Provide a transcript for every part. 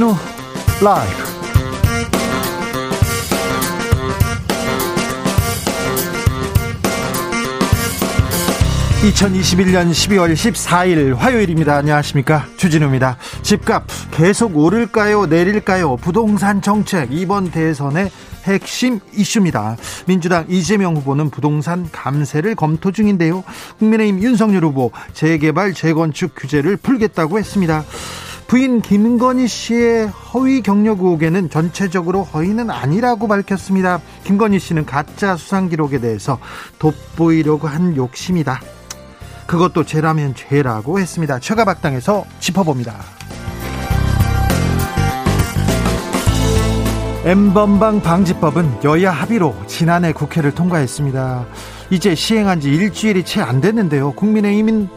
주진우 라이브 (2021년 12월 14일) 화요일입니다 안녕하십니까 주진우입니다 집값 계속 오를까요 내릴까요 부동산 정책 이번 대선의 핵심 이슈입니다. 민주당 이재명 후보는 부동산 감세를 검토 중인데요. 국민의힘 윤석열 후보 재개발 재건축 규제를 풀겠다고 했습니다. 부인 김건희 씨의 허위 경력 의혹에는 전체적으로 허위는 아니라고 밝혔습니다. 김건희 씨는 가짜 수상 기록에 대해서 돋보이려고 한 욕심이다. 그것도 죄라면 죄라고 했습니다. 최가박당에서 짚어봅니다. 엠번방 방지법은 여야 합의로 지난해 국회를 통과했습니다. 이제 시행한 지 일주일이 채 안 됐는데요. 국민의힘은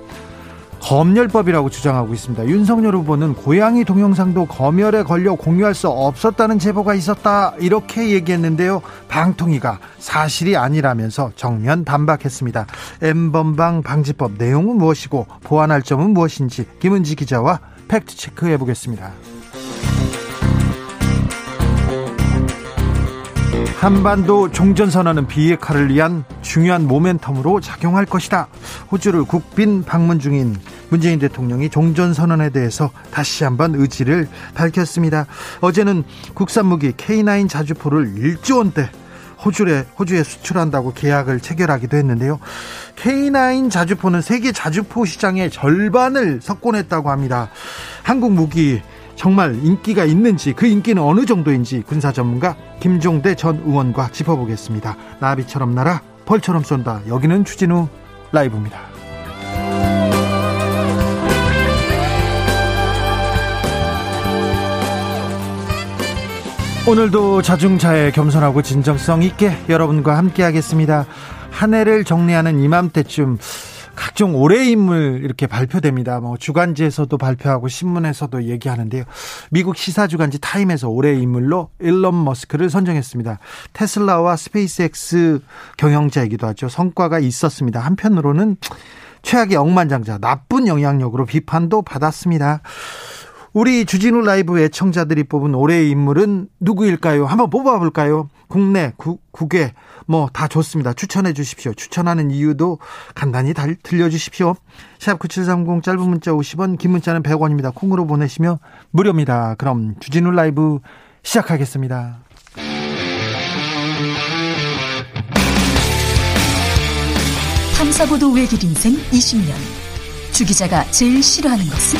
검열법이라고 주장하고 있습니다. 윤석열 후보는 고양이 동영상도 검열에 걸려 공유할 수 없었다는 제보가 있었다. 이렇게 얘기했는데요. 방통위가 사실이 아니라면서 정면 반박했습니다. 엠번방 방지법 내용은 무엇이고 보완할 점은 무엇인지 김은지 기자와 팩트 체크해 보겠습니다. 한반도 종전선언은 비핵화를 위한 중요한 모멘텀으로 작용할 것이다. 호주를 국빈 방문 중인 문재인 대통령이 종전선언에 대해서 다시 한번 의지를 밝혔습니다. 어제는 국산 무기 K9 자주포를 1조 원대 호주에, 호주에 수출한다고 계약을 체결하기도 했는데요. K9 자주포는 세계 자주포 시장의 절반을 석권했다고 합니다. 한국 무기 정말 인기가 있는지 그 인기는 어느 정도인지 군사 전문가 김종대 전 의원과 짚어보겠습니다. 나비처럼 날아 벌처럼 쏜다. 여기는 추진우 라이브입니다. 오늘도 자중차에 겸손하고 진정성 있게 여러분과 함께 하겠습니다. 한 해를 정리하는 이맘때쯤 각종 올해 인물 이렇게 발표됩니다. 뭐 주간지에서도 발표하고 신문에서도 얘기하는데요. 미국 시사 주간지 타임에서 올해 인물로 일론 머스크를 선정했습니다. 테슬라와 스페이스X 경영자이기도 하죠. 성과가 있었습니다. 한편으로는 최악의 억만장자, 나쁜 영향력으로 비판도 받았습니다. 우리 주진우 라이브 애청자들이 뽑은 올해의 인물은 누구일까요? 한번 뽑아볼까요? 국내, 구, 국외, 뭐 다 좋습니다. 추천해 주십시오. 추천하는 이유도 간단히 달, 들려주십시오. 샵 9730 짧은 문자 50원, 긴 문자는 100원입니다. 콩으로 보내시면 무료입니다. 그럼 주진우 라이브 시작하겠습니다. 탐사보도 외길 인생 20년. 주 기자가 제일 싫어하는 것은?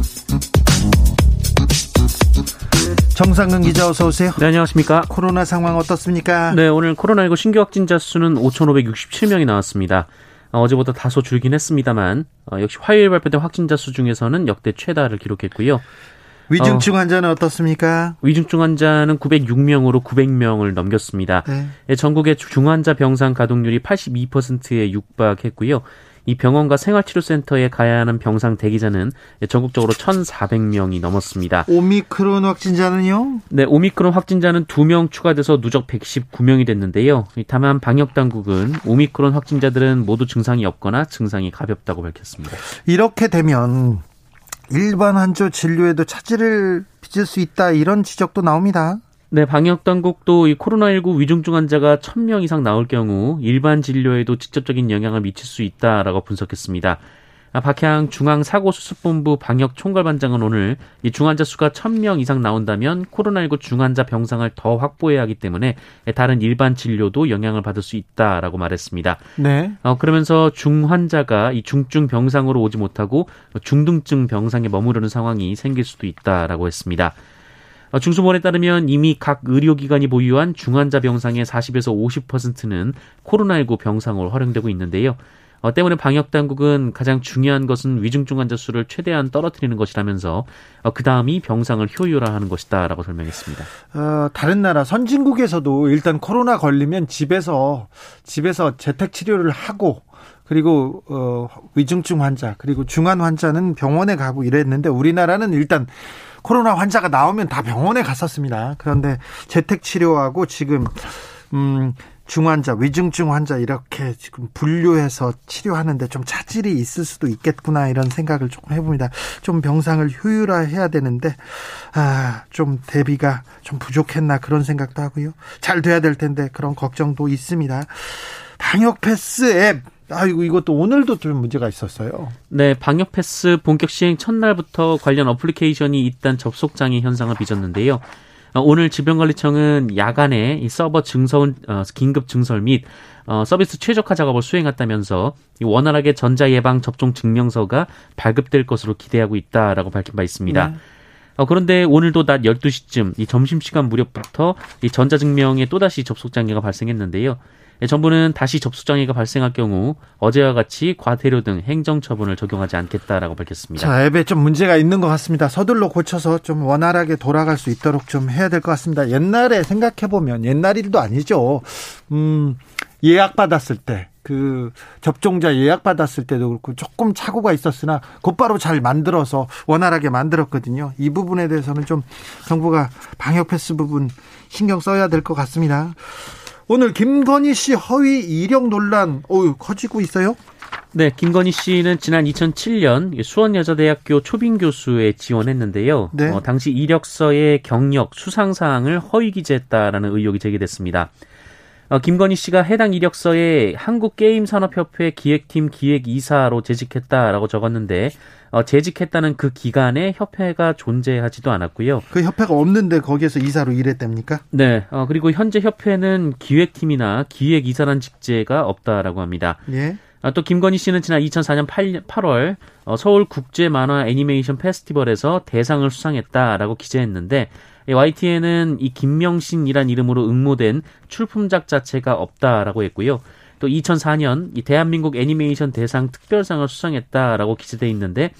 정상근 기자 어서 오세요. 네, 안녕하십니까. 코로나 상황 어떻습니까? 네, 오늘 코로나19 신규 확진자 수는 5,567명이 나왔습니다. 어, 어제보다 다소 줄긴 했습니다만 어, 역시 화요일 발표된 확진자 수 중에서는 역대 최다를 기록했고요. 위중증 어, 환자는 어 떻습니까? 위중증 환자는 906명으로 900명을 넘겼습니다. 네. 예, 전국의 중환자 병상 가동률이 82%에 육박했고요. 이 병원과 생활치료센터에 가야 하는 병상 대기자는 전국적으로 1,400명이 넘었습니다. 오미크론 확진자는요? 네, 오미크론 확진자는 2명 추가돼서 누적 119명이 됐는데요. 다만 방역 당국은 오미크론 확진자들은 모두 증상이 없거나 증상이 가볍다고 밝혔습니다. 이렇게 되면 일반 환자 진료에도 차질을 빚을 수 있다 이런 지적도 나옵니다. 네, 방역 당국도 이 코로나19 위중증 환자가 1000명 이상 나올 경우 일반 진료에도 직접적인 영향을 미칠 수 있다라고 분석했습니다. 아, 박향 중앙사고수습본부 방역 총괄반장은 오늘 이 중환자 수가 1000명 이상 나온다면 코로나19 중환자 병상을 더 확보해야 하기 때문에 다른 일반 진료도 영향을 받을 수 있다라고 말했습니다. 네. 어, 그러면서 중환자가 이 중증 병상으로 오지 못하고 중등증 병상에 머무르는 상황이 생길 수도 있다라고 했습니다. 어, 중수본에 따르면 이미 각 의료기관이 보유한 중환자 병상의 40에서 50%는 코로나19 병상으로 활용되고 있는데요. 어, 때문에 방역 당국은 가장 중요한 것은 위중증 환자 수를 최대한 떨어뜨리는 것이라면서 어, 그 다음이 병상을 효율화하는 것이다라고 설명했습니다. 어, 다른 나라 선진국에서도 일단 코로나 걸리면 집에서 집에서 재택 치료를 하고 그리고 어, 위중증 환자 그리고 중환 환자는 병원에 가고 이랬는데 우리나라는 일단 코로나 환자가 나오면 다 병원에 갔었습니다. 그런데 재택 치료하고 지금 음 중환자, 위중증 환자 이렇게 지금 분류해서 치료하는데 좀 차질이 있을 수도 있겠구나 이런 생각을 조금 해봅니다. 좀 병상을 효율화해야 되는데 아 좀 대비가 좀 부족했나 그런 생각도 하고요. 잘 돼야 될 텐데 그런 걱정도 있습니다. 방역 패스 앱 아이고 이것도 오늘도 좀 문제가 있었어요. 네, 방역 패스 본격 시행 첫날부터 관련 어플리케이션이 일단 접속 장애 현상을 빚었는데요. 어, 오늘 질병관리청은 야간에 이 서버 증설 어, 긴급 증설 및 어, 서비스 최적화 작업을 수행했다면서 원활하게 전자 예방 접종 증명서가 발급될 것으로 기대하고 있다라고 밝힌 바 있습니다. 네. 어, 그런데 오늘도 낮 12시쯤 이 점심시간 무렵부터 이 전자증명에 또다시 접속 장애가 발생했는데요. 예, 정부는 다시 접수장애가 발생할 경우 어제와 같이 과태료 등 행정처분을 적용하지 않겠다라고 밝혔습니다. 자, 앱에 좀 문제가 있는 것 같습니다. 서둘러 고쳐서 좀 원활하게 돌아갈 수 있도록 좀 해야 될 것 같습니다. 옛날에 생각해보면 옛날 일도 아니죠. 음, 예약 받았을 때. 그 접종자 예약 받았을 때도 그렇고 조금 착오가 있었으나 곧바로 잘 만들어서 원활하게 만들었거든요. 이 부분에 대해서는 좀 정부가 방역 패스 부분 신경 써야 될 것 같습니다. 오늘 김건희 씨 허위 이력 논란 어유 커지고 있어요? 네, 김건희 씨는 지난 2007년 수원여자대학교 초빙 교수에 지원했는데요. 네. 어, 당시 이력서에 경력, 수상 사항을 허위 기재했다라는 의혹이 제기됐습니다. 어, 김건희 씨가 해당 이력서에 한국게임산업협회 기획팀 기획이사로 재직했다라고 적었는데 어, 재직했다는 그 기간에 협회가 존재하지도 않았고요. 그 협회가 없는데 거기에서 이사로 일했답니까? 네. 어, 그리고 현재 협회는 기획팀이나 기획 이사란 직제가 없다라고 합니다. 예. 아, 또 김건희 씨는 지난 2004년 8, 8월 어, 서울 국제 만화 애니메이션 페스티벌에서 대상을 수상했다라고 기재했는데 YTN은 이 김명신이란 이름으로 응모된 출품작 자체가 없다라고 했고요. 또 2004년 이 대한민국 애니메이션 대상 특별상을 수상했다라고 기재돼 있는데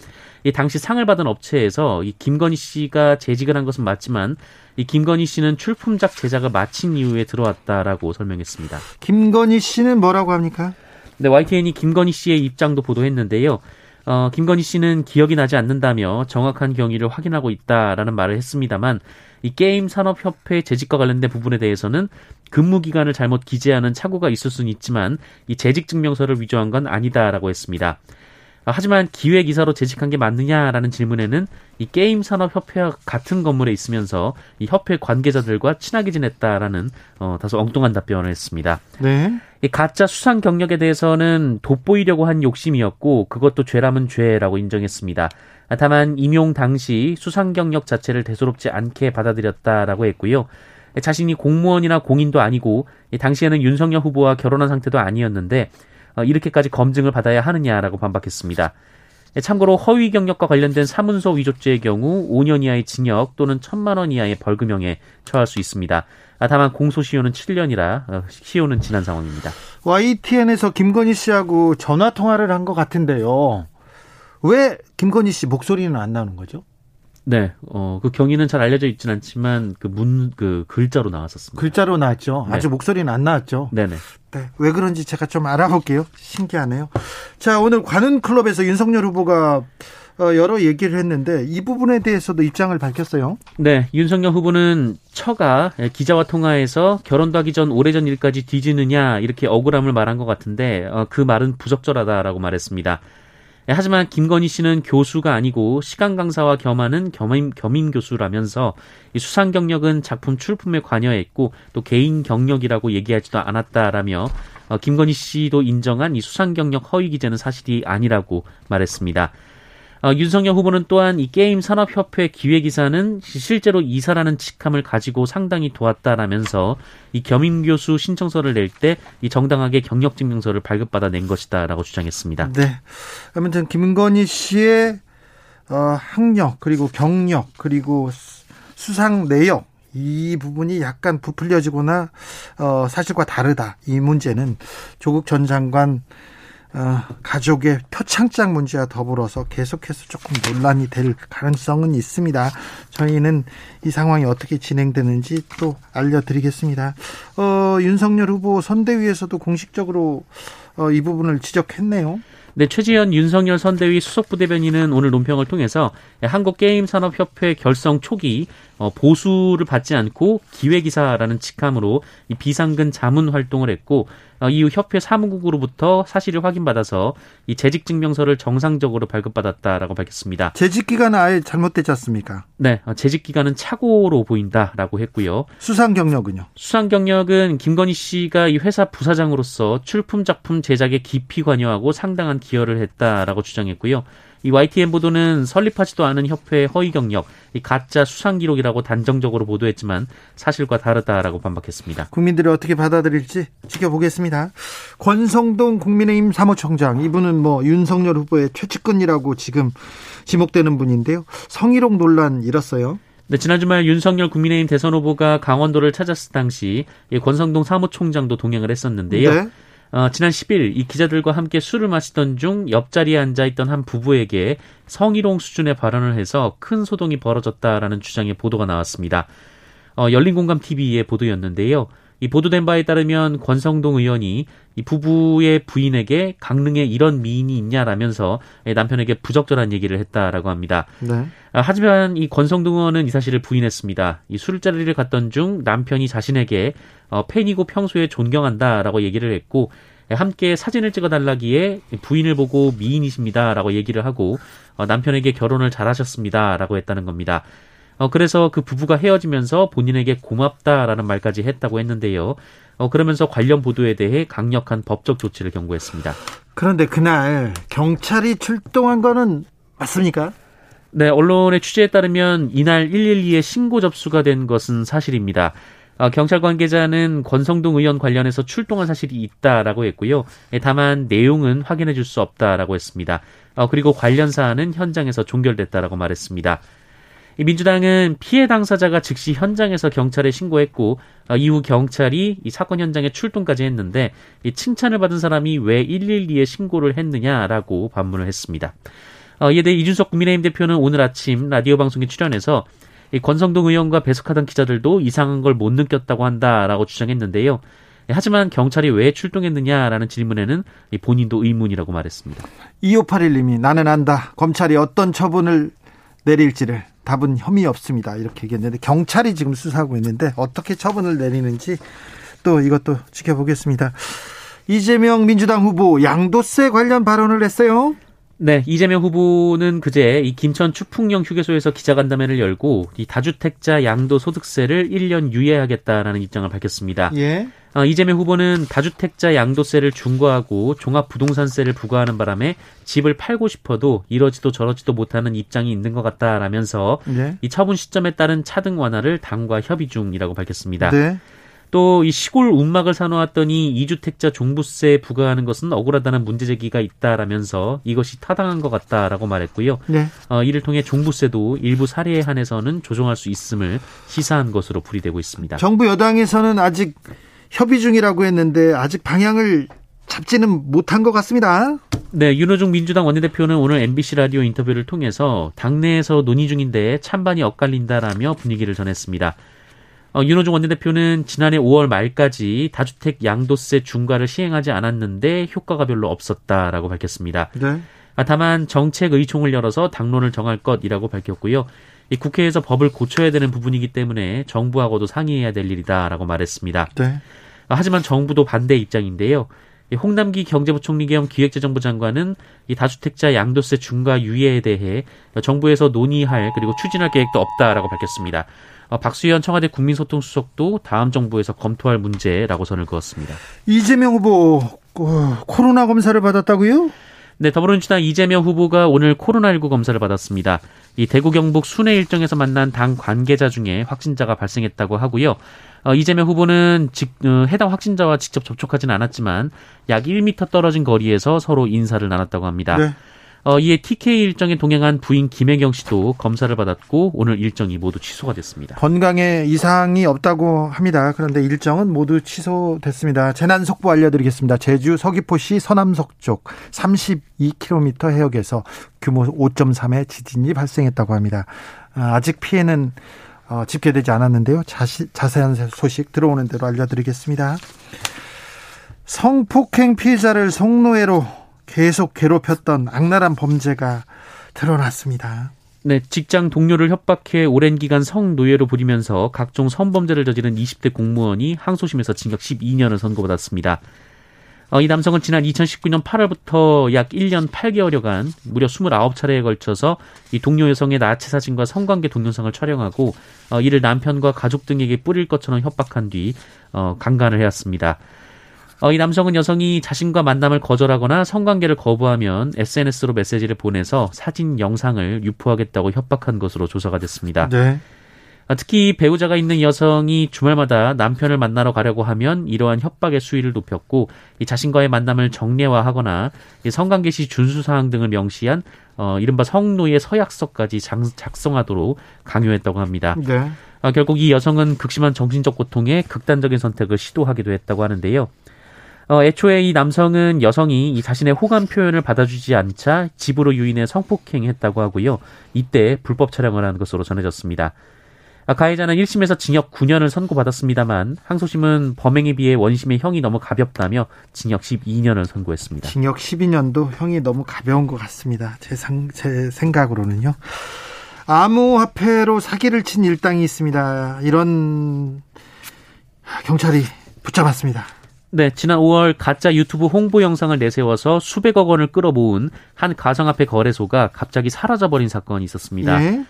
이 당시 상을 받은 업체에서 이 김건희 씨가 재직을 한 것은 맞지만 이 김건희 씨는 출품작 제작을 마친 이후에 들어왔다라고 설명했습니다. 김건희 씨는 뭐라고 합니까? 네, YTN이 김건희 씨의 입장도 보도했는데요. 어, 김건희 씨는 기억이 나지 않는다며 정확한 경위를 확인하고 있다라는 말을 했습니다만 이 게임 산업 협회 재직과 관련된 부분에 대해서는 근무 기간을 잘못 기재하는 착오가 있을 수는 있지만 이 재직 증명서를 위조한 건 아니다라고 했습니다. 아, 하지만 기획 이사로 재직한 게 맞느냐라는 질문에는 이 게임 산업 협회와 같은 건물에 있으면서 이 협회 관계자들과 친하게 지냈다라는 어, 다소 엉뚱한 답변을 했습니다. 네. 이 가짜 수상 경력에 대해서는 돋보이려고 한 욕심이었고 그것도 죄라면 죄라고 인정했습니다. 다만 임용 당시 수상 경력 자체를 대수롭지 않게 받아들였다라고 했고요. 자신이 공무원이나 공인도 아니고 당시에는 윤석열 후보와 결혼한 상태도 아니었는데 어, 이렇게까지 검증을 받아야 하느냐라고 반박했습니다. 참고로 허위 경력과 관련된 사문서 위조죄의 경우 5년 이하의 징역 또는 1천만 원 이하의 벌금형에 처할 수 있습니다. 아, 다만 공소시효는 7년이라 어, 시효는 지난 상황입니다. YTN에서 김건희 씨하고 전화 통화를 한 것 같은데요. 왜 김건희 씨 목소리는 안 나오는 거죠? 네, 어, 그 경위는 잘 알려져 있지는 않지만 그 문, 그 글자로 나왔었습니다. 글자로 나왔죠. 네. 아주 목소리는 안 나왔죠. 네네. 네, 왜 그런지 제가 좀 알아볼게요. 신기하네요. 자, 오늘 관훈 클럽에서 윤석열 후보가 어, 여러 얘기를 했는데 이 부분에 대해서도 입장을 밝혔어요. 네, 윤석열 후보는 처가 기자와 통화해서 결혼도 하기 전 오래전 일까지 뒤지느냐 이렇게 억울함을 말한 것 같은데 어, 그 말은 부적절하다라고 말했습니다. 예, 하지만 김건희 씨는 교수가 아니고 시간 강사와 겸하는 겸임, 겸임 교수라면서 이 수상 경력은 작품 출품에 관여했고 또 개인 경력이라고 얘기하지도 않았다라며 어, 김건희 씨도 인정한 이 수상 경력 허위 기재는 사실이 아니라고 말했습니다. 어, 윤석열 후보는 또한 이 게임 산업협회 기획이사는 실제로 이사라는 직함을 가지고 상당히 도왔다라면서 이 겸임 교수 신청서를 낼 때 이 정당하게 경력 증명서를 발급받아 낸 것이다라고 주장했습니다. 네. 아무튼 김건희 씨의 어, 학력 그리고 경력 그리고 수상 내역 이 부분이 약간 부풀려지거나 어, 사실과 다르다. 이 문제는 조국 전 장관 어, 가족의 표창장 문제와 더불어서 계속해서 조금 논란이 될 가능성은 있습니다. 저희는 이 상황이 어떻게 진행되는지 또 알려드리겠습니다. 어, 윤석열 후보 선대위에서도 공식적으로 어, 이 부분을 지적했네요. 네, 최지현 윤석열 선대위 수석부대변인은 오늘 논평을 통해서 한국게임산업협회 결성 초기 어, 보수를 받지 않고 기획이사라는 직함으로 이 비상근 자문 활동을 했고 어, 이후 협회 사무국으로부터 사실을 확인받아서 이 재직 증명서를 정상적으로 발급받았다라고 밝혔습니다. 재직 기간은 아예 잘못되지 않습니까? 네, 어, 재직 기간은 착오로 보인다라고 했고요. 수상 경력은요? 수상 경력은 김건희 씨가 이 회사 부사장으로서 출품 작품 제작에 깊이 관여하고 상당한 기여를 했다라고 주장했고요. 이 YTN 보도는 설립하지도 않은 협회의 허위 경력, 이 가짜 수상 기록이라고 단정적으로 보도했지만 사실과 다르다라고 반박했습니다. 국민들이 어떻게 받아들일지 지켜보겠습니다. 권성동 국민의힘 사무총장 이분은 뭐 윤석열 후보의 최측근이라고 지금 지목되는 분인데요. 성희롱 논란 일었어요. 네, 지난 주말 윤석열 국민의힘 대선 후보가 강원도를 찾았을 당시 권성동 사무총장도 동행을 했었는데요. 네. 어, 지난 10일 이 기자들과 함께 술을 마시던 중 옆자리에 앉아 있던 한 부부에게 성희롱 수준의 발언을 해서 큰 소동이 벌어졌다라는 주장의 보도가 나왔습니다. 어, 열린공감 TV의 보도였는데요. 이 보도된 바에 따르면 권성동 의원이 이 부부의 부인에게 강릉에 이런 미인이 있냐라면서 남편에게 부적절한 얘기를 했다라고 합니다. 네. 아, 하지만 이 권성동 의원은 이 사실을 부인했습니다. 이 술자리를 갔던 중 남편이 자신에게 어, 팬이고 평소에 존경한다라고 얘기를 했고 함께 사진을 찍어달라기에 부인을 보고 미인이십니다라고 얘기를 하고 어, 남편에게 결혼을 잘하셨습니다라고 했다는 겁니다. 어, 그래서 그 부부가 헤어지면서 본인에게 고맙다라는 말까지 했다고 했는데요. 어, 그러면서 관련 보도에 대해 강력한 법적 조치를 경고했습니다. 그런데 그날 경찰이 출동한 거는 맞습니까? 네, 언론의 취재에 따르면 이날 112에 신고 접수가 된 것은 사실입니다. 어, 경찰 관계자는 권성동 의원 관련해서 출동한 사실이 있다라고 했고요. 예, 다만 내용은 확인해 줄 수 없다라고 했습니다. 어, 그리고 관련 사안은 현장에서 종결됐다라고 말했습니다. 민주당은 피해 당사자가 즉시 현장에서 경찰에 신고했고 어, 이후 경찰이 이 사건 현장에 출동까지 했는데 이 칭찬을 받은 사람이 왜 112에 신고를 했느냐라고 반문을 했습니다. 어, 이에 대해 이준석 국민의힘 대표는 오늘 아침 라디오 방송에 출연해서 이 권성동 의원과 배석하던 기자들도 이상한 걸 못 느꼈다고 한다라고 주장했는데요. 하지만 경찰이 왜 출동했느냐라는 질문에는 본인도 의문이라고 말했습니다. 2581님이 나는 안다. 검찰이 어떤 처분을 내릴지를 답은 혐의 없습니다. 이렇게 얘기했는데 경찰이 지금 수사하고 있는데 어떻게 처분을 내리는지 또 이것도 지켜보겠습니다. 이재명 민주당 후보 양도세 관련 발언을 했어요. 네, 이재명 후보는 그제 이 김천 추풍령 휴게소에서 기자간담회를 열고 이 다주택자 양도 소득세를 1년 유예하겠다라는 입장을 밝혔습니다. 예. 어, 이재명 후보는 다주택자 양도세를 중과하고 종합부동산세를 부과하는 바람에 집을 팔고 싶어도 이러지도 저러지도 못하는 입장이 있는 것 같다라면서 네. 이 처분 시점에 따른 차등 완화를 당과 협의 중이라고 밝혔습니다. 네. 또 이 시골 운막을 사놓았더니 이주택자 종부세 부과하는 것은 억울하다는 문제 제기가 있다라면서 이것이 타당한 것 같다라고 말했고요. 네. 어, 이를 통해 종부세도 일부 사례에 한해서는 조정할 수 있음을 시사한 것으로 풀이되고 있습니다. 정부 여당에서는 아직 협의 중이라고 했는데 아직 방향을 잡지는 못한 것 같습니다. 네, 윤호중 민주당 원내대표는 오늘 MBC 라디오 인터뷰를 통해서 당내에서 논의 중인데 찬반이 엇갈린다라며 분위기를 전했습니다. 어, 윤호중 원내대표는 지난해 5월 말까지 다주택 양도세 중과를 시행하지 않았는데 효과가 별로 없었다라고 밝혔습니다. 네. 아, 다만 정책 의총을 열어서 당론을 정할 것이라고 밝혔고요. 이 국회에서 법을 고쳐야 되는 부분이기 때문에 정부하고도 상의해야 될 일이다라고 말했습니다. 네. 아, 하지만 정부도 반대 입장인데요. 홍남기 경제부총리 겸 기획재정부 장관은 이 다주택자 양도세 중과 유예에 대해 정부에서 논의할 그리고 추진할 계획도 없다라고 밝혔습니다. 어, 박수현 청와대 국민소통수석도 다음 정부에서 검토할 문제라고 선을 그었습니다. 이재명 후보 어, 코로나 검사를 받았다고요? 네, 더불어민주당 이재명 후보가 오늘 코로나19 검사를 받았습니다. 이 대구 경북 순회 일정에서 만난 당 관계자 중에 확진자가 발생했다고 하고요. 어, 이재명 후보는 직, 어, 해당 확진자와 직접 접촉하지는 않았지만 약 1m 떨어진 거리에서 서로 인사를 나눴다고 합니다. 네. 어, 이에 TK 일정에 동행한 부인 김혜경 씨도 검사를 받았고 오늘 일정이 모두 취소가 됐습니다. 건강에 이상이 없다고 합니다. 그런데 일정은 모두 취소됐습니다. 재난 속보 알려드리겠습니다. 제주 서귀포시 서남석 쪽 32km 해역에서 규모 5.3의 지진이 발생했다고 합니다. 아, 아직 피해는 어, 집계되지 않았는데요. 자시, 자세한 소식 들어오는 대로 알려드리겠습니다. 성폭행 피해자를 성노예로 계속 괴롭혔던 악랄한 범죄가 드러났습니다. 네, 직장 동료를 협박해 오랜 기간 성노예로 부리면서 각종 성범죄를 저지른 20대 공무원이 항소심에서 징역 12년을 선고받았습니다. 어, 이 남성은 지난 2019년 8월부터 약 1년 8개월여간 무려 29차례에 걸쳐서 이 동료 여성의 나체 사진과 성관계 동영상을 촬영하고 어, 이를 남편과 가족 등에게 뿌릴 것처럼 협박한 뒤 어, 강간을 해왔습니다. 어, 이 남성은 여성이 자신과 만남을 거절하거나 성관계를 거부하면 SNS로 메시지를 보내서 사진, 영상을 유포하겠다고 협박한 것으로 조사가 됐습니다. 네. 아, 특히 배우자가 있는 여성이 주말마다 남편을 만나러 가려고 하면 이러한 협박의 수위를 높였고 이 자신과의 만남을 정례화하거나 성관계 시 준수 사항 등을 명시한 어, 이른바 성노예 서약서까지 장, 작성하도록 강요했다고 합니다. 네. 아, 결국 이 여성은 극심한 정신적 고통에 극단적인 선택을 시도하기도 했다고 하는데요. 어, 애초에 이 남성은 여성이 이 자신의 호감 표현을 받아주지 않자 집으로 유인해 성폭행했다고 하고요. 이때 불법 촬영을 한 것으로 전해졌습니다. 아, 가해자는 1심에서 징역 9년을 선고받았습니다만 항소심은 범행에 비해 원심의 형이 너무 가볍다며 징역 12년을 선고했습니다. 징역 12년도 형이 너무 가벼운 것 같습니다. 제, 상, 제 생각으로는요. 암호화폐로 사기를 친 일당이 있습니다. 이런 경찰이 붙잡았습니다. 네, 지난 5월 가짜 유튜브 홍보 영상을 내세워서 수백억 원을 끌어모은 한 가상화폐 거래소가 갑자기 사라져버린 사건이 있었습니다. 네.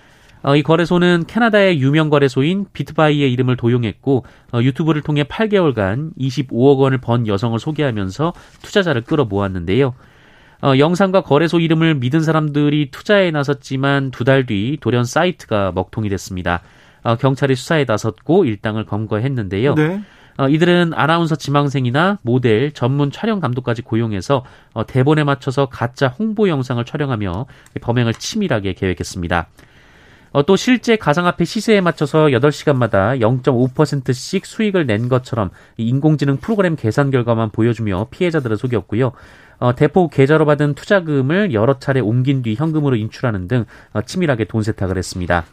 어, 이 거래소는 캐나다의 유명 거래소인 비트바이의 이름을 도용했고 어, 유튜브를 통해 8개월간 25억 원을 번 여성을 소개하면서 투자자를 끌어모았는데요. 어, 영상과 거래소 이름을 믿은 사람들이 투자에 나섰지만 두 달 뒤 돌연 사이트가 먹통이 됐습니다. 어, 경찰이 수사에 나섰고 일당을 검거했는데요. 네. 어, 이들은 아나운서 지망생이나 모델, 전문 촬영 감독까지 고용해서 어, 대본에 맞춰서 가짜 홍보 영상을 촬영하며 범행을 치밀하게 계획했습니다. 어, 또 실제 가상화폐 시세에 맞춰서 8시간마다 0.5%씩 수익을 낸 것처럼 인공지능 프로그램 계산 결과만 보여주며 피해자들을 속였고요. 어, 대포 계좌로 받은 투자금을 여러 차례 옮긴 뒤 현금으로 인출하는 등 어, 치밀하게 돈 세탁을 했습니다.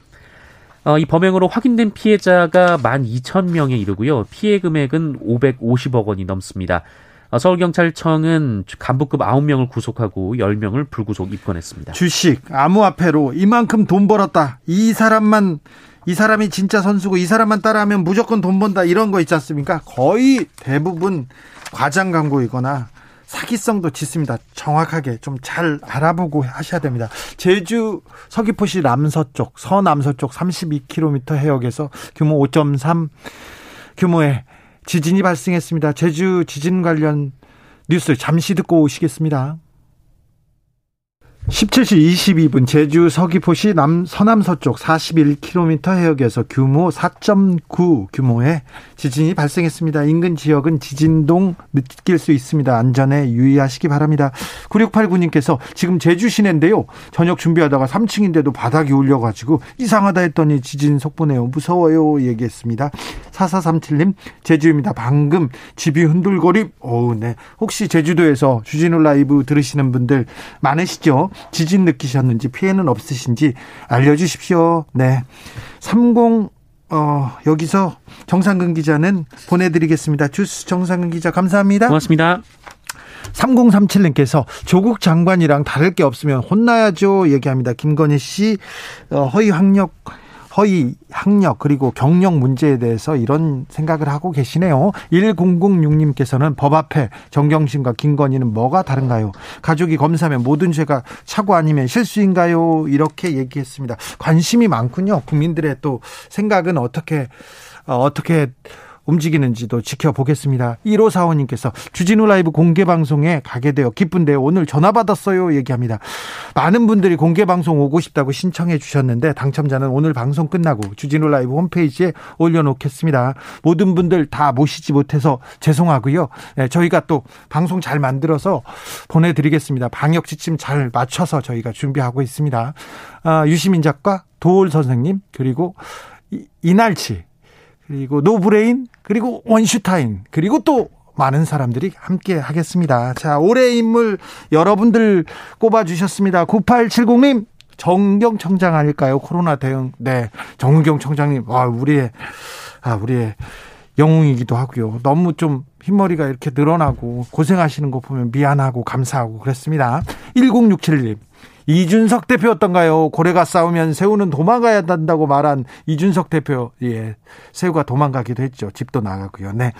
어, 이 범행으로 확인된 피해자가 12,000명에 이르고요. 피해 금액은 550억 원이 넘습니다. 어, 서울경찰청은 간부급 9명을 구속하고 10명을 불구속 입건했습니다. 주식, 암호화폐로 이만큼 돈 벌었다. 이 사람만 이 사람이 진짜 선수고 이 사람만 따라하면 무조건 돈 번다 이런 거 있지 않습니까? 거의 대부분 과장 광고이거나 사기성도 짙습니다. 정확하게 좀 잘 알아보고 하셔야 됩니다. 제주 서귀포시 남서쪽, 서남서쪽 32km 해역에서 규모 5.3 규모의 지진이 발생했습니다. 제주 지진 관련 뉴스 잠시 듣고 오시겠습니다. 17시 22분 제주 서귀포시 남 서남 서쪽 41km 해역에서 규모 4.9 규모의 지진이 발생했습니다. 인근 지역은 지진동 느낄 수 있습니다. 안전에 유의하시기 바랍니다. 9689님께서 지금 제주 시내인데요. 저녁 준비하다가 3층인데도 바닥이 울려 가지고 이상하다 했더니 지진 속보네요. 무서워요. 얘기했습니다. 4437님 제주입니다. 방금 집이 흔들거림. 어우 네. 혹시 제주도에서 주진우 라이브 들으시는 분들 많으시죠? 지진 느끼셨는지 피해는 없으신지 알려주십시오. 네. 30 어, 여기서 정상근 기자는 보내드리겠습니다. 주스 정상근 기자 감사합니다. 고맙습니다. 3037님께서 조국 장관이랑 다를 게 없으면 혼나야죠 얘기합니다. 김건희 씨 어, 허위 학력 허위 학력 그리고 경력 문제에 대해서 이런 생각을 하고 계시네요. 1006님께서는 법 앞에 정경심과 김건희는 뭐가 다른가요? 가족이 검사하면 모든 죄가 사고 아니면 실수인가요? 이렇게 얘기했습니다. 관심이 많군요. 국민들의 또 생각은 어떻게 어, 어떻게 움직이는지도 지켜보겠습니다. 1545님께서 주진우 라이브 공개 방송에 가게 되어 기쁜데 오늘 전화 받았어요 얘기합니다. 많은 분들이 공개 방송 오고 싶다고 신청해 주셨는데 당첨자는 오늘 방송 끝나고 주진우 라이브 홈페이지에 올려놓겠습니다. 모든 분들 다 모시지 못해서 죄송하고요. 네, 저희가 또 방송 잘 만들어서 보내드리겠습니다. 방역 지침 잘 맞춰서 저희가 준비하고 있습니다. 아, 유시민 작가, 도올 선생님, 그리고 이날치, 그리고 노브레인, 그리고 원슈타인, 그리고 또 많은 사람들이 함께 하겠습니다. 자, 올해 인물 여러분들 꼽아주셨습니다. 9870님, 정경 청장 아닐까요? 코로나 대응. 네. 정경 청장님, 와, 우리의, 아, 우리의 영웅이기도 하고요. 너무 좀 흰머리가 이렇게 늘어나고 고생하시는 거 보면 미안하고 감사하고 그랬습니다. 1067님. 이준석 대표 였던가요 고래가 싸우면 새우는 도망가야 한다고 말한 이준석 대표, 예. 새우가 도망가기도 했죠. 집도 나가고요. 네.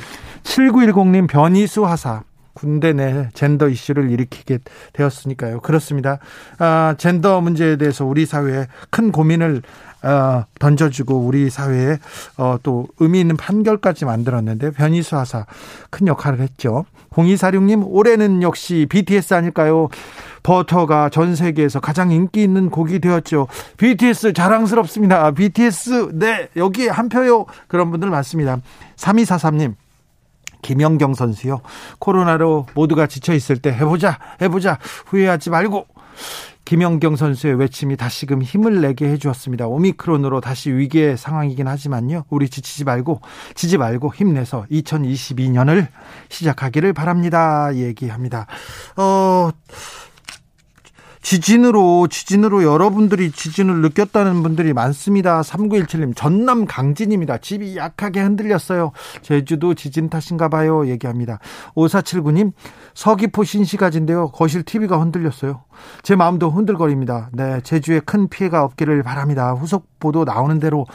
7910님 변이수 하사. 군대 내 젠더 이슈를 일으키게 되었으니까요. 그렇습니다. 아, 젠더 문제에 대해서 우리 사회에 큰 고민을 어, 던져주고 우리 사회에 어, 또 의미 있는 판결까지 만들었는데 변희수 하사 큰 역할을 했죠. 0246님 올해는 역시 BTS 아닐까요? 버터가 전 세계에서 가장 인기 있는 곡이 되었죠. BTS 자랑스럽습니다. BTS 네 여기 한 표요. 그런 분들 많습니다. 3243님 김영경 선수요. 코로나로 모두가 지쳐 있을 때 해보자, 해보자, 후회하지 말고. 김영경 선수의 외침이 다시금 힘을 내게 해주었습니다. 오미크론으로 다시 위기의 상황이긴 하지만요. 우리 지치지 말고, 지지 말고 힘내서 2022년을 시작하기를 바랍니다. 얘기합니다. 어, 지진으로 지진으로 여러분들이 지진을 느꼈다는 분들이 많습니다. 3917님 전남 강진입니다. 집이 약하게 흔들렸어요. 제주도 지진 탓인가 봐요. 얘기합니다. 5479님 서귀포 신시가지인데요. 거실 TV가 흔들렸어요. 제 마음도 흔들거립니다. 네, 제주에 큰 피해가 없기를 바랍니다. 후속 보도 나오는 대로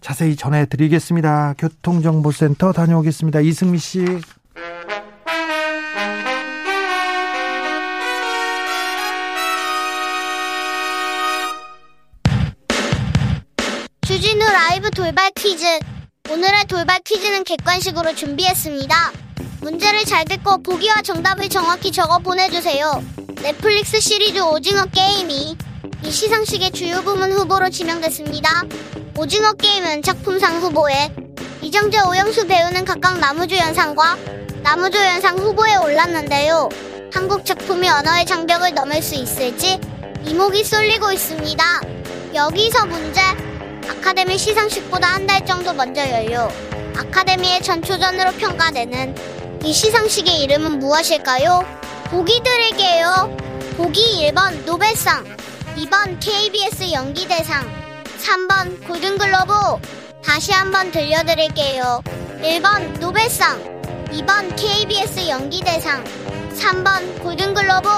자세히 전해 드리겠습니다. 교통정보센터 다녀오겠습니다. 이승미 씨. 라이브 돌발 퀴즈. 오늘의 돌발 퀴즈는 객관식으로 준비했습니다. 문제를 잘 듣고 보기와 정답을 정확히 적어 보내주세요. 넷플릭스 시리즈 오징어 게임이 이 시상식의 주요 부문 후보로 지명됐습니다. 오징어 게임은 작품상 후보에 이정재 오영수 배우는 각각 나무조연상과 나무조연상 후보에 올랐는데요. 한국 작품이 언어의 장벽을 넘을 수 있을지 이목이 쏠리고 있습니다. 여기서 문제. 아카데미 시상식보다 한 달 정도 먼저 열려 아카데미의 전초전으로 평가되는 이 시상식의 이름은 무엇일까요? 보기 드릴게요. 보기 1번 노벨상, 2번 KBS 연기대상, 3번 골든글로브. 다시 한번 들려드릴게요. 1번 노벨상, 2번 KBS 연기대상, 3번 골든글로브.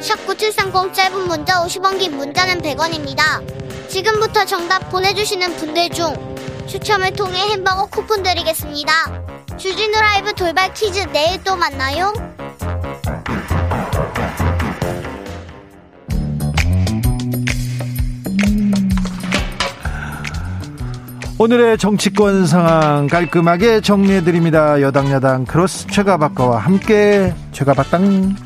샵9730 짧은 문자 50원 긴 문자는 100원입니다. 지금부터 정답 보내주시는 분들 중 추첨을 통해 햄버거 쿠폰 드리겠습니다. 주진우 라이브 돌발 퀴즈 내일 또 만나요. 오늘의 정치권 상황 깔끔하게 정리해드립니다. 여당 야당 크로스 최가박과와 함께 최가박당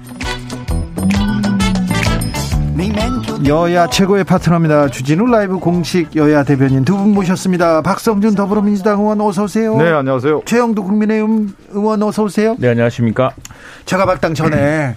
여야 최고의 파트너입니다. 주진우 라이브 공식 여야 대변인 두 분 모셨습니다. 박성준 더불어민주당 의원 어서 오세요. 네, 안녕하세요. 최영두 국민의힘 의원 어서 오세요. 네, 안녕하십니까. 제가 박당 전에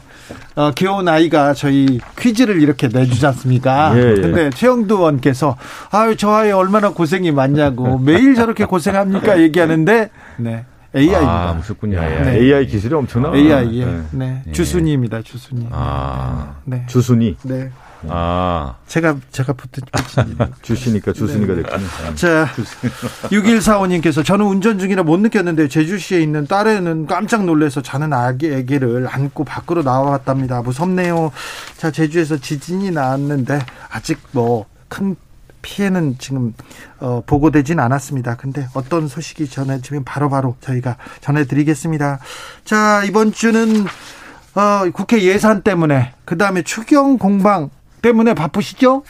어, 귀여운 아이가 저희 퀴즈를 이렇게 내주지 않습니까? 예, 예. 근데 최영두 의원께서 아유 저 아이 얼마나 고생이 많냐고 매일 저렇게 고생합니까 얘기하는데 네. AI입니다. 아, 무섭군요. 네. AI 기술이 엄청나. AI, 예. 네. 네. 주순이입니다, 주순이. 아, 네. 주순이? 네. 아. 제가, 제가 붙은, 주시니까 주순이가 네. 됐군요. 자, 6145님께서 저는 운전 중이라 못 느꼈는데 제주시에 있는 딸에는 깜짝 놀래서 자는 아기, 애기를 안고 밖으로 나와봤답니다. 무섭네요. 자, 제주에서 지진이 나왔는데 아직 뭐 큰 피해는 지금 어, 보고되진 않았습니다. 근데 어떤 소식이 전해지면 바로바로 저희가 전해드리겠습니다. 자, 이번 주는 어, 국회 예산 때문에 그 다음에 추경 공방 때문에 바쁘시죠?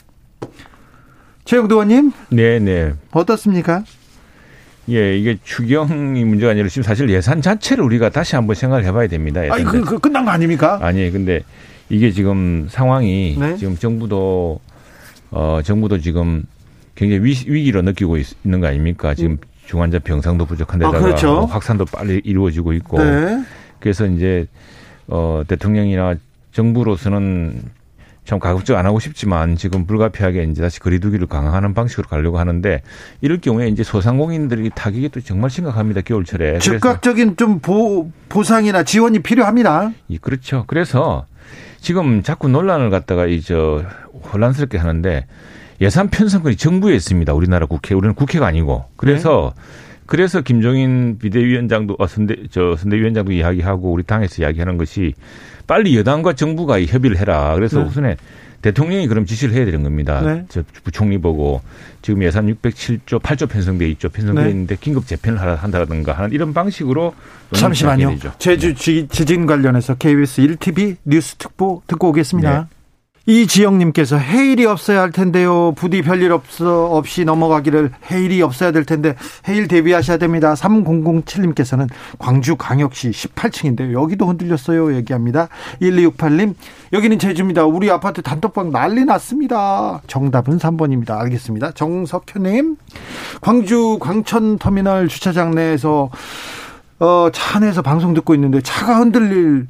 최영도 의원님? 네, 네. 어떻습니까? 예, 이게 추경이 문제가 아니라 지금 사실 예산 자체를 우리가 다시 한번 생각을 해봐야 됩니다. 아니, 그, 그 끝난 거 아닙니까? 아니, 근데 이게 지금 상황이 네? 지금 정부도 어 정부도 지금 굉장히 위, 위기로 느끼고 있, 는거 아닙니까? 지금 중환자 병상도 부족한 데다가 아, 그렇죠. 확산도 빨리 이루어지고 있고 네. 그래서 이제 어 대통령이나 정부로서는 참 가급적 안 하고 싶지만 지금 불가피하게 이제 다시 거리두기를 강화하는 방식으로 가려고 하는데 이럴 경우에 이제 소상공인들이 타격이 또 정말 심각합니다 겨울철에 즉각적인 좀 보, 보상이나 지원이 필요합니다. 예, 그렇죠. 그래서 지금 자꾸 논란을 갖다가 이 저 혼란스럽게 하는데 예산 편성권이 정부에 있습니다. 우리나라 국회 우리는 국회가 아니고 그래서 네. 그래서 김종인 비대위원장도 어, 선대 저 선대위원장도 이야기하고 우리 당에서 이야기하는 것이 빨리 여당과 정부가 협의를 해라. 그래서 네. 우선에 대통령이 그럼 지시를 해야 되는 겁니다. 네. 저 부총리 보고 지금 예산 607조 8조 편성돼 있죠. 편성돼 네. 있는데 긴급 재편을 한다든가 하는 이런 방식으로 잠시만요. 제주 네. 지진 관련해서 KBS 1TV 뉴스 특보 듣고 오겠습니다. 네. 이지영님께서 해일이 없어야 할 텐데요. 부디 별일 없어 없이 넘어가기를 해일이 없어야 될 텐데 해일 대비하셔야 됩니다. 3007님께서는 광주 광역시 18층인데요. 여기도 흔들렸어요. 얘기합니다. 1268님 여기는 제주입니다. 우리 아파트 단톡방 난리 났습니다. 정답은 3번입니다. 알겠습니다. 정석현님 광주 광천터미널 주차장 내에서 어, 차 안에서 방송 듣고 있는데 차가 흔들릴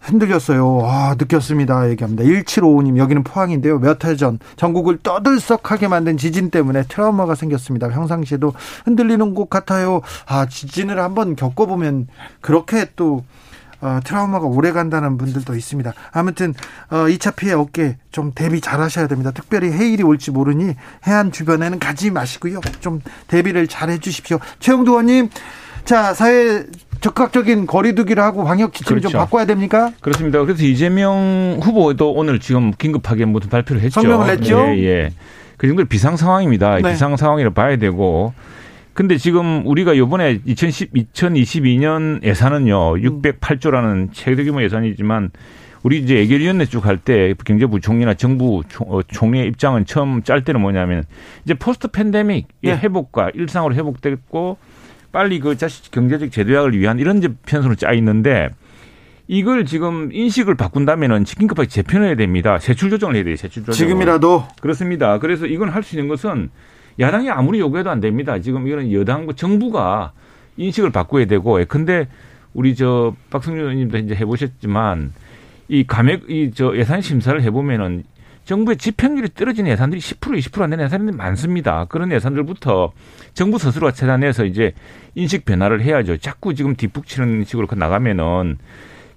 흔들렸어요. 아, 느꼈습니다. 얘기합니다. 1755님, 여기는 포항인데요. 몇 해 전 전국을 떠들썩하게 만든 지진 때문에 트라우마가 생겼습니다. 평상시에도 흔들리는 곳 같아요. 아, 지진을 한번 겪어보면 그렇게 또 어, 트라우마가 오래 간다는 분들도 있습니다. 아무튼 어, 2차 피해 없게 좀 대비 잘 하셔야 됩니다. 특별히 해일이 올지 모르니 해안 주변에는 가지 마시고요. 좀 대비를 잘 해주십시오. 최영도 의원님, 자, 사회 적극적인 거리두기를 하고 방역 지침을 그렇죠. 좀 바꿔야 됩니까? 그렇습니다. 그래서 이재명 후보도 오늘 지금 긴급하게 무슨 발표를 했죠. 성명을 했죠. 예, 예. 그 정도 비상 상황입니다. 네. 비상 상황이라 봐야 되고. 근데 지금 우리가 요번에 2010, 2022년 예산은요, 608조라는 최대 규모 예산이지만 우리 이제 예결위원회 쭉 할 때 경제부총리나 정부 어, 총리의 입장은 처음 짤 때는 뭐냐면 이제 포스트 팬데믹 의 네. 회복과 일상으로 회복됐고 빨리 그 자식 경제적 재도약을 위한 이런 편으로 짜 있는데 이걸 지금 인식을 바꾼다면은 긴급하게 재편해야 됩니다. 세출 조정을 해야 돼요. 세출 조정. 지금이라도 그렇습니다. 그래서 이건 할 수 있는 것은 야당이 아무리 요구해도 안 됩니다. 지금 이거는 여당 정부가 인식을 바꿔야 되고 근데 우리 저 박성준 의원님도 이제 해보셨지만 이 감액 이 저 예산 심사를 해보면은 정부의 집행률이 떨어진 예산들이 10% 20%안 되는 예산들이 많습니다. 그런 예산들부터 정부 스스로가 차단해서 이제 인식 변화를 해야죠. 자꾸 지금 뒷북치는 식으로 나가면은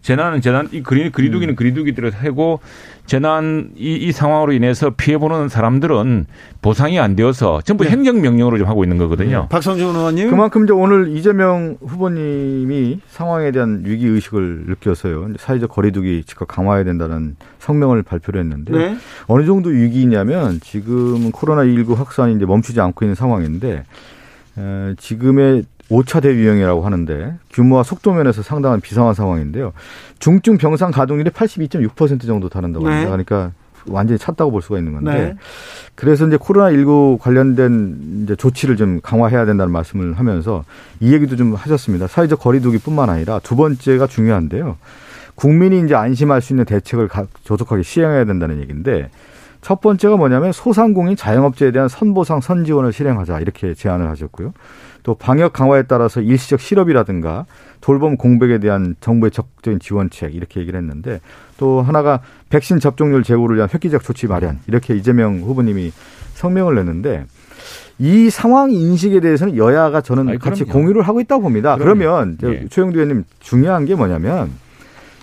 재난은 재난, 이 그리, 그리두기는 음. 그리두기대로 하고 재난 이, 이 상황으로 인해서 피해보는 사람들은 보상이 안 되어서 전부 네. 행정명령으로 좀 하고 있는 거거든요. 네. 박성준 의원님. 그만큼 이제 오늘 이재명 후보님이 상황에 대한 위기의식을 느껴서요. 사회적 거리두기 즉각 강화해야 된다는 성명을 발표를 했는데 네. 어느 정도 위기냐면 지금 코로나19 확산이 이제 멈추지 않고 있는 상황인데 에, 지금의 5차 대유행이라고 하는데 규모와 속도 면에서 상당한 비상한 상황인데요. 중증 병상 가동률이 82.6% 정도 다른다고 합니다. 네. 그러니까 완전히 찼다고 볼 수가 있는 건데 네. 그래서 이제 코로나 19 관련된 이제 조치를 좀 강화해야 된다는 말씀을 하면서 이 얘기도 좀 하셨습니다. 사회적 거리두기뿐만 아니라 두 번째가 중요한데요. 국민이 이제 안심할 수 있는 대책을 조속하게 시행해야 된다는 얘기인데 첫 번째가 뭐냐면 소상공인 자영업자에 대한 선보상 선지원을 실행하자 이렇게 제안을 하셨고요. 또 방역 강화에 따라서 일시적 실업이라든가 돌봄 공백에 대한 정부의 적극적인 지원책 이렇게 얘기를 했는데 또 하나가 백신 접종률 제고를 위한 획기적 조치 마련 이렇게 이재명 후보님이 성명을 냈는데 이 상황 인식에 대해서는 여야가 저는 아니, 같이 공유를 하고 있다고 봅니다. 그럼요. 그러면 예. 최영두 의원님 중요한 게 뭐냐면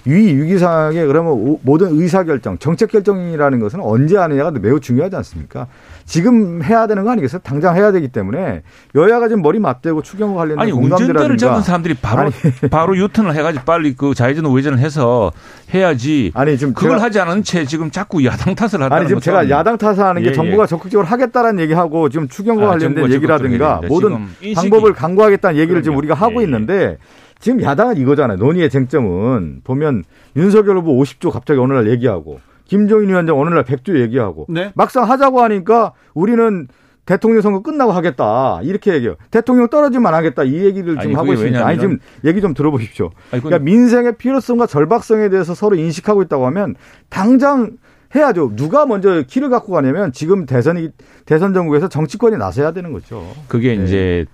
위 위기상황에 그러면 모든 의사결정, 정책결정이라는 것은 언제 하느냐가 매우 중요하지 않습니까? 지금 해야 되는 거 아니겠어요? 당장 해야 되기 때문에 여야가 지금 머리 맞대고 추경과 관련된 아니 운전대를 잡은 사람들이 바로 아니. 바로 유턴을 해가지고 빨리 그 좌회전 우회전을 해서 해야지. 아니 지금 그걸 하지 않은 채 지금 자꾸 야당 탓을 하는 아니 지금 제가 야당 탓을 하는 게 예, 정부가 예. 적극적으로 하겠다라는 얘기하고 지금 추경과 아, 관련된 얘기라든가 모든 방법을 강구하겠다는 얘기를 지금 우리가 하고 예, 예. 있는데. 지금 야당은 이거잖아요. 논의의 쟁점은 보면 윤석열 후보 50조 갑자기 어느 날 얘기하고 김종인 위원장 어느 날 100조 얘기하고 네? 막상 하자고 하니까 우리는 대통령 선거 끝나고 하겠다 이렇게 얘기해요. 대통령 떨어지면 안 하겠다 이 얘기를 지금 아니, 하고 있습니다. 아니 지금 얘기 좀 들어보십시오. 아니, 그러니까 민생의 필요성과 절박성에 대해서 서로 인식하고 있다고 하면 당장 해야죠. 누가 먼저 키를 갖고 가냐면 지금 대선이 대선 정국에서 정치권이 나서야 되는 거죠. 그게 네. 이제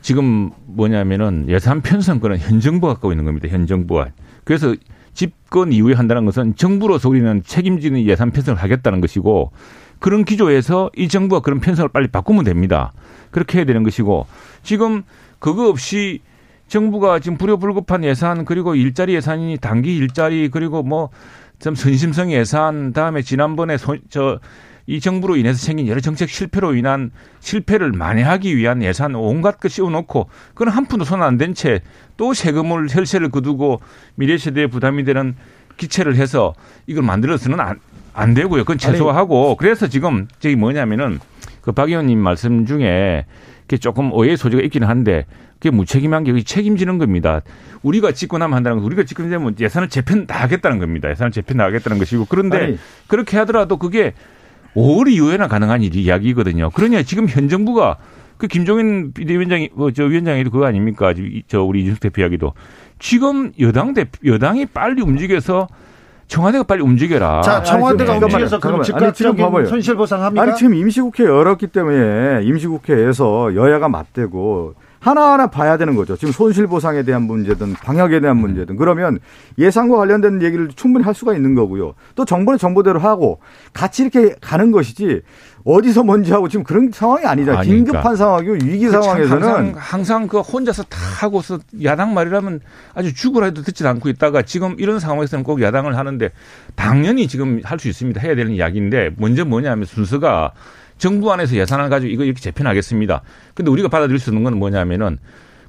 지금 뭐냐면은 예산 편성권은 현 정부가 갖고 있는 겁니다. 현 정부가. 그래서 집권 이후에 한다는 것은 정부로서 우리는 책임지는 예산 편성을 하겠다는 것이고 그런 기조에서 이 정부가 그런 편성을 빨리 바꾸면 됩니다. 그렇게 해야 되는 것이고 지금 그거 없이 정부가 지금 불효불급한 예산 그리고 일자리 예산이 단기 일자리 그리고 뭐 좀 선심성 예산 다음에 지난번에 저 이 정부로 인해서 생긴 여러 정책 실패로 인한 실패를 만회하기 위한 예산 온갖 것 씌워놓고 그건 한 푼도 손 안 댄 채 또 세금을 혈세를 거두고 미래 세대에 부담이 되는 기체를 해서 이걸 만들어서는 안, 안 되고요. 그건 최소화하고 아니, 그래서 지금 저기 뭐냐면은 그 박 의원님 말씀 중에 그게 조금 오해 소지가 있기는 한데 그게 무책임한 게 책임지는 겁니다. 우리가 집권하면 한다는 거 우리가 집권되면 예산을 재편 나가겠다는 겁니다. 예산을 재편 나가겠다는 것이고 그런데 아니. 그렇게 하더라도 그게 5월 이후에나 가능한 일이 이야기거든요. 그러냐 지금 현 정부가 그 김종인 비대위원장이 뭐저 위원장이 그거 아닙니까? 저 우리 이준석 대표 이야기도 지금 여당 대 여당이 빨리 움직여서 청와대가 빨리 움직여라. 자, 청와대가 아니, 움직여서 그럼 즉각적인 손실 보상합니까? 아니 지금 임시국회 열었기 때문에 임시국회에서 여야가 맞대고 하나하나 봐야 되는 거죠. 지금 손실보상에 대한 문제든 방역에 대한 문제든 그러면 예산과 관련된 얘기를 충분히 할 수가 있는 거고요. 또 정부는 정부대로 하고 같이 이렇게 가는 것이지 어디서 먼저 하고 지금 그런 상황이 아니잖아요. 아니, 긴급한. 상황이고 위기 그 상황에서는 항상, 항상, 그 혼자서 다 하고서 야당 말이라면 아주 죽으라 해도 듣지 않고 있다가 지금 이런 상황에서는 꼭 야당을 하는데 당연히 지금 할 수 있습니다. 해야 되는 이야기인데 먼저 뭐냐면 순서가 정부 안에서 예산을 가지고 이거 이렇게 재편하겠습니다. 근데 우리가 받아들일 수 있는 건 뭐냐면은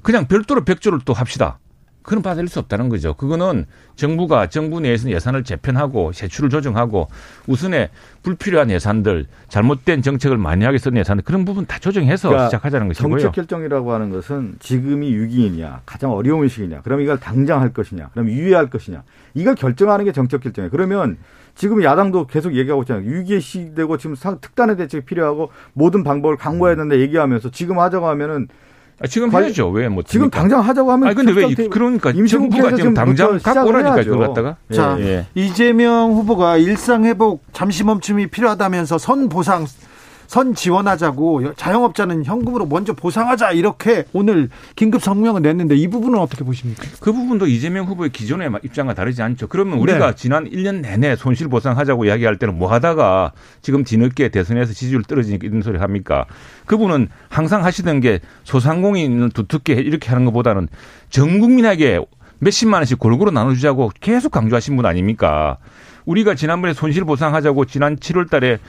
그냥 별도로 백조를 또 합시다. 그건 받아들일 수 없다는 거죠. 그거는 정부가 정부 내에서는 예산을 재편하고 세출을 조정하고 우선에 불필요한 예산들 잘못된 정책을 많이 하게 쓴 예산들 그런 부분 다 조정해서 그러니까 시작하자는 것이고요. 정책 결정이라고 하는 것은 지금이 위기이냐 가장 어려운 시기냐 그럼 이걸 당장 할 것이냐 그럼 유예할 것이냐 이걸 결정하는 게 정책 결정이에요. 그러면 지금 야당도 계속 얘기하고 있잖아요. 위기의 시대고 지금 특단의 대책이 필요하고 모든 방법을 강구해야 된다 얘기하면서 지금 하자고 하면은 아, 지금 해야죠. 왜 뭐. 지금 당장 하자고 하면. 아니, 근데 왜, 그러니까 정부가 지금 당장 갖고 오라니까, 그걸 갖다가. 자, 예, 예. 이재명 후보가 일상 회복 잠시 멈춤이 필요하다면서 선 보상 선 지원하자고 자영업자는 현금으로 먼저 보상하자 이렇게 오늘 긴급 성명을 냈는데 이 부분은 어떻게 보십니까? 그 부분도 이재명 후보의 기존의 입장과 다르지 않죠. 그러면 우리가 네. 지난 1년 내내 손실 보상하자고 이야기할 때는 뭐 하다가 지금 뒤늦게 대선에서 지지율 떨어지니까 이런 소리 합니까? 그분은 항상 하시던 게 소상공인 두텁게 이렇게 하는 것보다는 전 국민에게 몇십만 원씩 골고루 나눠주자고 계속 강조하신 분 아닙니까? 우리가 지난번에 손실 보상하자고 지난 7월 달에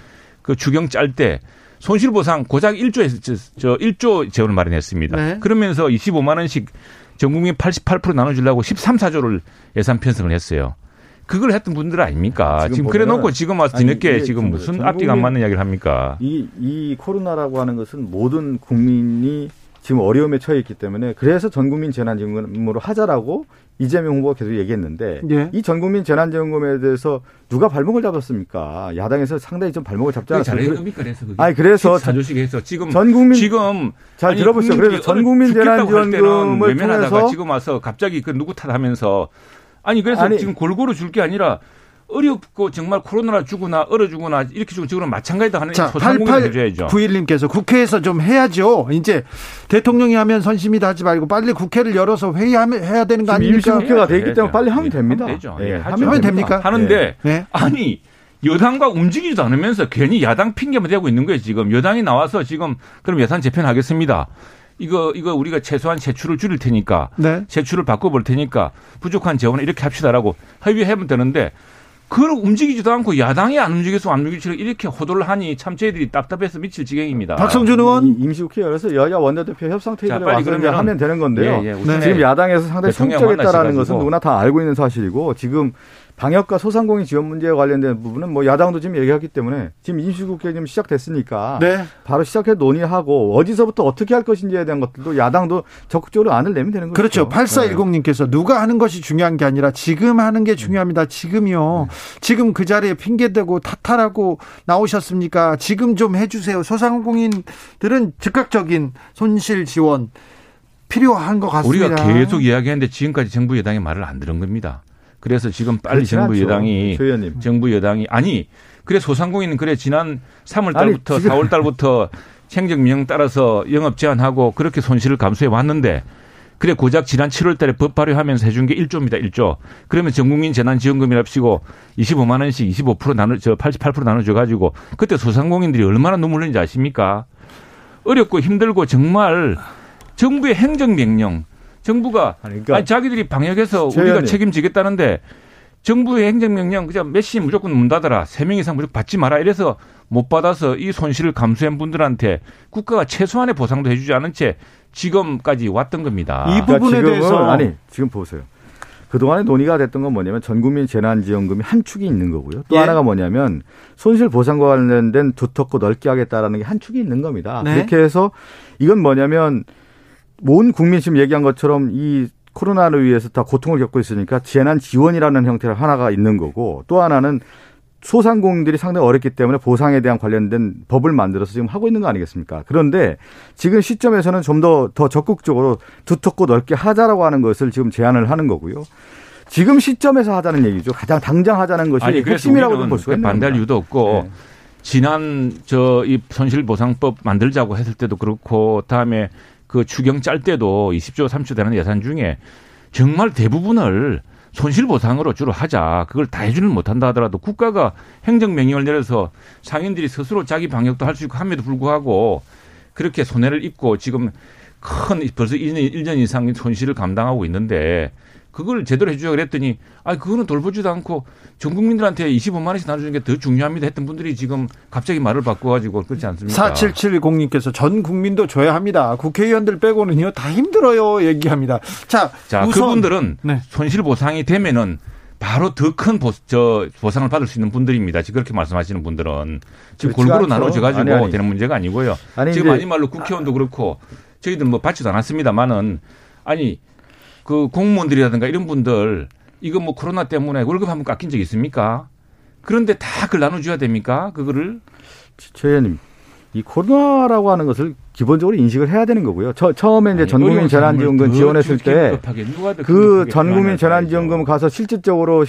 그 주경 짤 때 손실보상 고작 1조에서 저, 저 1조 재원을 마련했습니다. 네. 그러면서 25만 원씩 전 국민 88% 나눠주려고 13, 4조를 예산 편성을 했어요. 그걸 했던 분들 아닙니까? 지금, 지금 그래 놓고 지금 와서 뒤늦게 지금 무슨 앞뒤가 안 맞는 이야기를 합니까? 이, 이 코로나라고 하는 것은 모든 국민이 지금 어려움에 처해 있기 때문에 그래서 전 국민 재난지원금으로 하자라고 이재명 후보가 계속 얘기했는데 예. 이 전국민 재난지원금에 대해서 누가 발목을 잡았습니까? 야당에서 상당히 좀 발목을 잡지 않았습니까? 그래서 그게. 아니 그래서 자조식에서 지금 전 국민 지금 잘 들어보세요. 그래서 전 국민 재난지원금을 통해서 지금 와서 갑자기 그 누구 탓하면서 아니 그래서 아니, 지금 골고루 줄 게 아니라 어렵고 정말 코로나라 죽거나 얼어 죽거나 이렇게 죽은 지금은 마찬가지다 하는 소상공인 해줘야죠. 91님께서 국회에서 좀 해야죠. 이제 대통령이 하면 선심이다 하지 말고 빨리 국회를 열어서 회의해야 되는 거 아닙니까? 임시국회가 되기 때문에 빨리 하면 됩니다. 하면 되죠. 예, 하면 됩니까? 하는데 네. 아니 여당과 움직이지도 않으면서 괜히 야당 핑계만 대고 있는 거예요. 지금 여당이 나와서 지금 그럼 예산 재편하겠습니다. 이거 이거 우리가 최소한 세출을 줄일 테니까 네. 세출을 바꿔 볼 테니까 부족한 재원을 이렇게 합시다라고 협의하면 되는데 그걸 움직이지도 않고 야당이 안 움직여서 안 움직이고 이렇게 호도를 하니 참 저희들이 답답해서 미칠 지경입니다. 박성준 의원 임시국회 열어서 여야 원내대표 협상 테이블에 와서 그러면 하면 되는 건데요. 예, 예, 네. 지금 야당에서 상당히 성격했다라는 것은 누구나 다 알고 있는 사실이고 지금 방역과 소상공인 지원 문제에 관련된 부분은 뭐 야당도 지금 얘기하기 때문에 지금 임시국회 지금 시작됐으니까 네. 바로 시작해 논의하고 어디서부터 어떻게 할 것인지에 대한 것들도 야당도 적극적으로 안을 내면 되는 거죠. 그렇죠. 8410님께서 누가 하는 것이 중요한 게 아니라 지금 하는 게 중요합니다. 지금이요. 지금 그 자리에 핑계대고 탓하라고 나오셨습니까? 지금 좀 해주세요. 소상공인들은 즉각적인 손실 지원 필요한 것 같습니다. 우리가 계속 이야기했는데 지금까지 정부 여당이 말을 안 들은 겁니다. 그래서 지금 빨리 정부 않죠. 여당이 조의원님. 정부 여당이 아니 그래 소상공인은 그래 지난 3월 달부터 아니, 4월 달부터 행정명 따라서 영업 제한하고 그렇게 손실을 감수해 왔는데 그래 고작 지난 7월 달에 법 발의하면서 해준 게 1조입니다. 1조. 그러면 전국민 재난지원금이랍시고 25만 원씩 25% 나눠 저 88% 나눠 줘 가지고 그때 소상공인들이 얼마나 눈물 흘는지 아십니까? 어렵고 힘들고 정말 정부의 행정 명령 정부가 아니, 그러니까 아니, 자기들이 방역해서 우리가 책임지겠다는데 정부의 행정명령 그냥 몇 시 무조건 문 닫아라. 세 명 이상 무조건 받지 마라. 이래서 못 받아서 이 손실을 감수한 분들한테 국가가 최소한의 보상도 해주지 않은 채 지금까지 왔던 겁니다. 이 부분에 그러니까 대해서 아니 지금 보세요. 그동안에 논의가 됐던 건 뭐냐면 전 국민 재난지원금이 한 축이 있는 거고요. 또 예. 하나가 뭐냐면 손실 보상과 관련된 두텁고 넓게 하겠다라는 게 한 축이 있는 겁니다. 네. 이렇게 해서 이건 뭐냐면 온 국민 지금 얘기한 것처럼 이 코로나로 위해서 다 고통을 겪고 있으니까 재난 지원이라는 형태를 하나가 있는 거고 또 하나는 소상공인들이 상당히 어렵기 때문에 보상에 대한 관련된 법을 만들어서 지금 하고 있는 거 아니겠습니까? 그런데 지금 시점에서는 좀더더 적극적으로 두텁고 넓게 하자라고 하는 것을 지금 제안을 하는 거고요. 지금 시점에서 하자는 얘기죠. 가장 당장 하자는 것이 아니, 핵심이라고 볼 수가 있는 반대할 이유도 없고 네. 지난 저 이 손실보상법 만들자고 했을 때도 그렇고 다음에 그 추경 짤 때도 20조 30조 되는 예산 중에 정말 대부분을 손실보상으로 주로 하자. 그걸 다 해주는 못한다 하더라도 국가가 행정명령을 내려서 상인들이 스스로 자기 방역도 할 수 있고 함에도 불구하고 그렇게 손해를 입고 지금 큰 벌써 1년, 1년 이상 손실을 감당하고 있는데 그걸 제대로 해주자 그랬더니 아 그거는 돌보지도 않고 전 국민들한테 25만 원씩 나눠주는 게 더 중요합니다 했던 분들이 지금 갑자기 말을 바꿔가지고 그렇지 않습니까? 4770님께서 전 국민도 줘야 합니다. 국회의원들 빼고는요 다 힘들어요 얘기합니다. 자, 자 우선, 그분들은 네. 손실 보상이 되면은 바로 더 큰 보상을 받을 수 있는 분들입니다. 지금 그렇게 말씀하시는 분들은 지금 골고루 나눠져 가지고 되는 문제가 아니고요. 아니, 지금 아니 말로 국회의원도 그렇고 저희들 뭐 받지도 않았습니다만은 아니 그 공무원들이라든가 이런 분들 이거 뭐 코로나 때문에 월급 한 번 깎인 적 있습니까? 그런데 다 그걸 나눠줘야 됩니까? 그거를? 최 의원님, 이 코로나라고 하는 것을 기본적으로 인식을 해야 되는 거고요. 저, 처음에 이제 전국민 재난지원금 지원했을 때 그 전국민 재난지원금 가서 실질적으로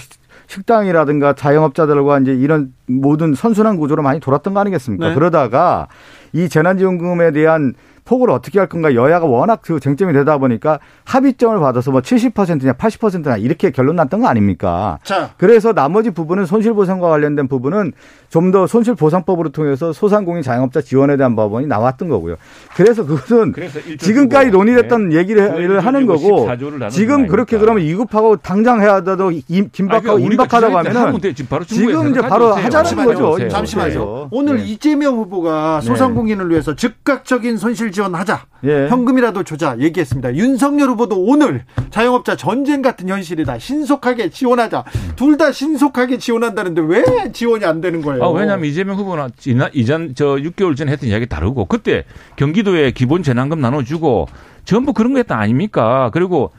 식당이라든가 자영업자들과 이제 이런 모든 선순환 구조로 많이 돌았던 거 아니겠습니까? 네. 그러다가 이 재난지원금에 대한 폭을 어떻게 할 건가 여야가 워낙 그 쟁점이 되다 보니까 합의점을 받아서 뭐 70%냐 80%냐 이렇게 결론 났던 거 아닙니까? 자. 그래서 나머지 부분은 손실보상과 관련된 부분은 좀 더 손실보상법으로 통해서 소상공인 자영업자 지원에 대한 법원이 나왔던 거고요. 그래서 그것은 그래서 지금까지 논의됐던 네. 얘기를 하는 거고 지금 그렇게 그러면 이급하고 당장 해야 돼도 긴박하고 임박하다고 하면은 지금 이제 바로 하자는 거죠. 잠시만요. 오늘 네. 이재명 후보가 네. 소상공인을 위해서 즉각적인 손실 지원하자. 예. 현금이라도 주자 얘기했습니다. 윤석열 후보도 오늘 자영업자 전쟁 같은 현실이다. 신속하게 지원하자. 둘 다 신속하게 지원한다는데 왜 지원이 안 되는 거예요? 아, 왜냐하면 이재명 후보는 이전 저 6개월 전에 했던 이야기 다르고 그때 경기도에 기본 재난금 나눠주고 전부 그런 거 했다 아닙니까? 그리고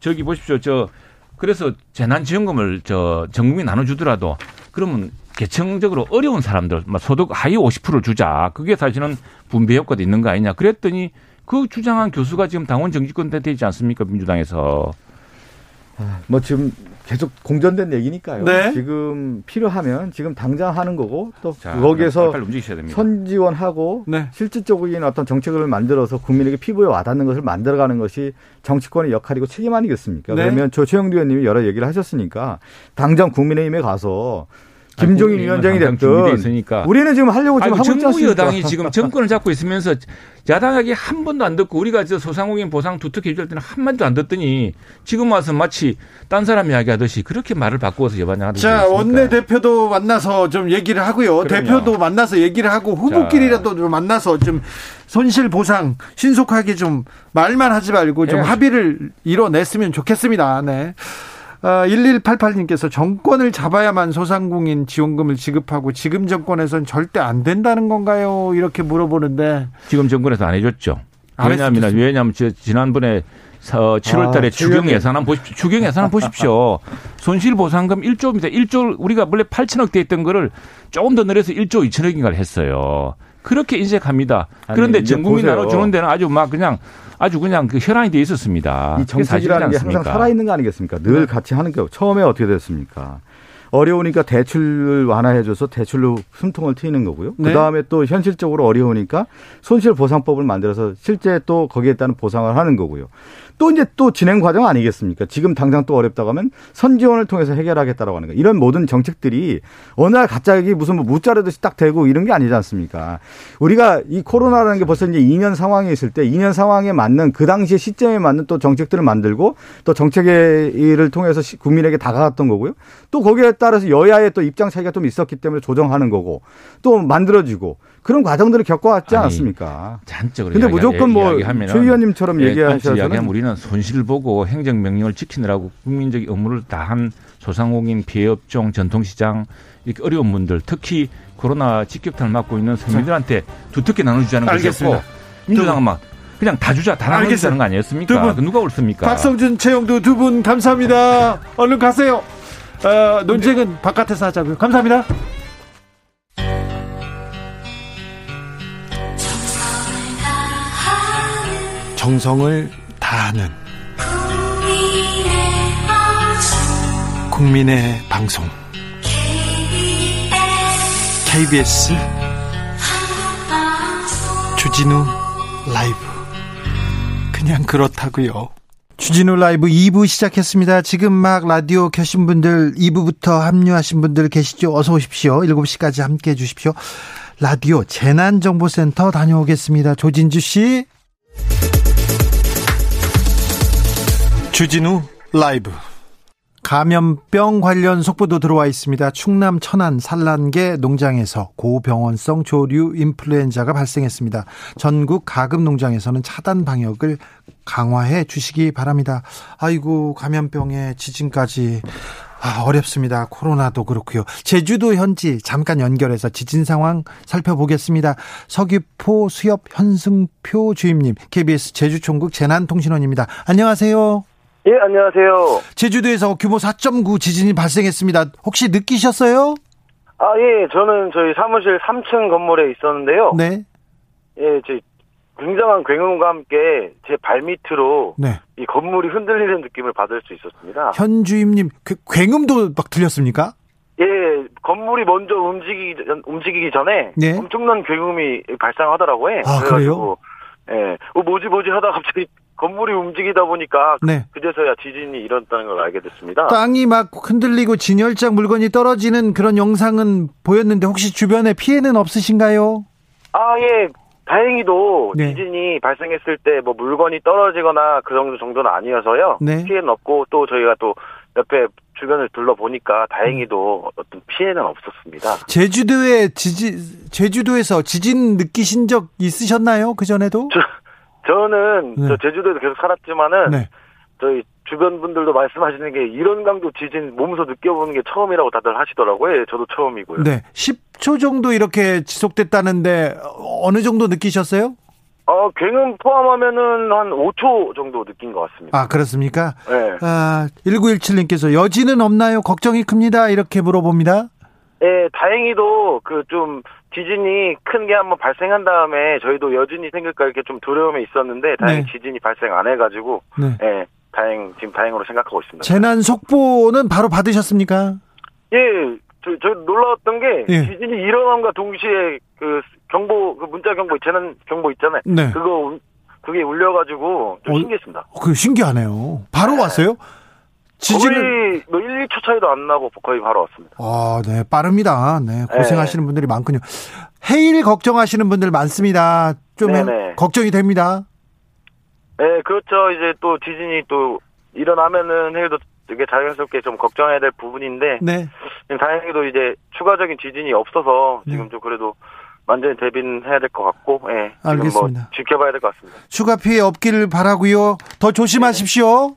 저기 보십시오. 저 그래서 재난 지원금을 저 전국민 나눠 주더라도 그러면 계층적으로 어려운 사람들, 소득 하위 50%를 주자. 그게 사실은 분배 효과도 있는 거 아니냐. 그랬더니 그 주장한 교수가 지금 당원 정치권 대 되지 않습니까? 민주당에서. 아, 뭐 지금 계속 공전된 얘기니까요. 네. 지금 필요하면 지금 당장 하는 거고 또 자, 거기에서 선지원하고 네. 실질적인 어떤 정책을 만들어서 국민에게 피부에 와닿는 것을 만들어가는 것이 정치권의 역할이고 책임 아니겠습니까? 네. 그러면 저 최영두 의원님이 여러 얘기를 하셨으니까 당장 국민의힘에 가서 김종인 위원장이 됐든 있으니까. 우리는 지금 하려고 지금 하고 있지 않습니까? 여당이 지금 정권을 잡고 있으면서 야당에게 한 번도 안 듣고 우리가 저 소상공인 보상 두텁게 해줄 때는 한 마디도 안 듣더니 지금 와서 마치 딴 사람 이야기하듯이 그렇게 말을 바꾸어서 여반장하는 자 원내 대표도 만나서 좀 얘기를 하고요. 그럼요. 대표도 만나서 얘기를 하고 후보끼리라도 좀 만나서 좀 손실 보상 신속하게 좀 말만 하지 말고 좀 해야지. 합의를 이뤄냈으면 좋겠습니다. 네. 1188님께서 정권을 잡아야만 소상공인 지원금을 지급하고 지금 정권에선 절대 안 된다는 건가요? 이렇게 물어보는데 지금 정권에서 안 해줬죠. 왜냐하면 왜냐하면 지난번에 7월 어, 달에 아, 추경 예산안 보십시오. 추경 예산안 보십시오. 손실 보상금 1조입니다. 1조 우리가 원래 8천억 돼 있던 거를 조금 더 늘려서 1조 2천억인가를 했어요. 그렇게 인색합니다. 그런데 전 국민 나눠주는 데는 아주 막 그냥 아주 그냥 그 혈안이 돼 있었습니다. 이 정책이라는 게 항상 살아있는 거 아니겠습니까? 늘 네. 같이 하는 게 처음에 어떻게 됐습니까? 어려우니까 대출 완화해줘서 대출로 숨통을 트이는 거고요. 네. 그 다음에 또 현실적으로 어려우니까 손실 보상법을 만들어서 실제 또 거기에 따른 보상을 하는 거고요. 또 이제 또 진행 과정 아니겠습니까? 지금 당장 또 어렵다고 하면 선지원을 통해서 해결하겠다라고 하는 거. 이런 모든 정책들이 어느 날 갑자기 무슨 뭐 무자르듯이 딱 되고 이런 게 아니지 않습니까? 우리가 이 코로나라는 게 벌써 이제 2년 상황에 있을 때 2년 상황에 맞는 그 당시의 시점에 맞는 또 정책들을 만들고 또 정책의 일을 통해서 국민에게 다가갔던 거고요. 또 거기에 따라서 여야의 또 입장 차이가 좀 있었기 때문에 조정하는 거고 또 만들어지고 그런 과정들을 겪어왔지 않았습니까? 잔적으로. 근데 무조건 뭐 최 의원님처럼 예, 얘기하셔서 이야기하 면 우리는 손실 보고 행정 명령을 지키느라고 국민적 업무를 다한 소상공인, 피해업종, 전통시장 이렇게 어려운 분들 특히 코로나 직격탄을 맞고 있는 서민들한테 두텁게 나눠주자는 것이었고 민주당은 막 그냥 다 주자 다 나눠주자는 거 아니었습니까? 두 분, 누가 옳습니까? 박성준, 최영도 두분 감사합니다. 얼른 가세요. 어, 논쟁은 바깥에서 하자고요. 감사합니다. 정성을 다하는 국민의 방송 KBS 주진우 라이브 그냥 그렇다고요. 주진우 라이브 2부 시작했습니다. 지금 막 라디오 켜신 분들 2부부터 합류하신 분들 계시죠? 어서 오십시오. 7시까지 함께 해 주십시오. 라디오 재난정보센터 다녀오겠습니다. 조진주 씨. 주진우 라이브 감염병 관련 속보도 들어와 있습니다. 충남 천안 산란계 농장에서 고병원성 조류 인플루엔자가 발생했습니다. 전국 가금 농장에서는 차단 방역을 강화해 주시기 바랍니다. 아이고 감염병에 지진까지 아, 어렵습니다. 코로나도 그렇고요. 제주도 현지 잠깐 연결해서 지진 상황 살펴보겠습니다. 서귀포 수협 현승표 주임님, KBS 제주총국 재난통신원입니다. 안녕하세요. 예, 안녕하세요. 제주도에서 규모 4.9 지진이 발생했습니다. 혹시 느끼셨어요? 아, 예, 저는 저희 사무실 3층 건물에 있었는데요. 네. 예, 저 굉장한 굉음과 함께 제 발밑으로 네. 이 건물이 흔들리는 느낌을 받을 수 있었습니다. 현 주임님, 그 굉음도 막 들렸습니까? 예, 건물이 먼저 움직이기, 움직이기 전에 네. 엄청난 굉음이 발생하더라고요. 아, 그래요? 예, 어, 뭐지 뭐지 하다 갑자기 건물이 움직이다 보니까 네. 그제서야 지진이 일어났다는 걸 알게 됐습니다. 땅이 막 흔들리고 진열장 물건이 떨어지는 그런 영상은 보였는데 혹시 주변에 피해는 없으신가요? 아, 예. 다행히도 네. 지진이 발생했을 때 뭐 물건이 떨어지거나 그 정도 정도는 아니어서요. 네. 피해는 없고 또 저희가 또 옆에 주변을 둘러보니까 다행히도 어떤 피해는 없었습니다. 제주도에 지진 제주도에서 지진 느끼신 적 있으셨나요? 그 전에도? 저는 네. 저 제주도에서 계속 살았지만은 네. 저희 주변 분들도 말씀하시는 게 이런 강도 지진 몸소 느껴보는 게 처음이라고 다들 하시더라고요. 예, 저도 처음이고요. 네. 10초 정도 이렇게 지속됐다는데 어느 정도 느끼셨어요? 어, 굉음 포함하면은 한 5초 정도 느낀 것 같습니다. 아, 그렇습니까? 네. 아, 1917님께서 여지는 없나요? 걱정이 큽니다. 이렇게 물어봅니다. 예, 다행히도 그 좀 지진이 큰 게 한번 발생한 다음에 저희도 여진이 생길까 이렇게 좀 두려움이 있었는데 다행히 네. 지진이 발생 안 해가지고 네. 예, 다행 지금 다행으로 생각하고 있습니다. 재난 속보는 바로 받으셨습니까? 예, 저, 저 놀라웠던 게 예. 지진이 일어남과 동시에 그 경보 그 문자 경보 재난 경보 있잖아요. 네. 그거 그게 울려가지고 좀 어, 신기했습니다. 그 신기하네요. 바로 네. 왔어요? 지진은 거의 뭐 1, 2초 차이도 안 나고 거의 바로 왔습니다. 아, 네, 빠릅니다. 네, 고생하시는 네. 분들이 많군요. 해일 걱정하시는 분들 많습니다. 좀 네네. 걱정이 됩니다. 네, 그렇죠. 이제 또 지진이 또 일어나면은 해일도 되게 자연스럽게 좀 걱정해야 될 부분인데, 네. 다행히도 이제 추가적인 지진이 없어서 지금 네. 좀 그래도 완전히 대비는 해야 될 것 같고, 예. 네, 알겠습니다. 뭐 지켜봐야 될 것 같습니다. 추가 피해 없기를 바라고요. 더 조심하십시오.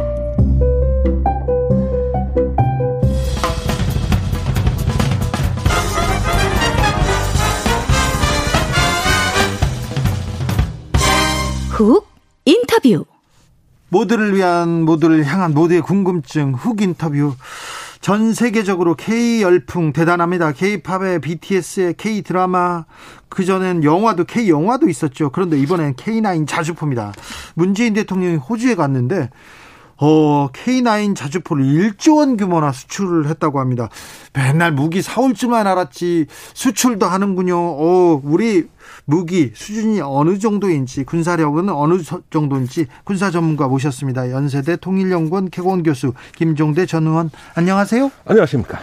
훅 인터뷰. 모두를 위한 모두를 향한 모두의 궁금증 훅 인터뷰. 전 세계적으로 K 열풍 대단합니다. K-팝의 BTS의 K 드라마 그 전엔 영화도 K 영화도 있었죠. 그런데 이번엔 K9 자주포입니다. 문재인 대통령이 호주에 갔는데 어, K9 자주포를 1조 원 규모나 수출을 했다고 합니다. 맨날 무기 사올 줄만 알았지 수출도 하는군요. 어, 우리 무기 수준이 어느 정도인지 군사력은 어느 정도인지 군사 전문가 모셨습니다. 연세대 통일연구원 개원 교수 김종대 전 의원 안녕하세요. 안녕하십니까.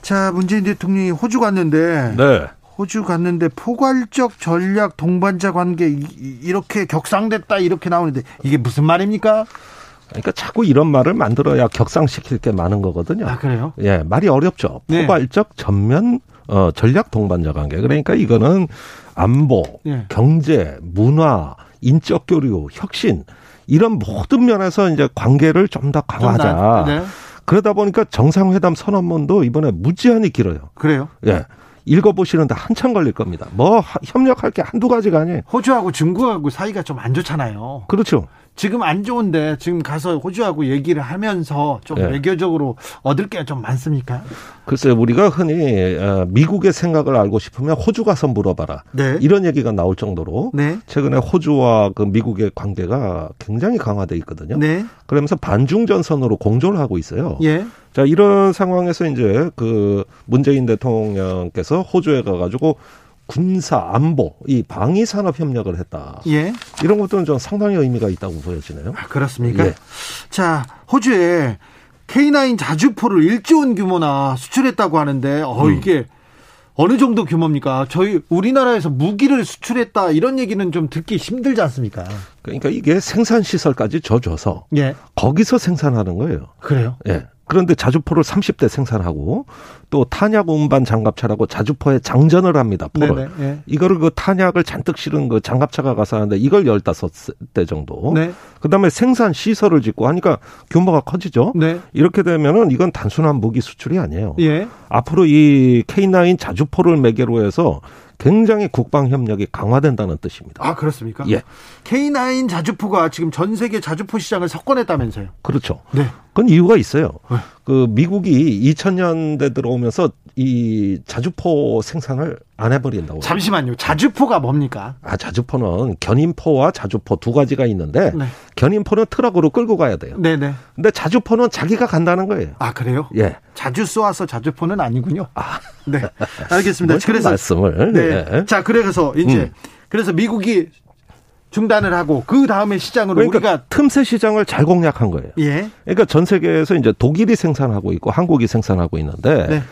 자 문재인 대통령이 호주 갔는데 네. 호주 갔는데 포괄적 전략 동반자 관계 이렇게 격상됐다 이렇게 나오는데 이게 무슨 말입니까? 그러니까 자꾸 이런 말을 만들어야 격상시킬 게 많은 거거든요. 아, 그래요? 예, 말이 어렵죠. 네. 포괄적 전면 어, 전략 동반자 관계. 그러니까 이거는 안보, 네. 경제, 문화, 인적 교류, 혁신 이런 모든 면에서 이제 관계를 좀 더 강화하자. 네. 그러다 보니까 정상회담 선언문도 이번에 무지한히 길어요. 그래요? 예. 읽어보시는데 한참 걸릴 겁니다. 뭐 협력할 게 한두 가지가 아니에요. 호주하고 중국하고 사이가 좀 안 좋잖아요. 그렇죠. 지금 안 좋은데 지금 가서 호주하고 얘기를 하면서 좀 네. 외교적으로 얻을 게 좀 많습니까? 글쎄요, 우리가 흔히 어, 미국의 생각을 알고 싶으면 호주 가서 물어봐라. 네. 이런 얘기가 나올 정도로 네. 최근에 호주와 그 미국의 관계가 굉장히 강화돼 있거든요. 네. 그러면서 반중 전선으로 공조를 하고 있어요. 예. 자, 이런 상황에서 이제 그 문재인 대통령께서 호주에 가가지고 군사 안보 이 방위 산업 협력을 했다. 예. 이런 것들은 좀 상당히 의미가 있다고 보여지네요. 아, 그렇습니까? 예. 자, 호주에 K9 자주포를 1조 원 규모나 수출했다고 하는데 어 음. 이게 어느 정도 규모입니까? 저희 우리나라에서 무기를 수출했다 이런 얘기는 좀 듣기 힘들지 않습니까? 그러니까 이게 생산 시설까지 져줘서 예. 거기서 생산하는 거예요. 그래요? 예. 그런데 자주포를 30대 생산하고 또 탄약 운반 장갑차라고 자주포에 장전을 합니다. 포를. 네, 네. 이거를 그 탄약을 잔뜩 실은 그 장갑차가 가서 하는데 이걸 15대 정도. 네. 그다음에 생산 시설을 짓고 하니까 규모가 커지죠. 네. 이렇게 되면은 이건 단순한 무기 수출이 아니에요. 예. 앞으로 이 K9 자주포를 매개로 해서 굉장히 국방 협력이 강화된다는 뜻입니다. 아 그렇습니까? 예. K9 자주포가 지금 전 세계 자주포 시장을 석권했다면서요? 그렇죠. 네. 그건 이유가 있어요. 네. 그 미국이 2000년대 들어오면서 이 자주포 생산을 안 해버린다고. 잠시만요. 자주포가 뭡니까? 아 자주포는 견인포와 자주포 두 가지가 있는데 네. 견인포는 트럭으로 끌고 가야 돼요. 네네. 근데 자주포는 자기가 간다는 거예요. 아 그래요? 예. 자주 쏘아서 자주포는 아니군요. 아, 네. 알겠습니다. 그래서 말씀을. 네. 네. 자 그래서 이제 음. 그래서 미국이 중단을 하고 그 다음에 시장으로 그러니까 우리가 틈새 시장을 잘 공략한 거예요. 예. 그러니까 전 세계에서 이제 독일이 생산하고 있고 한국이 생산하고 있는데 네.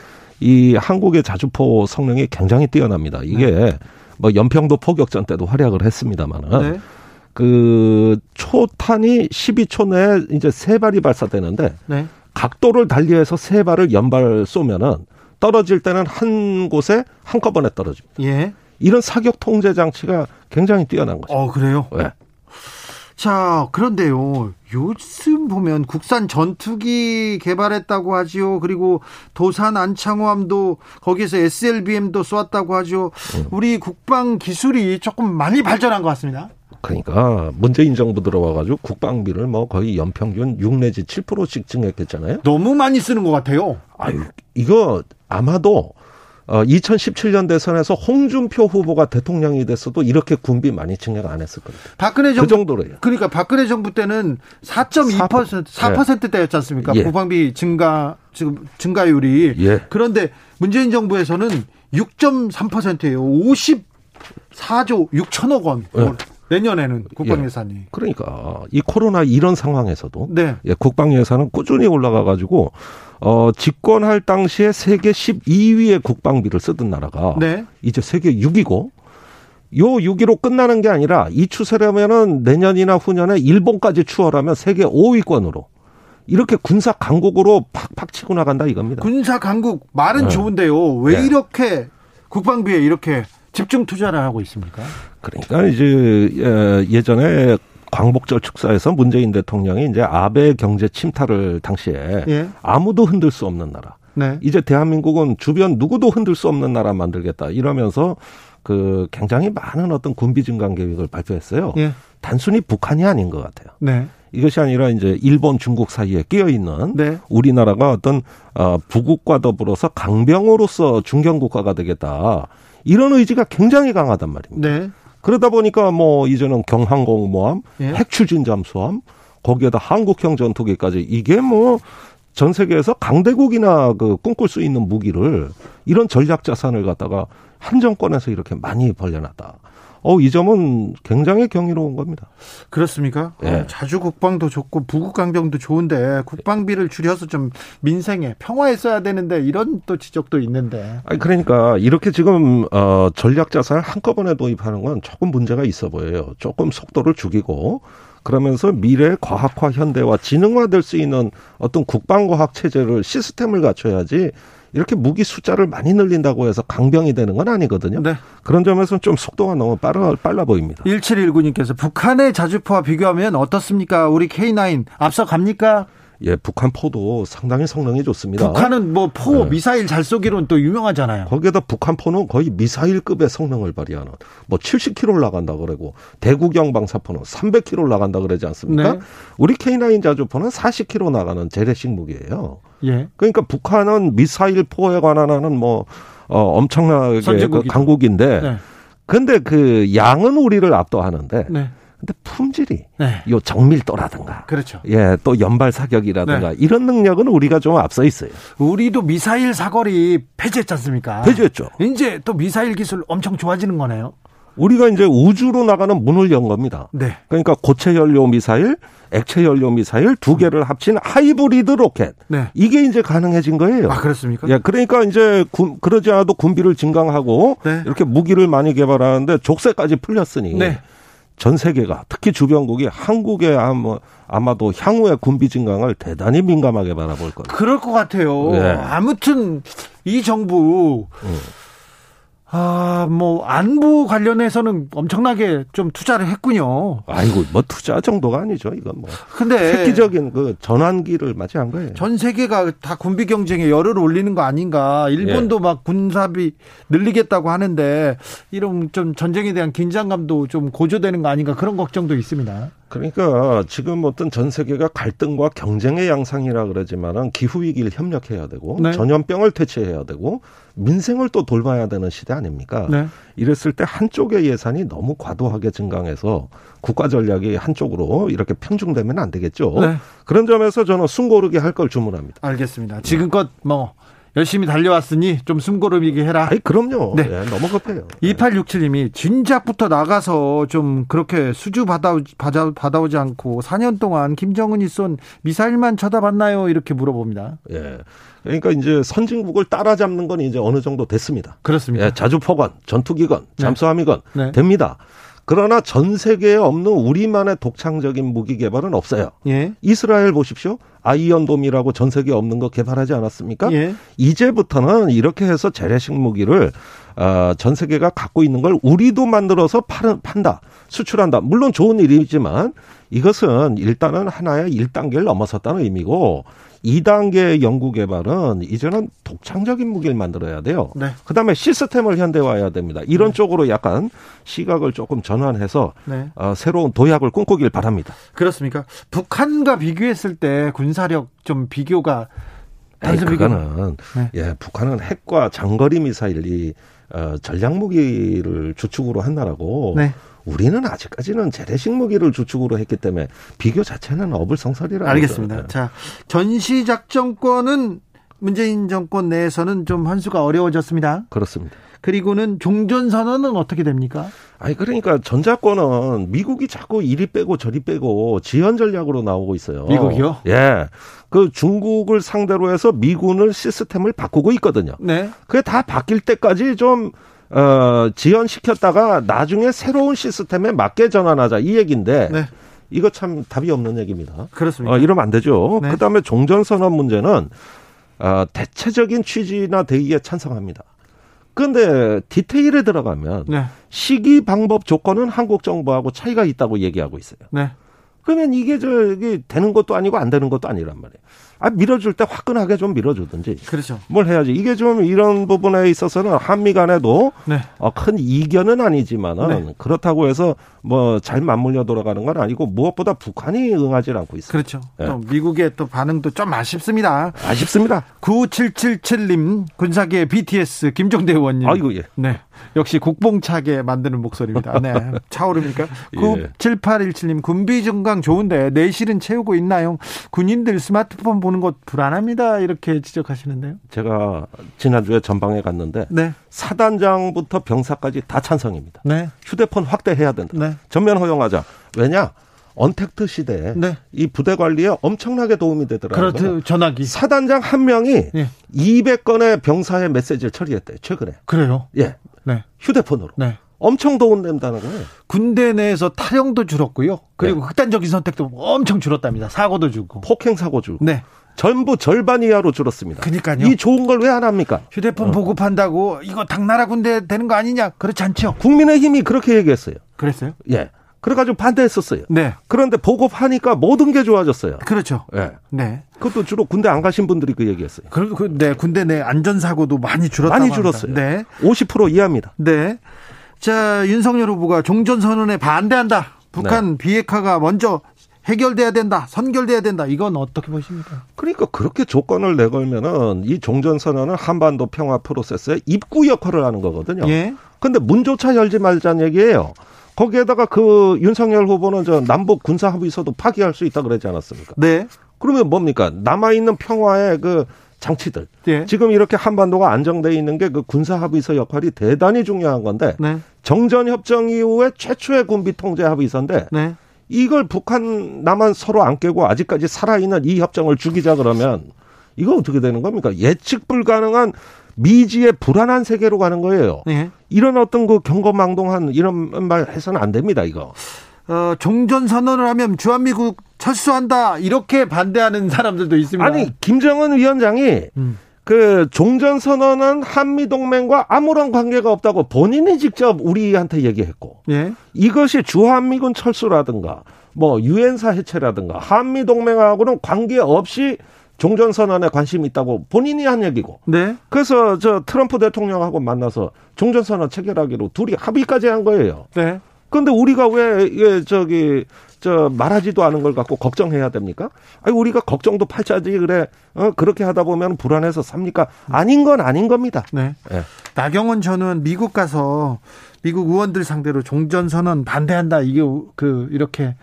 이 한국의 자주포 성능이 굉장히 뛰어납니다. 이게 네. 뭐 연평도 포격전 때도 활약을 했습니다만은 네. 그 초탄이 12초 내에 이제 세 발이 발사되는데 네. 각도를 달리해서 세 발을 연발 쏘면은 떨어질 때는 한 곳에 한꺼번에 떨어집니다. 예. 이런 사격 통제 장치가 굉장히 뛰어난 거죠. 어, 그래요? 네. 자, 그런데요. 요즘 보면 국산 전투기 개발했다고 하지요. 그리고 도산 안창호함도 거기에서 SLBM도 쏘았다고 하죠. 음. 우리 국방 기술이 조금 많이 발전한 것 같습니다. 그러니까 문재인 정부 들어와가지고 국방비를 뭐 거의 연평균 6 내지 7%씩 증액했잖아요. 너무 많이 쓰는 것 같아요. 아유, 이거 아마도 어, 2017년 대선에서 홍준표 후보가 대통령이 됐어도 이렇게 군비 많이 증액 안 했을 겁니다. 박근혜 그 정부 그 정도로요. 그러니까 박근혜 정부 때는 4.2% 4%대였지 않습니까? 예. 국방비 증가 지금 증가율이. 예. 그런데 문재인 정부에서는 6.3%예요. 54조 6천억 원. 예. 내년에는 국방 예. 예산이. 예. 그러니까 이 코로나 이런 상황에서도 네. 예, 국방 예산은 꾸준히 올라가 가지고 어 집권할 당시에 세계 12위의 국방비를 쓰던 나라가 네. 이제 세계 6위고 요 6위로 끝나는 게 아니라 이 추세라면은 내년이나 후년에 일본까지 추월하면 세계 5위권으로 이렇게 군사 강국으로 팍팍 치고 나간다 이겁니다. 군사 강국 말은 네. 좋은데요. 왜 네. 이렇게 국방비에 이렇게 집중 투자를 하고 있습니까? 그러니까 이제 예, 예전에 광복절 축사에서 문재인 대통령이 이제 아베 경제 침탈을 당시에 예. 아무도 흔들 수 없는 나라. 네. 이제 대한민국은 주변 누구도 흔들 수 없는 나라 만들겠다 이러면서 그 굉장히 많은 어떤 군비 증강 계획을 발표했어요. 예. 단순히 북한이 아닌 것 같아요. 네. 이것이 아니라 이제 일본, 중국 사이에 끼어 있는 네. 우리나라가 어떤 어 부국과 더불어서 강병으로서 중견 국가가 되겠다. 이런 의지가 굉장히 강하단 말입니다. 네. 그러다 보니까 뭐 이제는 경항공모함, 예. 핵추진 잠수함, 거기에다 한국형 전투기까지 이게 뭐 전 세계에서 강대국이나 그 꿈꿀 수 있는 무기를 이런 전략 자산을 갖다가 한 정권에서 이렇게 많이 벌려놨다. 어, 이 점은 굉장히 경이로운 겁니다. 그렇습니까? 네. 어, 자주 국방도 좋고 부국 강병도 좋은데 국방비를 줄여서 좀 민생에 평화에 써야 되는데 이런 또 지적도 있는데. 아니 그러니까 이렇게 지금 어 전략 자산을 한꺼번에 도입하는 건 조금 문제가 있어 보여요. 조금 속도를 죽이고 그러면서 미래 과학화 현대화 지능화될 수 있는 어떤 국방과학 체제를 시스템을 갖춰야지 이렇게 무기 숫자를 많이 늘린다고 해서 강병이 되는 건 아니거든요. 네. 그런 점에서는 좀 속도가 너무 빨라, 빨라 보입니다. 1719님께서 북한의 자주포와 비교하면 어떻습니까? 우리 K9 앞서 갑니까? 예, 북한 포도 상당히 성능이 좋습니다. 북한은 뭐 포, 네. 미사일 잘 쏘기로는 또 유명하잖아요. 거기에다 북한 포는 거의 미사일급의 성능을 발휘하는 뭐 70km 나간다 그러고 대구경 방사포는 300km 나간다 그러지 않습니까? 네. 우리 K9 자주포는 40km 나가는 재래식 무기예요. 예. 그러니까 북한은 미사일 포에 관한 하는 뭐 어, 엄청나게 그 강국인데 네. 근데 그 양은 우리를 압도하는데 네. 근데 품질이 네. 요 정밀도라든가 그렇죠. 예, 또 연발 사격이라든가 네. 이런 능력은 우리가 좀 앞서 있어요. 우리도 미사일 사거리 폐지했지 않습니까? 폐지했죠. 이제 또 미사일 기술 엄청 좋아지는 거네요. 우리가 이제 우주로 나가는 문을 연 겁니다. 네. 그러니까 고체 연료 미사일, 액체 연료 미사일 두 개를 합친 하이브리드 로켓. 네. 이게 이제 가능해진 거예요. 아, 그렇습니까? 예, 그러니까 이제 군, 그러지 않아도 군비를 증강하고 네. 이렇게 무기를 많이 개발하는데 족쇄까지 풀렸으니 네. 전 세계가 특히 주변국이 한국의 아마, 아마도 향후의 군비 증강을 대단히 민감하게 바라볼 거예요. 그럴 것 같아요. 네. 아무튼 이 정부 음. 아, 뭐 안보 관련해서는 엄청나게 좀 투자를 했군요. 아이고, 뭐 투자 정도가 아니죠. 이건 뭐. 근데 획기적인 그 전환기를 맞이한 거예요. 전 세계가 다 군비 경쟁에 열을 올리는 거 아닌가? 일본도 예. 막 군사비 늘리겠다고 하는데 이런 좀 전쟁에 대한 긴장감도 좀 고조되는 거 아닌가? 그런 걱정도 있습니다. 그러니까 지금 어떤 전 세계가 갈등과 경쟁의 양상이라 그러지만은 기후 위기를 협력해야 되고 네. 전염병을 퇴치해야 되고 민생을 또 돌봐야 되는 시대 아닙니까? 네. 이랬을 때 한쪽의 예산이 너무 과도하게 증강해서 국가 전략이 한쪽으로 이렇게 편중되면 안 되겠죠. 네. 그런 점에서 저는 숨고르게 할 걸 주문합니다. 알겠습니다. 지금껏 뭐 열심히 달려왔으니 좀 숨고르미게 해라. 아이, 그럼요. 네. 네 너무 급해요. 2867님이 진작부터 나가서 좀 그렇게 수주 받아, 받아, 받아오지 않고 4년 동안 김정은이 쏜 미사일만 쳐다봤나요? 이렇게 물어봅니다. 예. 그러니까 이제 선진국을 따라잡는 건 이제 어느 정도 됐습니다. 그렇습니다. 예, 자주포건, 전투기건, 네. 잠수함이건 네. 됩니다. 그러나 전 세계에 없는 우리만의 독창적인 무기 개발은 없어요. 예. 이스라엘 보십시오. 아이언돔이라고 전 세계에 없는 거 개발하지 않았습니까? 예. 이제부터는 이렇게 해서 재래식 무기를 어, 전 세계가 갖고 있는 걸 우리도 만들어서 팔, 판다, 수출한다. 물론 좋은 일이지만 이것은 일단은 하나의 1단계를 넘어섰다는 의미고 2단계 연구 개발은 이제는 독창적인 무기를 만들어야 돼요. 네. 그다음에 시스템을 현대화해야 됩니다. 이런 네. 쪽으로 약간 시각을 조금 전환해서 네. 어, 새로운 도약을 꿈꾸길 바랍니다. 그렇습니까? 북한과 비교했을 때 군사력 좀 비교가 단순 그거는 네. 예, 북한은 핵과 장거리 미사일이 어, 전략 무기를 주축으로 한 나라고 네. 우리는 아직까지는 재래식 무기를 주축으로 했기 때문에 비교 자체는 어불성설이라. 알겠습니다. 네. 자, 전시 작전권은 문재인 정권 내에서는 좀 환수가 어려워졌습니다. 그렇습니다. 그리고는 종전 선언은 어떻게 됩니까? 아니 그러니까 전자권은 미국이 자꾸 이리 빼고 저리 빼고 지연 전략으로 나오고 있어요. 미국이요? 예. 그 중국을 상대로 해서 미군을 시스템을 바꾸고 있거든요. 네. 그게 다 바뀔 때까지 좀 어, 지연시켰다가 나중에 새로운 시스템에 맞게 전환하자 이 얘기인데 네. 이거 참 답이 없는 얘기입니다. 그렇습니다. 어, 이러면 안 되죠. 네. 그다음에 종전선언 문제는 어, 대체적인 취지나 대의에 찬성합니다. 그런데 디테일에 들어가면 네. 시기 방법 조건은 한국 정부하고 차이가 있다고 얘기하고 있어요. 네. 그러면 이게 저기 되는 것도 아니고 안 되는 것도 아니란 말이에요. 아, 밀어줄 때 화끈하게 좀 밀어주든지. 그렇죠. 뭘 해야지. 이게 좀 이런 부분에 있어서는 한미 간에도 네. 어, 큰 이견은 아니지만은 네. 그렇다고 해서 뭐 잘 맞물려 돌아가는 건 아니고 무엇보다 북한이 응하지 않고 있어요. 그렇죠. 네. 또 미국의 또 반응도 좀 아쉽습니다. 아쉽습니다. 9777님 군사계 BTS 김종대 의원님. 아이고 예. 네. 역시 국뽕차게 만드는 목소리입니다. 네. 차오릅니까? 예. 9817님 군비 증강 좋은데 내실은 채우고 있나요? 군인들 스마트폰 보는 것 불안합니다. 이렇게 지적하시는데요. 제가 지난주에 전방에 갔는데 네. 사단장부터 병사까지 다 찬성입니다. 네. 휴대폰 확대해야 된다. 네. 전면 허용하자. 왜냐? 언택트 시대에 네. 이 부대 관리에 엄청나게 도움이 되더라고요. 그렇죠. 전화기. 사단장 한 명이 네. 200건의 병사의 메시지를 처리했대요. 최근에. 그래요? 예. 네. 휴대폰으로. 네. 엄청 도움된다는 거예요. 군대 내에서 탈영도 줄었고요. 그리고 네. 극단적인 선택도 엄청 줄었답니다. 사고도 줄고. 폭행 사고 줄고. 네. 전부 절반 이하로 줄었습니다. 그러니까요. 이 좋은 걸 왜 안 합니까? 휴대폰 어. 보급한다고 이거 당나라 군대 되는 거 아니냐? 그렇지 않죠. 국민의힘이 그렇게 얘기했어요. 그랬어요? 예. 그래가지고 반대했었어요. 네. 그런데 보급하니까 모든 게 좋아졌어요. 그렇죠. 예. 네. 그것도 주로 군대 안 가신 분들이 그 얘기했어요. 그, 그, 네. 군대 내 안전 사고도 많이 줄었다. 많이 줄었어요. 네. 50% 이하입니다. 네. 자, 윤석열 후보가 종전 선언에 반대한다. 북한 네. 비핵화가 먼저 해결돼야 된다, 선결돼야 된다. 이건 어떻게 보십니까? 그러니까 그렇게 조건을 내걸면은 이 종전선언은 한반도 평화 프로세스의 입구 역할을 하는 거거든요. 예. 근데 문조차 열지 말자는 얘기예요. 거기에다가 그 윤석열 후보는 저 남북 군사 합의서도 파기할 수 있다 그러지 않았습니까? 네. 그러면 뭡니까? 남아 있는 평화의 그 장치들. 예. 지금 이렇게 한반도가 안정돼 있는 게 그 군사 합의서 역할이 대단히 중요한 건데 네. 정전 협정 이후에 최초의 군비 통제 합의서인데 네. 이걸 북한 남한 서로 안 깨고 아직까지 살아있는 이 협정을 죽이자 그러면 이거 어떻게 되는 겁니까? 예측 불가능한 미지의 불안한 세계로 가는 거예요. 네. 이런 어떤 그 경거망동한 이런 말 해서는 안 됩니다, 이거. 어, 종전 선언을 하면 주한미국 철수한다 이렇게 반대하는 사람들도 있습니다. 아니 김정은 위원장이 음. 그 종전 선언은 한미 동맹과 아무런 관계가 없다고 본인이 직접 우리한테 얘기했고 예. 이것이 주한미군 철수라든가 뭐 유엔사 해체라든가 한미 동맹하고는 관계 없이 종전 선언에 관심이 있다고 본인이 한 얘기고. 네. 그래서 저 트럼프 대통령하고 만나서 종전 선언 체결하기로 둘이 합의까지 한 거예요. 네. 그런데 우리가 왜 이게 저기 저 말하지도 않은 걸 갖고 걱정해야 됩니까? 아니 우리가 걱정도 팔자지 그래. 어 그렇게 하다 보면 불안해서 삽니까? 아닌 건 아닌 겁니다. 네. 네. 나경원 전은 미국 가서 미국 의원들 상대로 종전 선언 반대한다. 이게 그 이렇게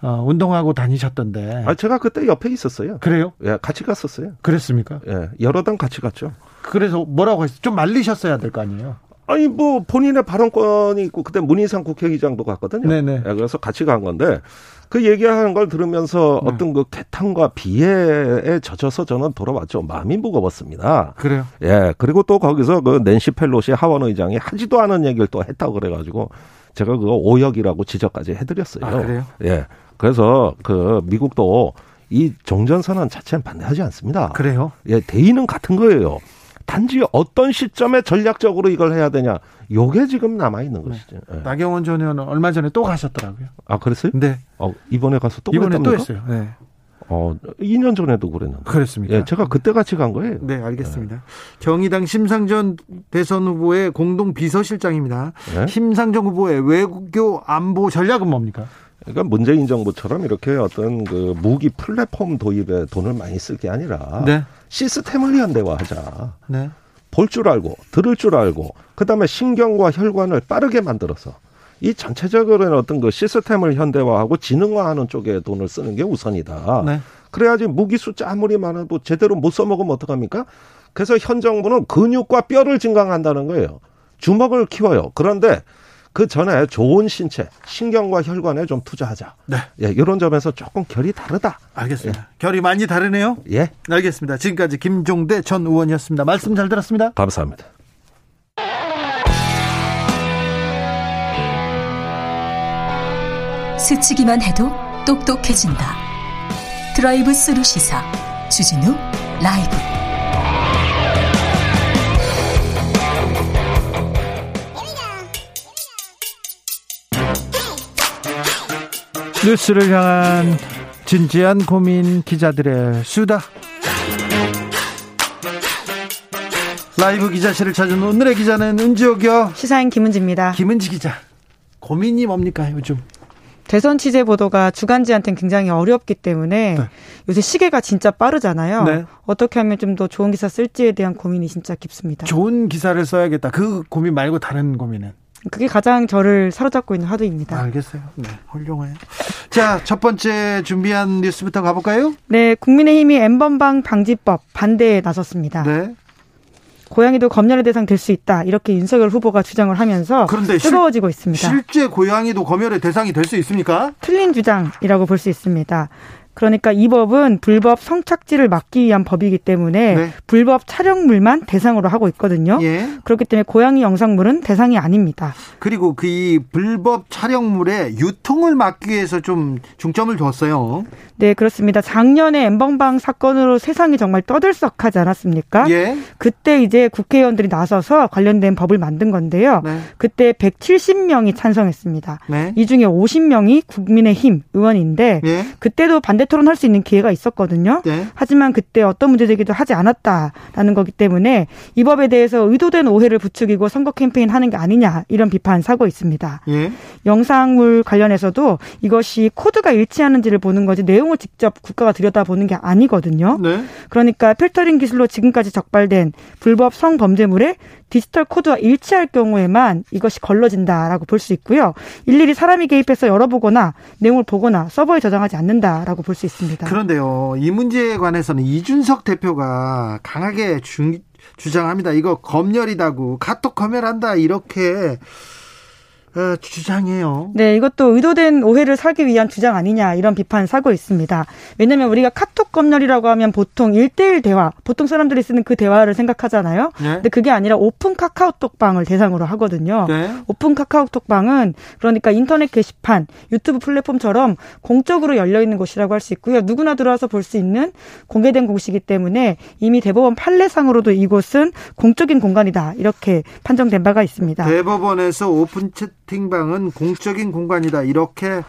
어, 운동하고 다니셨던데. 아, 제가 그때 옆에 있었어요. 그래요? 예, 같이 갔었어요. 그랬습니까? 예, 여러 당 같이 갔죠. 그래서 뭐라고 했어요? 좀 말리셨어야 될 거 아니에요? 아니 뭐 본인의 발언권이 있고 그때 문희상 국회의장도 갔거든요. 네네. 예, 그래서 같이 간 건데 그 얘기하는 걸 들으면서 네. 어떤 그 개탄과 비애에 젖어서 저는 돌아왔죠. 마음이 무거웠습니다. 그래요? 예. 그리고 또 거기서 그 낸시 펠로시 하원 의장이 하지도 않은 얘기를 또 했다고 그래가지고 제가 그거 오역이라고 지적까지 해드렸어요. 아, 그래요? 예. 그래서 그 미국도 이 종전선언 자체는 반대하지 않습니다. 그래요? 예, 대의는 같은 거예요. 단지 어떤 시점에 전략적으로 이걸 해야 되냐. 요게 지금 남아 있는 네. 것이죠. 네. 예. 나경원 전 의원은 얼마 전에 또 가셨더라고요. 아, 그랬어요? 네. 어, 이번에 가서 또 이번에 그랬답니까? 또 했어요. 네. 어, 2년 전에도 그랬는데. 그랬습니까? 예, 제가 그때 같이 간 거예요. 네, 알겠습니다. 네. 정의당 심상전 대선 후보의 공동 비서실장입니다. 네? 심상정 후보의 외교 안보 전략은 뭡니까? 그러니까 문재인 정부처럼 이렇게 어떤 그 무기 플랫폼 도입에 돈을 많이 쓸 게 아니라 네. 시스템을 현대화하자. 네. 볼 줄 알고 들을 줄 알고 그다음에 신경과 혈관을 빠르게 만들어서 이 전체적으로는 어떤 그 시스템을 현대화하고 지능화하는 쪽에 돈을 쓰는 게 우선이다. 네. 그래야지 무기 숫자 아무리 많아도 제대로 못 써먹으면 어떡합니까? 그래서 현 정부는 근육과 뼈를 증강한다는 거예요. 주먹을 키워요. 그런데 그 전에 좋은 신체, 신경과 혈관에 좀 투자하자. 네. 예, 이런 점에서 조금 결이 다르다. 알겠습니다. 예. 결이 많이 다르네요. 예. 알겠습니다. 지금까지 김종대 전 의원이었습니다. 말씀 잘 들었습니다. 감사합니다. 스치기만 해도 똑똑해진다. 드라이브 스루 시사 주진우 라이브. 뉴스를 향한 진지한 고민 기자들의 수다. 라이브 기자실을 찾은 오늘의 기자는 은지옥이요. 시사인 김은지입니다. 김은지 기자. 고민이 뭡니까 요즘? 대선 취재 보도가 주간지한테는 굉장히 어렵기 때문에 네. 요새 시계가 진짜 빠르잖아요. 네. 어떻게 하면 좀 더 좋은 기사 쓸지에 대한 고민이 진짜 깊습니다. 좋은 기사를 써야겠다. 그 고민 말고 다른 고민은? 그게 가장 저를 사로잡고 있는 화두입니다. 알겠어요. 네, 훌륭해요. 자, 첫 번째 준비한 뉴스부터 가볼까요? 네, 국민의힘이 엠번방 방지법 반대에 나섰습니다. 네. 고양이도 검열의 대상 될 수 있다 이렇게 윤석열 후보가 주장을 하면서 그런데 뜨거워지고 실, 있습니다. 실제 고양이도 검열의 대상이 될 수 있습니까? 틀린 주장이라고 볼 수 있습니다. 그러니까 이 법은 불법 성착지를 막기 위한 법이기 때문에 네. 불법 촬영물만 대상으로 하고 있거든요. 예. 그렇기 때문에 고양이 영상물은 대상이 아닙니다. 그리고 그 불법 촬영물의 유통을 막기 위해서 좀 중점을 뒀어요. 네, 그렇습니다. 작년에 엠번방 사건으로 세상이 정말 떠들썩하지 않았습니까? 예. 그때 이제 국회의원들이 나서서 관련된 법을 만든 건데요. 네. 그때 170명이 찬성했습니다. 네. 이 중에 50명이 국민의힘 의원인데 예. 그때도 반대 반대 토론할 수 있는 기회가 있었거든요. 네. 하지만 그때 어떤 문제 제기도 하지 않았다라는 거기 때문에 이 법에 대해서 의도된 오해를 부추기고 선거 캠페인 하는 게 아니냐 이런 비판 사고 있습니다. 예. 영상물 관련해서도 이것이 코드가 일치하는지를 보는 거지 내용을 직접 국가가 들여다보는 게 아니거든요. 네. 그러니까 필터링 기술로 지금까지 적발된 불법 성범죄물에 디지털 코드와 일치할 경우에만 이것이 걸러진다라고 볼 수 있고요. 일일이 사람이 개입해서 열어보거나 내용을 보거나 서버에 저장하지 않는다라고 볼 수 있습니다. 그런데요, 이 문제에 관해서는 이준석 대표가 강하게 주, 주장합니다. 이거 검열이다고 카톡 검열한다 이렇게 어, 주장해요. 네, 이것도 의도된 오해를 사기 위한 주장 아니냐 이런 비판 사고 있습니다. 왜냐하면 우리가 카톡 검열이라고 하면 보통 일대일 대화, 보통 사람들이 쓰는 그 대화를 생각하잖아요. 네. 근데 그게 아니라 오픈 카카오톡방을 대상으로 하거든요. 네. 오픈 카카오톡방은 그러니까 인터넷 게시판, 유튜브 플랫폼처럼 공적으로 열려 있는 곳이라고 할 수 있고요. 누구나 들어와서 볼 수 있는 공개된 곳이기 때문에 이미 대법원 판례상으로도 이곳은 공적인 공간이다 이렇게 판정된 바가 있습니다. 대법원에서 오픈 채 채팅방은 공적인 공간이다. 이렇게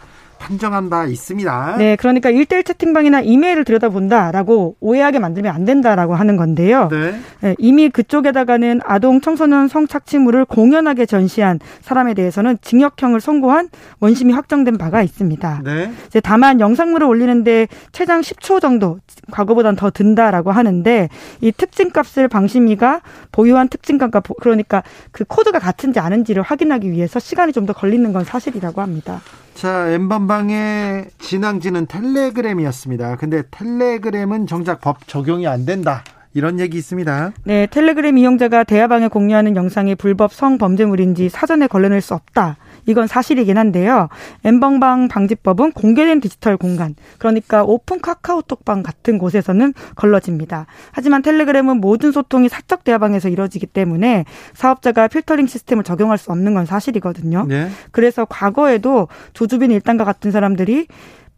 판정한 바 있습니다. 네, 그러니까 일대일 채팅방이나 이메일을 들여다본다라고 오해하게 만들면 안 된다라고 하는 건데요. 네. 네, 이미 그쪽에다가는 아동 청소년 성착취물을 공연하게 전시한 사람에 대해서는 징역형을 선고한 원심이 확정된 바가 있습니다. 네. 이제 다만 영상물을 올리는데 최장 10초 정도 과거보단 더 든다라고 하는데 이 특징값을 방심위가 보유한 특징값과 그러니까 그 코드가 같은지 아닌지를 확인하기 위해서 시간이 좀 더 걸리는 건 사실이라고 합니다. 자, 엠번방의 진앙지는 텔레그램이었습니다. 근데 텔레그램은 정작 법 적용이 안 된다. 이런 얘기 있습니다. 네, 텔레그램 이용자가 대화방에 공유하는 영상이 불법 성범죄물인지 사전에 걸러낼 수 없다. 이건 사실이긴 한데요. 엠번방 방지법은 공개된 디지털 공간, 그러니까 오픈 카카오톡방 같은 곳에서는 걸러집니다. 하지만 텔레그램은 모든 소통이 사적 대화방에서 이루어지기 때문에 사업자가 필터링 시스템을 적용할 수 없는 건 사실이거든요. 네. 그래서 과거에도 조주빈 일당과 같은 사람들이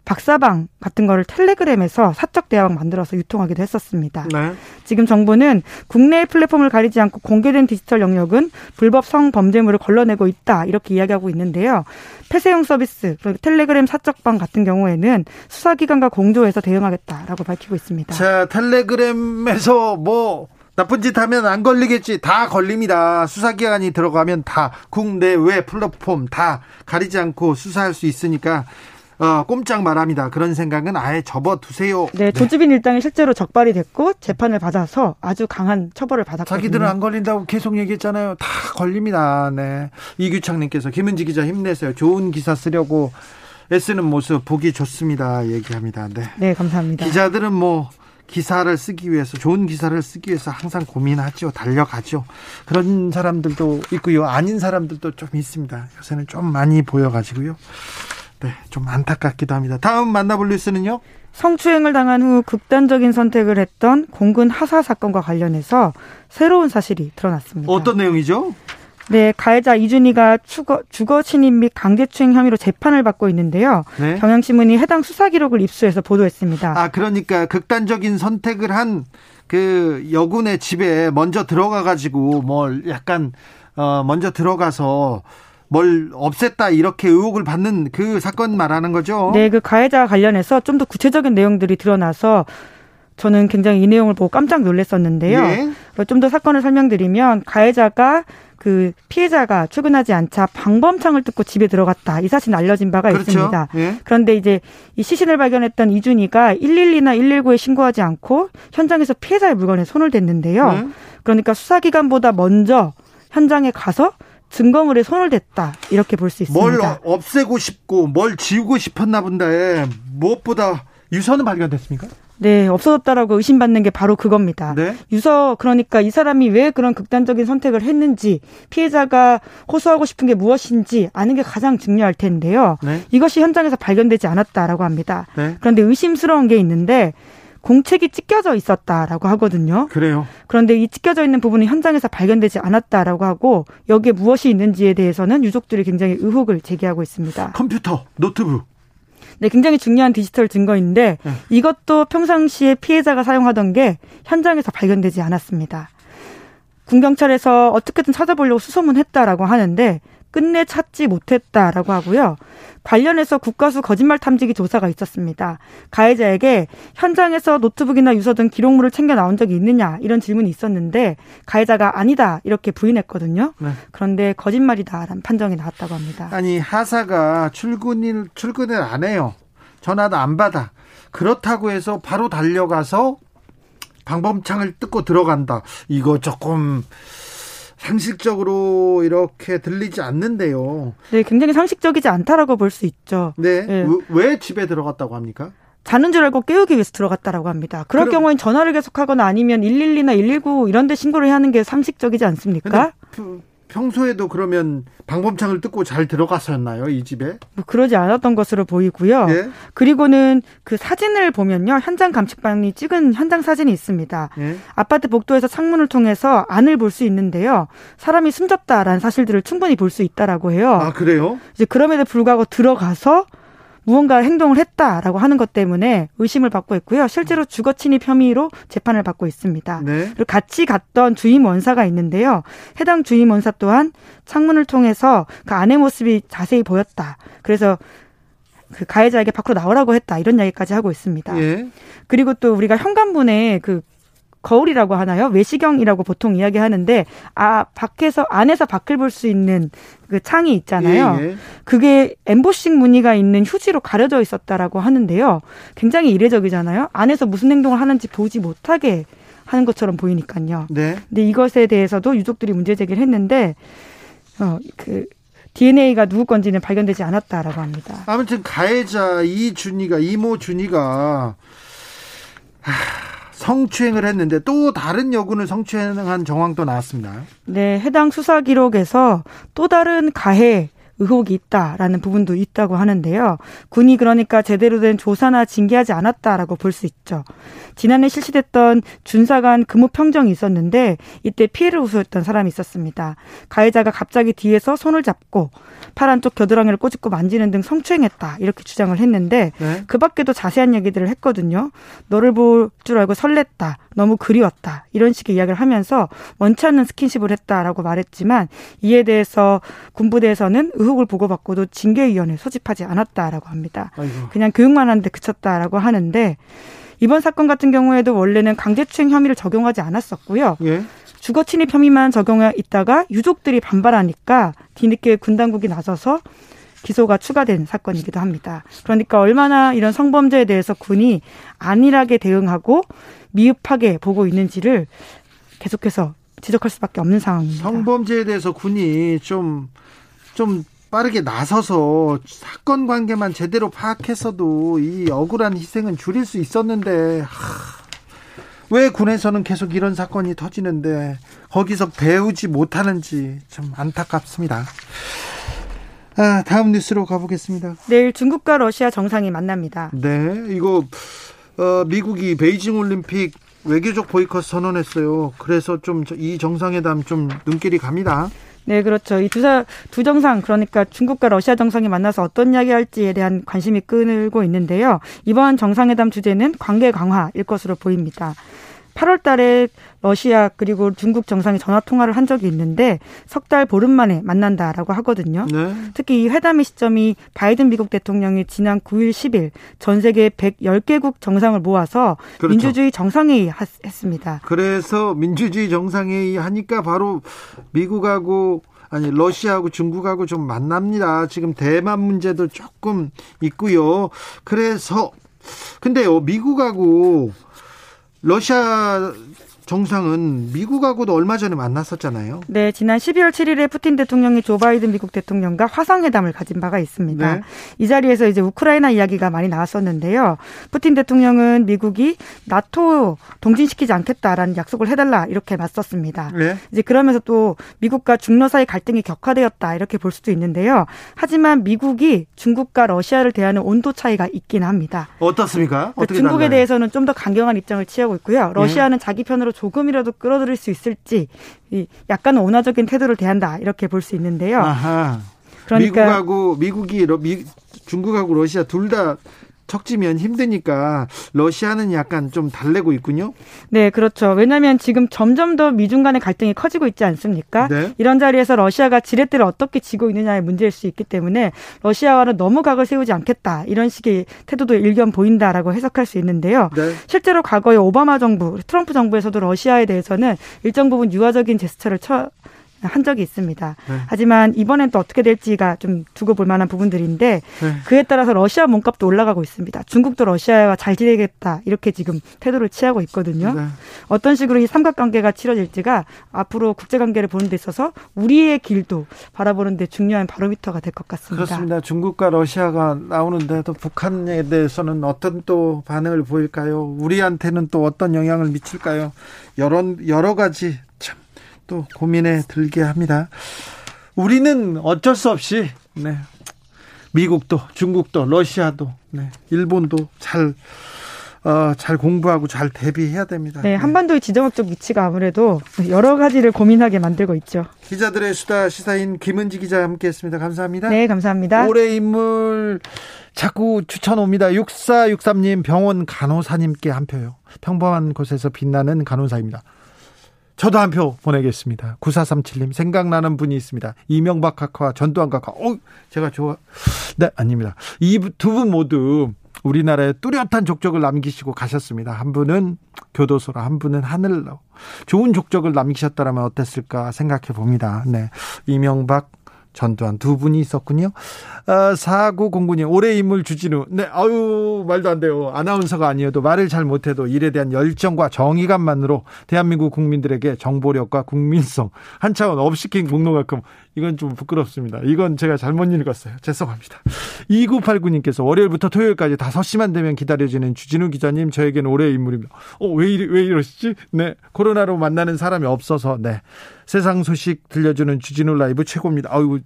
박사방 같은 거를 텔레그램에서 사적 대화방 만들어서 유통하기도 했었습니다. 네. 지금 정부는 국내 플랫폼을 가리지 않고 공개된 디지털 영역은 불법 성범죄물을 걸러내고 있다 이렇게 이야기하고 있는데요. 폐쇄형 서비스 텔레그램 사적방 같은 경우에는 수사기관과 공조해서 대응하겠다라고 밝히고 있습니다. 자 텔레그램에서 뭐 나쁜 짓 하면 안 걸리겠지. 다 걸립니다. 수사기관이 들어가면 다 국내외 플랫폼 다 가리지 않고 수사할 수 있으니까 어, 꼼짝 말합니다. 그런 생각은 아예 접어두세요. 네, 조주빈 네. 일당이 실제로 적발이 됐고 재판을 받아서 아주 강한 처벌을 받았거든요. 자기들은 안 걸린다고 계속 얘기했잖아요. 다 걸립니다. 네. 이규창님께서 김은지 기자 힘내세요. 좋은 기사 쓰려고 애쓰는 모습 보기 좋습니다. 얘기합니다. 네. 네, 감사합니다. 기자들은 뭐 기사를 쓰기 위해서 좋은 기사를 쓰기 위해서 항상 고민하죠. 달려가죠. 그런 사람들도 있고요. 아닌 사람들도 좀 있습니다. 요새는 좀 많이 보여가지고요. 네, 좀 안타깝기도 합니다. 다음 만나볼 뉴스는요. 성추행을 당한 후 극단적인 선택을 했던 공군 하사 사건과 관련해서 새로운 사실이 드러났습니다. 어떤 내용이죠? 네, 가해자 이준희가 주거, 주거 침입 및 강제추행 혐의로 재판을 받고 있는데요. 네. 경향신문이 해당 수사 기록을 입수해서 보도했습니다. 아, 그러니까 극단적인 선택을 한 그 여군의 집에 먼저 들어가 가지고 뭘 약간 어 먼저 들어가서 뭘 없앴다 이렇게 의혹을 받는 그 사건 말하는 거죠. 네, 그 가해자 관련해서 좀 더 구체적인 내용들이 드러나서 저는 굉장히 이 내용을 보고 깜짝 놀랐었는데요. 예. 좀더 사건을 설명드리면 가해자가 그 피해자가 출근하지 않자 방범창을 뚫고 집에 들어갔다. 이 사실은 알려진 바가 그렇죠. 있습니다. 예. 그런데 이제 이 시신을 발견했던 이준희가 112나 119에 신고하지 않고 현장에서 피해자의 물건에 손을 댔는데요. 예. 그러니까 수사기관보다 먼저 현장에 가서 증거물에 손을 댔다 이렇게 볼 수 있습니다. 뭘 없애고 싶고 뭘 지우고 싶었나 본데 무엇보다 유서는 발견됐습니까? 네, 없어졌다라고 의심받는 게 바로 그겁니다. 네? 유서 그러니까 이 사람이 왜 그런 극단적인 선택을 했는지 피해자가 호소하고 싶은 게 무엇인지 아는 게 가장 중요할 텐데요. 네? 이것이 현장에서 발견되지 않았다라고 합니다. 네? 그런데 의심스러운 게 있는데 공책이 찢겨져 있었다라고 하거든요. 그래요. 그런데 이 찢겨져 있는 부분이 현장에서 발견되지 않았다라고 하고 여기에 무엇이 있는지에 대해서는 유족들이 굉장히 의혹을 제기하고 있습니다. 컴퓨터, 노트북. 네, 굉장히 중요한 디지털 증거인데 네. 이것도 평상시에 피해자가 사용하던 게 현장에서 발견되지 않았습니다. 군경찰에서 어떻게든 찾아보려고 수소문했다라고 하는데 끝내 찾지 못했다라고 하고요. 관련해서 국가수 거짓말 탐지기 조사가 있었습니다. 가해자에게 현장에서 노트북이나 유서 등 기록물을 챙겨 나온 적이 있느냐 이런 질문이 있었는데 가해자가 아니다 이렇게 부인했거든요. 네. 그런데 거짓말이다라는 판정이 나왔다고 합니다. 아니 하사가 출근을 출근을 안 해요. 전화도 안 받아. 그렇다고 해서 바로 달려가서 방범창을 뜯고 들어간다. 이거 조금 상식적으로 이렇게 들리지 않는데요. 네, 굉장히 상식적이지 않다라고 볼 수 있죠. 네. 네. 왜 집에 들어갔다고 합니까? 자는 줄 알고 깨우기 위해서 들어갔다라고 합니다. 그럴 그럼, 경우엔 전화를 계속하거나 아니면 112나 119 이런 데 신고를 하는 게 상식적이지 않습니까? 평소에도 그러면 방범창을 뜯고 잘 들어갔었나요, 이 집에? 뭐 그러지 않았던 것으로 보이고요. 예? 그리고는 그 사진을 보면요. 현장 감식반이 찍은 현장 사진이 있습니다. 예? 아파트 복도에서 창문을 통해서 안을 볼 수 있는데요. 사람이 숨졌다라는 사실들을 충분히 볼 수 있다라고 해요. 아, 그래요? 이제 그럼에도 불구하고 들어가서 무언가 행동을 했다라고 하는 것 때문에 의심을 받고 있고요. 실제로 주거 침입 혐의로 재판을 받고 있습니다. 네. 그리고 같이 갔던 주임 원사가 있는데요. 해당 주임 원사 또한 창문을 통해서 그 아내 모습이 자세히 보였다. 그래서 그 가해자에게 밖으로 나오라고 했다 이런 이야기까지 하고 있습니다. 예. 그리고 또 우리가 현관문에 그 거울이라고 하나요? 외시경이라고 보통 이야기하는데 아 밖에서 안에서 밖을 볼 수 있는 그 창이 있잖아요. 예, 예. 그게 엠보싱 무늬가 있는 휴지로 가려져 있었다라고 하는데요. 굉장히 이례적이잖아요. 안에서 무슨 행동을 하는지 보지 못하게 하는 것처럼 보이니까요. 네. 근데 이것에 대해서도 유족들이 문제 제기를 했는데 어 그 DNA가 누구 건지는 발견되지 않았다라고 합니다. 아무튼 가해자 이준이가 이모 준이가 하... 성추행을 했는데 또 다른 여군을 성추행한 정황도 나왔습니다. 네, 해당 수사 기록에서 또 다른 가해 의혹이 있다라는 부분도 있다고 하는데요. 군이 그러니까 제대로 된 조사나 징계하지 않았다라고 볼 수 있죠. 지난해 실시됐던 준사관 근무 평정이 있었는데 이때 피해를 호소했던 사람이 있었습니다. 가해자가 갑자기 뒤에서 손을 잡고 팔 안쪽 겨드랑이를 꼬집고 만지는 등 성추행했다 이렇게 주장을 했는데 네? 그 밖에도 자세한 얘기들을 했거든요. 너를 볼 줄 알고 설렜다. 너무 그리웠다. 이런 식의 이야기를 하면서 원치 않는 스킨십을 했다라고 말했지만 이에 대해서 군부대에서는 의혹을 보고받고도 징계위원회 소집하지 않았다라고 합니다. 아이고. 그냥 교육만 하는데 그쳤다라고 하는데 이번 사건 같은 경우에도 원래는 강제추행 혐의를 적용하지 않았었고요. 예. 주거 침입 혐의만 적용해 있다가 유족들이 반발하니까 뒤늦게 군 당국이 나서서 기소가 추가된 사건이기도 합니다. 그러니까 얼마나 이런 성범죄에 대해서 군이 안일하게 대응하고 미흡하게 보고 있는지를 계속해서 지적할 수밖에 없는 상황입니다. 성범죄에 대해서 군이 좀, 좀 빠르게 나서서 사건 관계만 제대로 파악했어도 이 억울한 희생은 줄일 수 있었는데, 하, 왜 군에서는 계속 이런 사건이 터지는데 거기서 배우지 못하는지 좀 안타깝습니다. 아, 다음 뉴스로 가보겠습니다. 내일 중국과 러시아 정상이 만납니다. 네, 이거 어, 미국이 베이징 올림픽 외교적 보이콧 선언했어요. 그래서 좀 이 정상회담 좀 눈길이 갑니다. 네, 그렇죠. 이두두 정상, 그러니까 중국과 러시아 정상이 만나서 어떤 이야기 할지에 대한 관심이 끌고 있는데요. 이번 정상회담 주제는 관계 강화일 것으로 보입니다. 8월 달에 러시아 그리고 중국 정상이 전화 통화를 한 적이 있는데 석 달 보름 만에 만난다라고 하거든요. 네. 특히 이 회담의 시점이 바이든 미국 대통령이 지난 9일 10일 전 세계 110개국 정상을 모아서 그렇죠. 민주주의 정상회의 했습니다. 그래서 민주주의 정상회의 하니까 바로 미국하고 아니 러시아하고 중국하고 좀 만납니다. 지금 대만 문제도 조금 있고요. 그래서 근데요 미국하고 러시아 정상은 미국하고도 얼마 전에 만났었잖아요. 네, 지난 12월 7일에 푸틴 대통령이 조 바이든 미국 대통령과 화상회담을 가진 바가 있습니다. 네. 이 자리에서 이제 우크라이나 이야기가 많이 나왔었는데요. 푸틴 대통령은 미국이 나토 동진시키지 않겠다라는 약속을 해달라 이렇게 맞섰습니다. 네. 이제 그러면서 또 미국과 중러 사이 갈등이 격화되었다 이렇게 볼 수도 있는데요. 하지만 미국이 중국과 러시아를 대하는 온도 차이가 있긴 합니다. 어떻습니까? 그러니까 중국에 달라요? 대해서는 좀 더 강경한 입장을 취하고 있고요. 러시아는 네. 자기 편으로 조금이라도 끌어들일 수 있을지 약간 온화적인 태도를 대한다 이렇게 볼 수 있는데요. 아하. 그러니까 미국하고 미국이 미, 중국하고 러시아 둘 다 척지면 힘드니까 러시아는 약간 좀 달래고 있군요. 네, 그렇죠. 왜냐하면 지금 점점 더 미중 간의 갈등이 커지고 있지 않습니까? 네. 이런 자리에서 러시아가 지렛대를 어떻게 지고 있느냐의 문제일 수 있기 때문에 러시아와는 너무 각을 세우지 않겠다 이런 식의 태도도 일견 보인다라고 해석할 수 있는데요. 네. 실제로 과거에 오바마 정부, 트럼프 정부에서도 러시아에 대해서는 일정 부분 유화적인 제스처를 처 한 적이 있습니다. 네. 하지만 이번엔 또 어떻게 될지가 좀 두고 볼 만한 부분들인데 네. 그에 따라서 러시아 몸값도 올라가고 있습니다. 중국도 러시아와 잘 지내겠다 이렇게 지금 태도를 취하고 있거든요. 네. 어떤 식으로 이 삼각관계가 치러질지가 앞으로 국제관계를 보는 데 있어서 우리의 길도 바라보는 데 중요한 바로미터가 될 것 같습니다. 그렇습니다. 중국과 러시아가 나오는데도 북한에 대해서는 어떤 또 반응을 보일까요? 우리한테는 또 어떤 영향을 미칠까요? 여러 여러 가지 또 고민에 들게 합니다. 우리는 어쩔 수 없이 네. 미국도 중국도 러시아도 네. 일본도 잘 어, 잘 공부하고 잘 대비해야 됩니다. 네, 한반도의 지정학적 위치가 아무래도 여러 가지를 고민하게 만들고 있죠. 기자들의 수다 시사인 김은지 기자 함께했습니다. 감사합니다. 네, 감사합니다. 올해 인물 자꾸 추천 옵니다. 6463님 병원 간호사님께 한 표요. 평범한 곳에서 빛나는 간호사입니다. 저도 한 표 보내겠습니다. 9437님 생각나는 분이 있습니다. 이명박 각하, 전두환 각하. 어, 제가 좋아. 네, 아닙니다. 이 두 분 모두 우리나라에 뚜렷한 족적을 남기시고 가셨습니다. 한 분은 교도소로, 한 분은 하늘로. 좋은 족적을 남기셨다면 어땠을까 생각해 봅니다. 네. 이명박, 전두환 두 분이 있었군요. 어, 4909님, 올해 인물 주진우. 네, 아유, 말도 안 돼요. 아나운서가 아니어도 말을 잘 못해도 일에 대한 열정과 정의감만으로 대한민국 국민들에게 정보력과 국민성 한 차원 업시킨 공로만큼 이건 좀 부끄럽습니다. 이건 제가 잘못 읽었어요. 죄송합니다. 2989님께서 월요일부터 토요일까지 5시만 되면 기다려지는 주진우 기자님, 저에게는 올해의 인물입니다. 어, 왜, 이래, 왜 이러시지? 네. 코로나로 만나는 사람이 없어서, 네. 세상 소식 들려주는 주진우 라이브 최고입니다. 아유,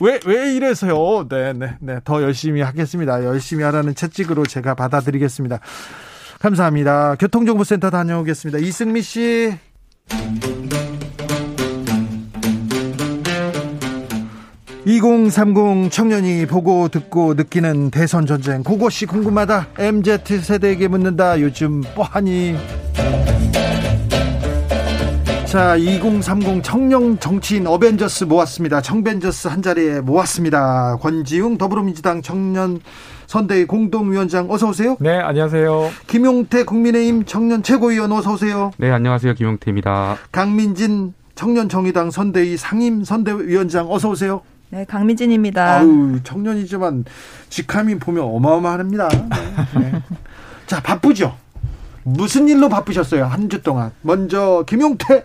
왜, 왜 이래서요? 네, 네, 네. 더 열심히 하겠습니다. 열심히 하라는 채찍으로 제가 받아드리겠습니다. 감사합니다. 교통정보센터 다녀오겠습니다. 이승미 씨. 2030 청년이 보고 듣고 느끼는 대선 전쟁 그것이 궁금하다 MZ 세대에게 묻는다 요즘 뻔하니 자, 2030 청년 정치인 어벤져스 모았습니다. 청벤져스 한 자리에 모았습니다. 권지웅 더불어민주당 청년 선대위 공동위원장 어서 오세요. 네, 안녕하세요. 김용태 국민의힘 청년 최고위원 어서 오세요. 네, 안녕하세요. 김용태입니다. 강민진 청년 정의당 선대위 상임 선대위원장 어서 오세요. 네, 강민진입니다. 아우, 청년이지만 직함이 보면 어마어마합니다. 네. 자, 바쁘죠? 무슨 일로 바쁘셨어요? 한 주 동안. 먼저 김용태.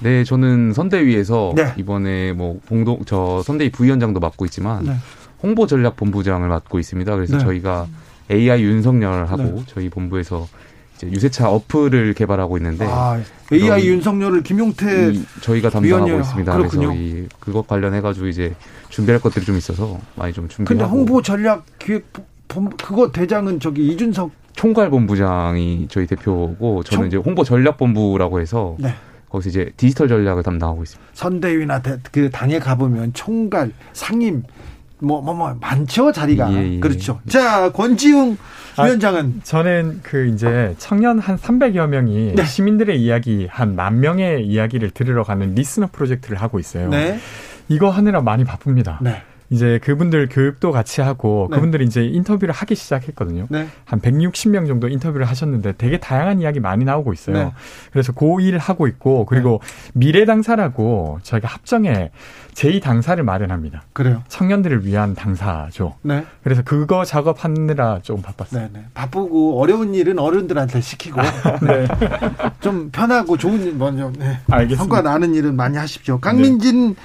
네, 저는 선대위에서 네. 이번에 뭐 공동 저 선대위 부위원장도 맡고 있지만 네. 홍보 전략 본부장을 맡고 있습니다. 그래서 네. 저희가 AI 윤석열하고 네. 저희 본부에서 유세차 어플을 개발하고 있는데 아, AI 윤석열을 김용태 저희가 담당하고 위원이요. 있습니다. 그렇군요. 그래서 이 그것 관련해 가지고 이제 준비할 것들이 좀 있어서 많이 좀 준비하고. 근데 홍보 전략 기획 그거 대장은 저기 이준석 총괄 본부장이 저희 대표고 저는 총... 이제 홍보 전략 본부라고 해서 네. 거기서 이제 디지털 전략을 담당하고 있습니다. 선대위나 그 당에 가보면 총괄 상임 뭐, 뭐, 뭐, 많죠, 자리가. 예, 예. 그렇죠. 자, 권지웅 아, 위원장은. 저는 그 이제 청년 한 300여 명이 네. 시민들의 이야기 한 만 명의 이야기를 들으러 가는 리스너 프로젝트를 하고 있어요. 네. 이거 하느라 많이 바쁩니다. 네. 이제 그분들 교육도 같이 하고 네. 그분들이 이제 인터뷰를 하기 시작했거든요. 네. 한 160명 정도 인터뷰를 하셨는데 되게 다양한 이야기 많이 나오고 있어요. 네. 그래서 고일 하고 있고 그리고 네. 미래 당사라고 저희가 합정에 제2 당사를 마련합니다. 그래요? 청년들을 위한 당사죠. 네. 그래서 그거 작업하느라 좀 바빴어요. 네, 네. 바쁘고 어려운 일은 어른들한테 시키고 네. 좀 편하고 좋은 일 먼저 네. 알겠습니다. 성과 나는 일은 많이 하십시오. 강민진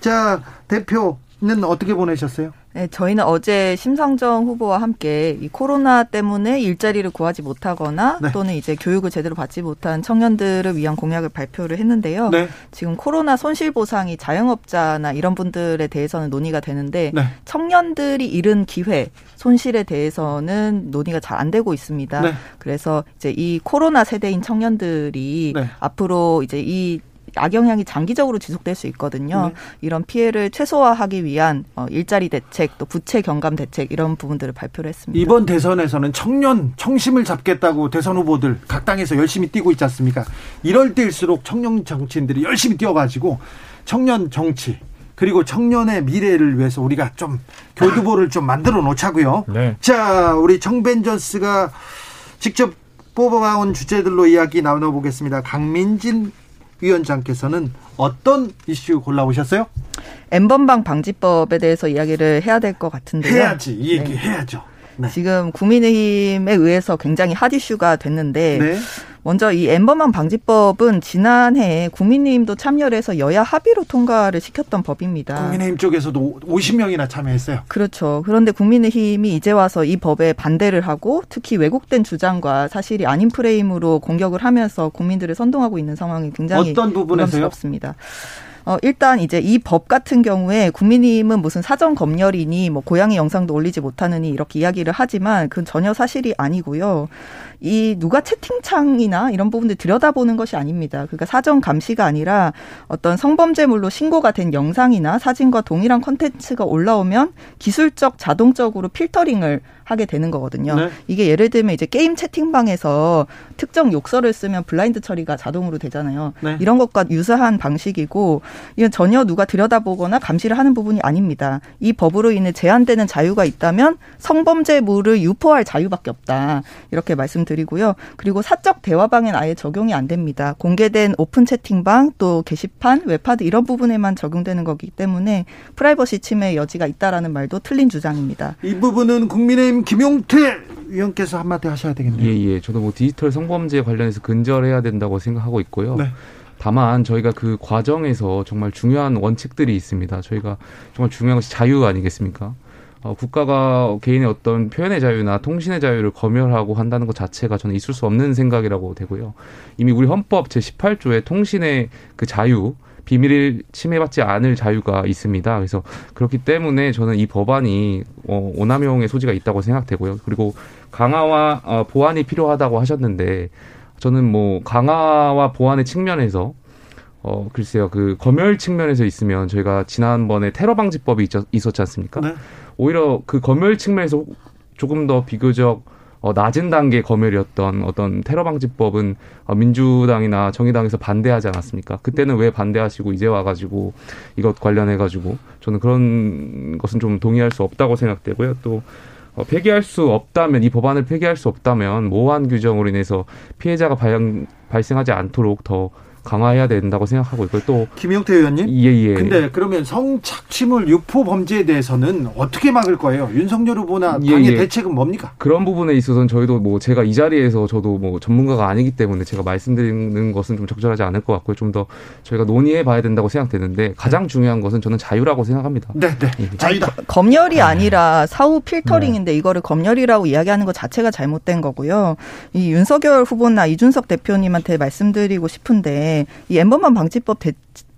자 대표 는 어떻게 보내셨어요? 네, 저희는 어제 심상정 후보와 함께 이 코로나 때문에 일자리를 구하지 못하거나 네. 또는 이제 교육을 제대로 받지 못한 청년들을 위한 공약을 발표를 했는데요. 네. 지금 코로나 손실 보상이 자영업자나 이런 분들에 대해서는 논의가 되는데 네. 청년들이 잃은 기회, 손실에 대해서는 논의가 잘 안 되고 있습니다. 네. 그래서 이제 이 코로나 세대인 청년들이 네. 앞으로 이제 이 악영향이 장기적으로 지속될 수 있거든요. 네. 이런 피해를 최소화하기 위한 어, 일자리 대책 또 부채 경감 대책 이런 부분들을 발표를 했습니다. 이번 대선에서는 청년 청심을 잡겠다고 대선 후보들 각 당에서 열심히 뛰고 있지 않습니까? 이럴 때일수록 청년 정치인들이 열심히 뛰어가지고 청년 정치 그리고 청년의 미래를 위해서 우리가 좀 교두보를 좀 만들어 놓자고요. 네. 자, 우리 청벤저스가 직접 뽑아온 주제들로 이야기 나눠보겠습니다. 강민진 위원장께서는 어떤 이슈 골라오셨어요? 엠번방 방지법에 대해서 이야기를 해야 될 것 같은데요. 해야지, 이 얘기 네. 해야죠. 네. 지금 국민의힘에 의해서 굉장히 핫 이슈가 됐는데 네. 먼저 이 엠버만 방지법은 지난해 국민의힘도 참여를 해서 여야 합의로 통과를 시켰던 법입니다. 국민의힘 쪽에서도 50명이나 참여했어요. 그렇죠. 그런데 국민의힘이 이제 와서 이 법에 반대를 하고 특히 왜곡된 주장과 사실이 아닌 프레임으로 공격을 하면서 국민들을 선동하고 있는 상황이 굉장히 어떤 부분에서요? 부담스럽습니다. 어, 일단 이제 이 법 같은 경우에 국민의힘은 무슨 사전 검열이니 뭐 고양이 영상도 올리지 못하느니 이렇게 이야기를 하지만 그건 전혀 사실이 아니고요. 이 누가 채팅창이나 이런 부분들 들여다보는 것이 아닙니다. 그러니까 사전 감시가 아니라 어떤 성범죄물로 신고가 된 영상이나 사진과 동일한 컨텐츠가 올라오면 기술적 자동적으로 필터링을 하게 되는 거거든요. 네. 이게 예를 들면 이제 게임 채팅방에서 특정 욕설을 쓰면 블라인드 처리가 자동으로 되잖아요. 네. 이런 것과 유사한 방식이고 이건 전혀 누가 들여다보거나 감시를 하는 부분이 아닙니다. 이 법으로 인해 제한되는 자유가 있다면 성범죄물을 유포할 자유밖에 없다. 이렇게 말씀드리고요. 그리고 사적 대화방엔 아예 적용이 안 됩니다. 공개된 오픈 채팅방 또 게시판, 웹하드 이런 부분에만 적용되는 거기 때문에 프라이버시 침해 여지가 있다라는 말도 틀린 주장입니다. 이 부분은 국민의 국민의힘 김용태 위원께서 한마디 하셔야 되겠네요. 예, 예. 저도 뭐 디지털 성범죄 관련해서 근절해야 된다고 생각하고 있고요. 네. 다만 저희가 그 과정에서 정말 중요한 원칙들이 있습니다. 저희가 정말 중요한 것이 자유 아니겠습니까? 어, 국가가 개인의 어떤 표현의 자유나 통신의 자유를 검열하고 한다는 것 자체가 저는 있을 수 없는 생각이라고 되고요. 이미 우리 헌법 제18조에 통신의 그 자유, 비밀을 침해받지 않을 자유가 있습니다. 그래서 그렇기 때문에 저는 이 법안이 어, 오남용의 소지가 있다고 생각되고요. 그리고 강화와 어, 보완이 필요하다고 하셨는데 저는 뭐 강화와 보완의 측면에서 어 글쎄요 그 검열 측면에서 있으면 저희가 지난번에 테러 방지법이 있었, 지 않습니까? 네. 오히려 그 검열 측면에서 조금 더 비교적 어, 낮은 단계 검열이었던 어떤 테러 방지법은 어, 민주당이나 정의당에서 반대하지 않았습니까? 그때는 왜 반대하시고 이제 와가지고 이것 관련해 가지고 저는 그런 것은 좀 동의할 수 없다고 생각되고요. 또 어, 폐기할 수 없다면 이 법안을 폐기할 수 없다면 모호한 규정으로 인해서 피해자가 발, 발생하지 않도록 더 강화해야 된다고 생각하고 있고 또 김용태 의원님 예예. 예. 근데 그러면 성착취물 유포 범죄에 대해서는 어떻게 막을 거예요? 윤석열 후보나 예, 당의 예, 예. 대책은 뭡니까? 그런 부분에 있어서는 저희도 뭐 제가 이 자리에서 저도 뭐 전문가가 아니기 때문에 제가 말씀드리는 것은 좀 적절하지 않을 것 같고요. 좀 더 저희가 논의해 봐야 된다고 생각되는데 가장 중요한 것은 저는 자유라고 생각합니다. 네, 네. 예. 자유다. 검열이 아니라 사후 필터링인데 네. 이거를 검열이라고 이야기하는 것 자체가 잘못된 거고요. 이 윤석열 후보나 이준석 대표님한테 말씀드리고 싶은데 이 엠번방 방지법 대,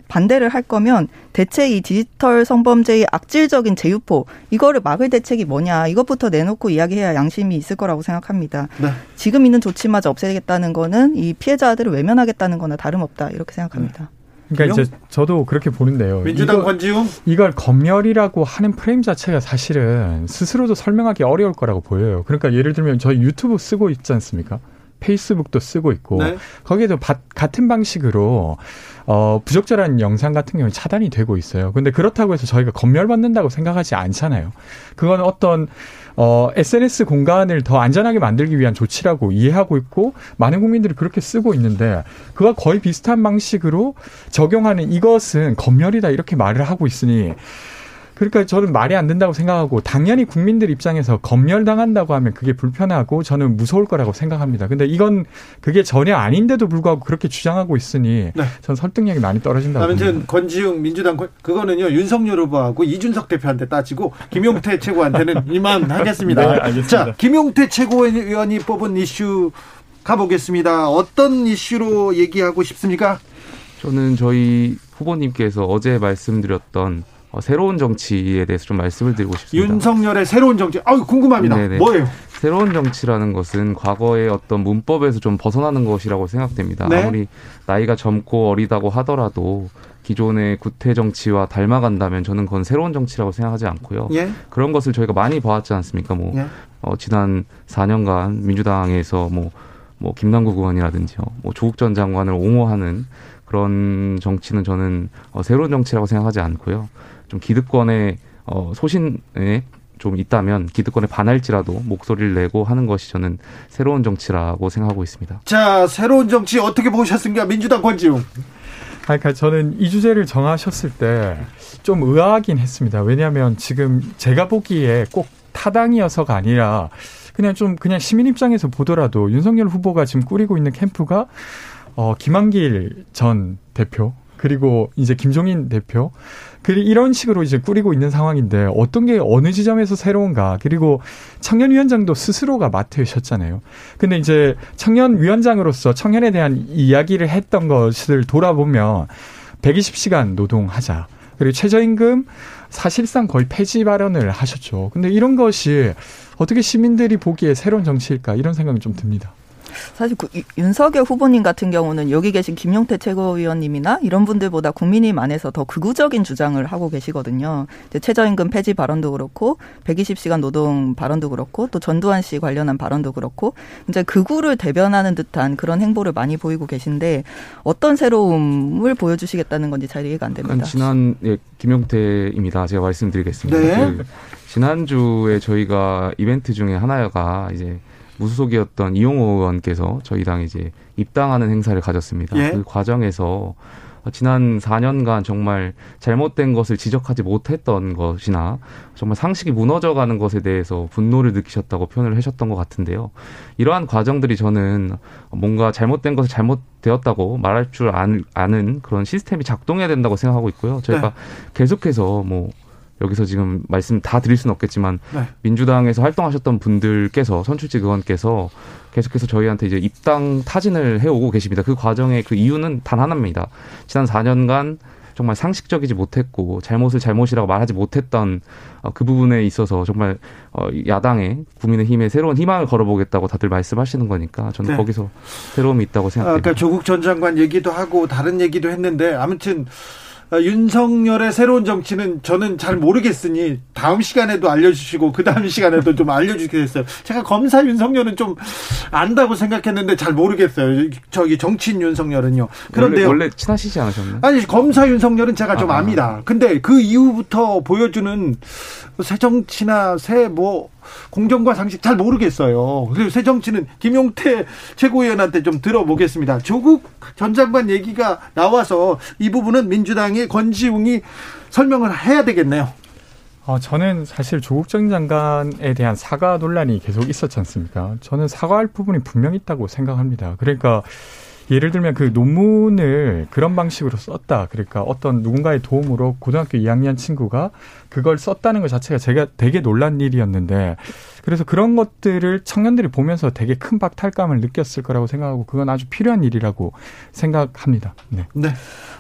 반대를 할 거면 대체 이 디지털 성범죄의 악질적인 재유포 이거를 막을 대책이 뭐냐 이것부터 내놓고 이야기해야 양심이 있을 거라고 생각합니다. 네. 지금 있는 조치마저 없애겠다는 거는 이 피해자들을 외면하겠다는 거나 다름없다 이렇게 생각합니다. 네. 그러니까 이제 저도 그렇게 보는데요. 민주당 권지웅 이걸 검열이라고 하는 프레임 자체가 사실은 스스로도 설명하기 어려울 거라고 보여요. 그러니까 예를 들면 저희 유튜브 쓰고 있지 않습니까? 페이스북도 쓰고 있고 네. 거기에도 바, 같은 방식으로 어, 부적절한 영상 같은 경우는 차단이 되고 있어요. 근데 그렇다고 해서 저희가 검열받는다고 생각하지 않잖아요. 그건 어떤 어, SNS 공간을 더 안전하게 만들기 위한 조치라고 이해하고 있고 많은 국민들이 그렇게 쓰고 있는데 그와 거의 비슷한 방식으로 적용하는 이것은 검열이다 이렇게 말을 하고 있으니 그러니까 저는 말이 안 된다고 생각하고 당연히 국민들 입장에서 검열당한다고 하면 그게 불편하고 저는 무서울 거라고 생각합니다. 근데 이건 그게 전혀 아닌데도 불구하고 그렇게 주장하고 있으니 네. 전 설득력이 많이 떨어진다고 아무튼 봅니다. 권지웅 민주당 그거는요 윤석열 후보하고 이준석 대표한테 따지고 김용태 최고한테는 이만 하겠습니다. 네, 알겠습니다. 자 김용태 최고위원이 뽑은 이슈 가보겠습니다. 어떤 이슈로 얘기하고 싶습니까? 저는 저희 후보님께서 어제 말씀드렸던 어, 새로운 정치에 대해서 좀 말씀을 드리고 싶습니다. 윤석열의 새로운 정치. 아유 궁금합니다. 네네. 뭐예요? 새로운 정치라는 것은 과거의 어떤 문법에서 좀 벗어나는 것이라고 생각됩니다. 네? 아무리 나이가 젊고 어리다고 하더라도 기존의 구태 정치와 닮아간다면 저는 그건 새로운 정치라고 생각하지 않고요. 예? 그런 것을 저희가 많이 봐왔지 않습니까? 뭐 예? 어, 지난 4년간 민주당에서 뭐, 뭐 김남국 의원이라든지요, 뭐 조국 전 장관을 옹호하는 그런 정치는 저는 어, 새로운 정치라고 생각하지 않고요. 좀 기득권의 어, 소신에 좀 있다면 기득권에 반할지라도 목소리를 내고 하는 것이 저는 새로운 정치라고 생각하고 있습니다. 자, 새로운 정치 어떻게 보셨습니까? 민주당 권지웅. 그러니까 저는 이 주제를 정하셨을 때 좀 의아하긴 했습니다. 왜냐하면 지금 제가 보기에 꼭 타당이어서가 아니라 그냥 좀 그냥 시민 입장에서 보더라도 윤석열 후보가 지금 꾸리고 있는 캠프가 어 김한길 전 대표 그리고 이제 김종인 대표 그리고 이런 식으로 이제 꾸리고 있는 상황인데 어떤 게 어느 지점에서 새로운가 그리고 청년 위원장도 스스로가 맡으셨잖아요. 근데 이제 청년 위원장으로서 청년에 대한 이야기를 했던 것을 돌아보면 120시간 노동하자. 그리고 최저임금 사실상 거의 폐지 발언을 하셨죠. 근데 이런 것이 어떻게 시민들이 보기에 새로운 정치일까 이런 생각이 좀 듭니다. 사실 그 윤석열 후보님 같은 경우는 여기 계신 김용태 최고위원님이나 이런 분들보다 국민의힘 안에서 더 극우적인 주장을 하고 계시거든요. 이제 최저임금 폐지 발언도 그렇고 120시간 노동 발언도 그렇고 또 전두환 씨 관련한 발언도 그렇고 이제 극우를 대변하는 듯한 그런 행보를 많이 보이고 계신데 어떤 새로움을 보여주시겠다는 건지 잘 이해가 안 됩니다. 지난 예, 김용태입니다. 제가 말씀드리겠습니다. 네. 그 지난주에 저희가 이벤트 중에 하나가 이제 무소속이었던 이용호 의원께서 저희 당에 이제 입당하는 행사를 가졌습니다. 예? 그 과정에서 지난 4년간 정말 잘못된 것을 지적하지 못했던 것이나 정말 상식이 무너져가는 것에 대해서 분노를 느끼셨다고 표현을 하셨던 것 같은데요. 이러한 과정들이 저는 뭔가 잘못된 것을 잘못되었다고 말할 줄 아는 그런 시스템이 작동해야 된다고 생각하고 있고요. 저희가 네. 계속해서 뭐 여기서 지금 말씀 다 드릴 수는 없겠지만 네. 민주당에서 활동하셨던 분들께서 선출직 의원께서 계속해서 저희한테 이제 입당 타진을 해오고 계십니다. 그 과정의 그 이유는 단 하나입니다. 지난 4년간 정말 상식적이지 못했고 잘못을 잘못이라고 말하지 못했던 어, 그 부분에 있어서 정말 어, 야당의 국민의힘에 새로운 희망을 걸어보겠다고 다들 말씀하시는 거니까 저는 네. 거기서 새로움이 있다고 생각합니다. 아까 조국 전 장관 얘기도 하고 다른 얘기도 했는데 아무튼 어, 윤석열의 새로운 정치는 저는 잘 모르겠으니 다음 시간에도 알려주시고 그 다음 시간에도 좀 알려주겠어요. 제가 검사 윤석열은 좀 안다고 생각했는데 잘 모르겠어요. 저기 정치인 윤석열은요. 그런데 원래, 원래 친하시지 않으셨나요? 아니 검사 윤석열은 제가 좀 아, 압니다. 근데 그 이후부터 보여주는 새 정치나 새뭐 공정과 상식 잘 모르겠어요. 그리고 새 정치는 김용태 최고위원한테 좀 들어보겠습니다. 조국 전 장관 얘기가 나와서 이 부분은 민주당의 권지웅이 설명을 해야 되겠네요. 어, 저는 사실 조국 전 장관에 대한 사과 논란이 계속 있었지 않습니까? 저는 사과할 부분이 분명 있다고 생각합니다. 그러니까 예를 들면 그 논문을 그런 방식으로 썼다. 그러니까 어떤 누군가의 도움으로 고등학교 2학년 친구가 그걸 썼다는 것 자체가 제가 되게 놀란 일이었는데 그래서 그런 것들을 청년들이 보면서 되게 큰 박탈감을 느꼈을 거라고 생각하고 그건 아주 필요한 일이라고 생각합니다. 네. 네.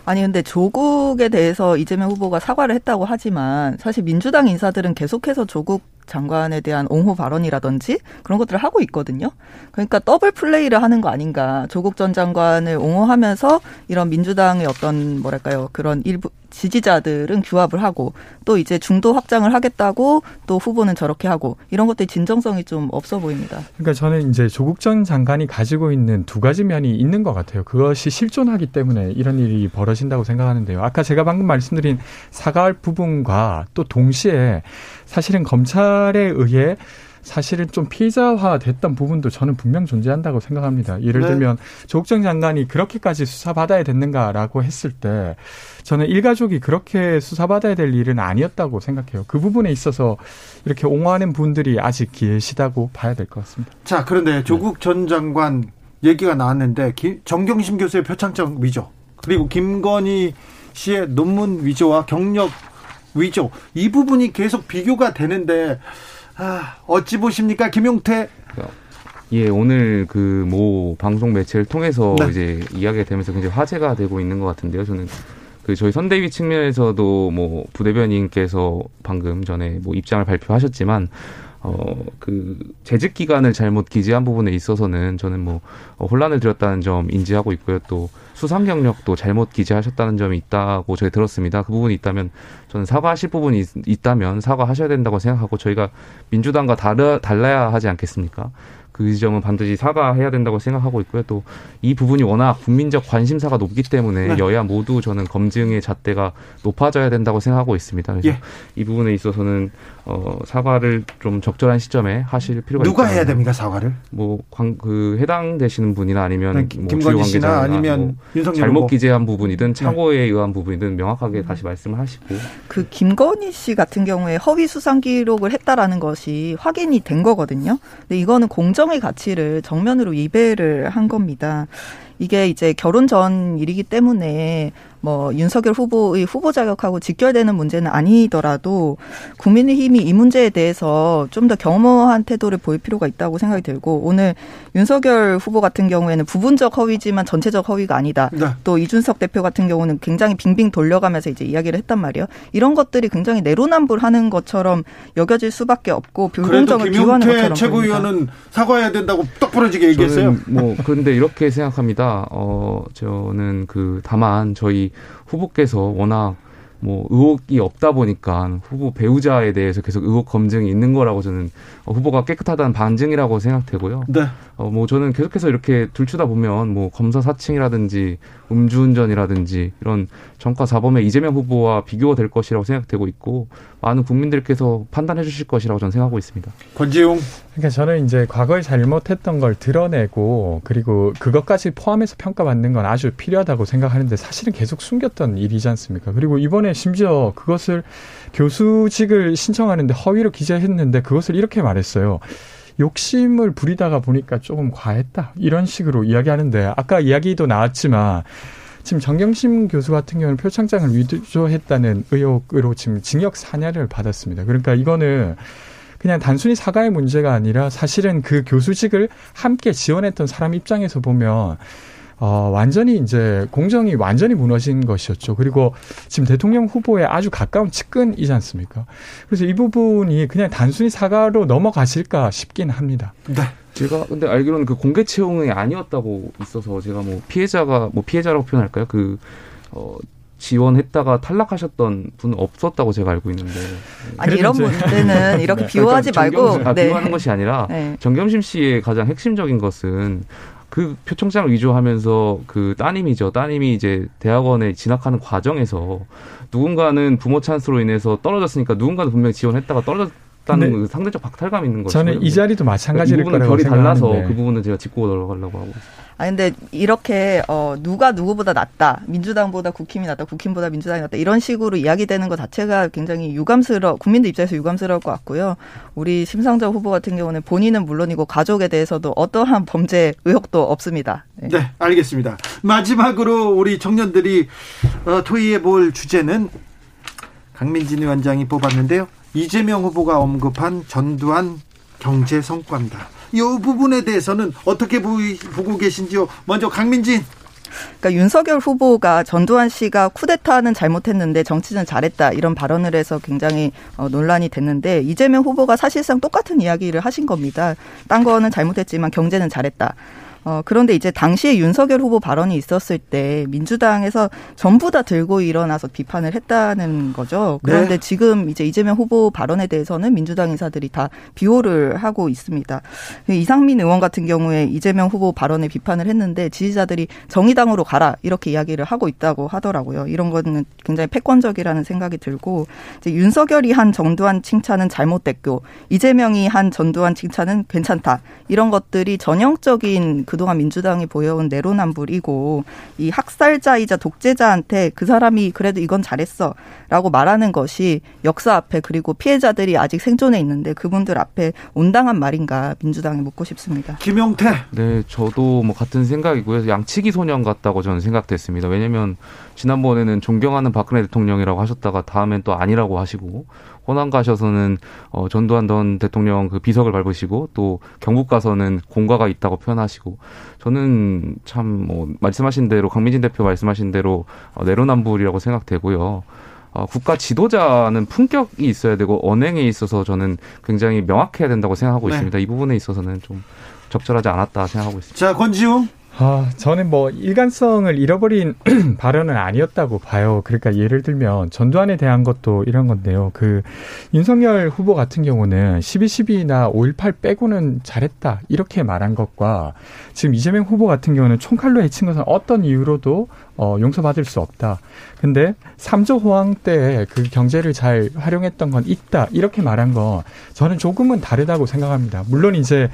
아니 근데 조국에 대해서 이재명 후보가 사과를 했다고 하지만 사실 민주당 인사들은 계속해서 조국 장관에 대한 옹호 발언이라든지 그런 것들을 하고 있거든요. 그러니까 더블 플레이를 하는 거 아닌가. 조국 전 장관을 옹호하면서 이런 민주당의 어떤 뭐랄까요 그런 일부 지지자들은 규합을 하고 또 이제 중도 확장을 하겠다고 또 후보는 저렇게 하고 이런 것들이 진정성이 좀 없어 보입니다. 그러니까 저는 이제 조국 전 장관이 가지고 있는 두 가지 면이 있는 것 같아요. 그것이 실존하기 때문에 이런 일이 벌어진다고 생각하는데요. 아까 제가 방금 말씀드린 사과할 부분과 또 동시에 사실은 검찰에 의해 사실은 좀 피의자화 됐던 부분도 저는 분명 존재한다고 생각합니다. 예를 네. 들면 조국 전 장관이 그렇게까지 수사받아야 됐는가라고 했을 때 저는 일가족이 그렇게 수사받아야 될 일은 아니었다고 생각해요. 그 부분에 있어서 이렇게 옹호하는 분들이 아직 계시다고 봐야 될 것 같습니다. 자, 그런데 조국 전 장관 얘기가 나왔는데 정경심 교수의 표창장 위조 그리고 김건희 씨의 논문 위조와 경력 위조 이 부분이 계속 비교가 되는데 아, 어찌 보십니까, 김용태? 예, 오늘 그 모 방송 매체를 통해서 네. 이제 이야기가 되면서 굉장히 화제가 되고 있는 것 같은데요. 저는 그 저희 선대위 측면에서도 뭐 부대변인께서 방금 전에 뭐 입장을 발표하셨지만 어, 그, 재직 기간을 잘못 기재한 부분에 있어서는 저는 뭐, 어, 혼란을 드렸다는 점 인지하고 있고요. 또, 수상 경력도 잘못 기재하셨다는 점이 있다고 저희 들었습니다. 그 부분이 있다면, 저는 사과하실 부분이 있, 다면 사과하셔야 된다고 생각하고, 저희가 민주당과 다르, 달라야 하지 않겠습니까? 그 지점은 반드시 사과해야 된다고 생각하고 있고요. 또 이 부분이 워낙 국민적 관심사가 높기 때문에 네. 여야 모두 저는 검증의 잣대가 높아져야 된다고 생각하고 있습니다. 그래서 예. 이 부분에 있어서는 어, 사과를 좀 적절한 시점에 하실 필요가 누가 있다. 해야 됩니까 사과를? 뭐그 해당 되시는 분이나 아니면 네, 뭐 김건희 씨나 아니면 뭐 잘못 기재한 부분이든 착오에 네. 의한 부분이든 명확하게 다시 말씀을 하시고 그 김건희 씨 같은 경우에 허위 수상 기록을 했다라는 것이 확인이 된 거거든요. 근데 이거는 공정의 가치를 정면으로 위배를 한 겁니다. 이게 이제 결혼 전 일이기 때문에 뭐 윤석열 후보의 후보 자격하고 직결되는 문제는 아니더라도 국민의힘이 이 문제에 대해서 좀더 경험한 태도를 보일 필요가 있다고 생각이 들고 오늘 윤석열 후보 같은 경우에는 부분적 허위지만 전체적 허위가 아니다. 네. 또 이준석 대표 같은 경우는 굉장히 빙빙 돌려가면서 이제 이야기를 했단 말이에요. 이런 것들이 굉장히 내로남불하는 것처럼 여겨질 수밖에 없고 불공정을 비호하는 것처럼 최고위원은 사과해야 된다고 똑 부러지게 얘기했어요. 뭐 그런데 이렇게 생각합니다. 어 저는 그 다만 저희 후보께서 워낙 뭐 의혹이 없다 보니까 후보 배우자에 대해서 계속 의혹 검증이 있는 거라고 저는 후보가 깨끗하다는 반증이라고 생각되고요. 네. 어, 뭐 저는 계속해서 이렇게 들추다 보면 뭐 검사 사칭이라든지 음주운전이라든지 이런 정과 사범의 이재명 후보와 비교가 될 것이라고 생각되고 있고 많은 국민들께서 판단해 주실 것이라고 저는 생각하고 있습니다. 권지용. 그러니까 저는 이제 과거에 잘못했던 걸 드러내고 그리고 그것까지 포함해서 평가받는 건 아주 필요하다고 생각하는데 사실은 계속 숨겼던 일이지 않습니까? 그리고 이번에 심지어 그것을 교수직을 신청하는데 허위로 기재했는데 그것을 이렇게 말했어요. 욕심을 부리다가 보니까 조금 과했다. 이런 식으로 이야기하는데 아까 이야기도 나왔지만 지금 정경심 교수 같은 경우는 표창장을 위조했다는 의혹으로 지금 징역 4년을 받았습니다. 그러니까 이거는 그냥 단순히 사과의 문제가 아니라 사실은 그 교수직을 함께 지원했던 사람 입장에서 보면 어, 완전히 이제 공정이 완전히 무너진 것이었죠. 그리고 지금 대통령 후보에 아주 가까운 측근이지 않습니까? 그래서 이 부분이 그냥 단순히 사과로 넘어가실까 싶긴 합니다. 네. 제가 근데 알기로는 그 공개 채용이 아니었다고 있어서 제가 뭐 피해자가 뭐 피해자라고 표현할까요? 그 어, 지원했다가 탈락하셨던 분은 없었다고 제가 알고 있는데. 아니 이런 문제는 이렇게 네. 비호하지 그러니까 말고 정겸, 아, 네. 비호하는 것이 아니라 네. 정겸심 씨의 가장 핵심적인 것은 그 표창장을 위조하면서 그 따님이죠. 따님이 이제 대학원에 진학하는 과정에서 누군가는 부모 찬스로 인해서 떨어졌으니까 누군가는 분명히 지원했다가 떨어졌 다는 그 상대적 박탈감 있는 거죠. 저는 이 자리도 마찬가지일 그러니까 이 부분은 별이 달라서 그 부분은 제가 짚고 들어가려고 하고 있습니다. 아 근데 이렇게 어 누가 누구보다 낫다 민주당보다 국힘이 낫다 국힘보다 민주당이 낫다 이런 식으로 이야기되는 것 자체가 굉장히 유감스러 국민들 입장에서 유감스러울 것 같고요. 우리 심상정 후보 같은 경우는 본인은 물론이고 가족에 대해서도 어떠한 범죄 의혹도 없습니다. 네, 네 알겠습니다. 마지막으로 우리 청년들이 어, 토의해 볼 주제는 강민진 위원장이 뽑았는데요 이재명 후보가 언급한 전두환 경제 성과입니다. 이 부분에 대해서는 어떻게 보고 계신지요? 먼저 강민진. 그러니까 윤석열 후보가 전두환 씨가 쿠데타는 잘못했는데 정치는 잘했다 이런 발언을 해서 굉장히 어, 논란이 됐는데 이재명 후보가 사실상 똑같은 이야기를 하신 겁니다. 딴 거는 잘못했지만 경제는 잘했다. 어, 그런데 이제 당시에 윤석열 후보 발언이 있었을 때 민주당에서 전부 다 들고 일어나서 비판을 했다는 거죠. 그런데 네. 지금 이제 이재명 후보 발언에 대해서는 민주당 인사들이 다 비호를 하고 있습니다. 이상민 의원 같은 경우에 이재명 후보 발언에 비판을 했는데 지지자들이 정의당으로 가라 이렇게 이야기를 하고 있다고 하더라고요. 이런 거는 굉장히 패권적이라는 생각이 들고 이제 윤석열이 한 정두환 칭찬은 잘못됐고 이재명이 한 전두환 칭찬은 괜찮다. 이런 것들이 전형적인 그 그동안 민주당이 보여온 내로남불이고 이 학살자이자 독재자한테 그 사람이 그래도 이건 잘했어 라고 말하는 것이 역사 앞에 그리고 피해자들이 아직 생존해 있는데 그분들 앞에 온당한 말인가 민주당에 묻고 싶습니다. 김용태. 네, 저도 뭐 같은 생각이고요. 양치기 소년 같다고 저는 생각됐습니다. 왜냐하면 지난번에는 존경하는 박근혜 대통령이라고 하셨다가 다음엔 또 아니라고 하시고 호남 가셔서는 어, 전두환 전 대통령 그 비석을 밟으시고 또 경북 가서는 공과가 있다고 표현하시고 저는 참 뭐 말씀하신 대로 강민진 대표 말씀하신 대로 어, 내로남불이라고 생각되고요. 어, 국가 지도자는 품격이 있어야 되고 언행에 있어서 저는 굉장히 명확해야 된다고 생각하고 네. 있습니다. 이 부분에 있어서는 좀 적절하지 않았다 생각하고 있습니다. 자, 권지웅. 아, 저는 뭐 일관성을 잃어버린 발언은 아니었다고 봐요. 그러니까 예를 들면 전두환에 대한 것도 이런 건데요. 그 윤석열 후보 같은 경우는 12.12나 5.18 빼고는 잘했다. 이렇게 말한 것과 지금 이재명 후보 같은 경우는 총칼로 해친 것은 어떤 이유로도 어, 용서받을 수 없다. 근데 삼조 호황 때 그 경제를 잘 활용했던 건 있다. 이렇게 말한 건 저는 조금은 다르다고 생각합니다. 물론 이제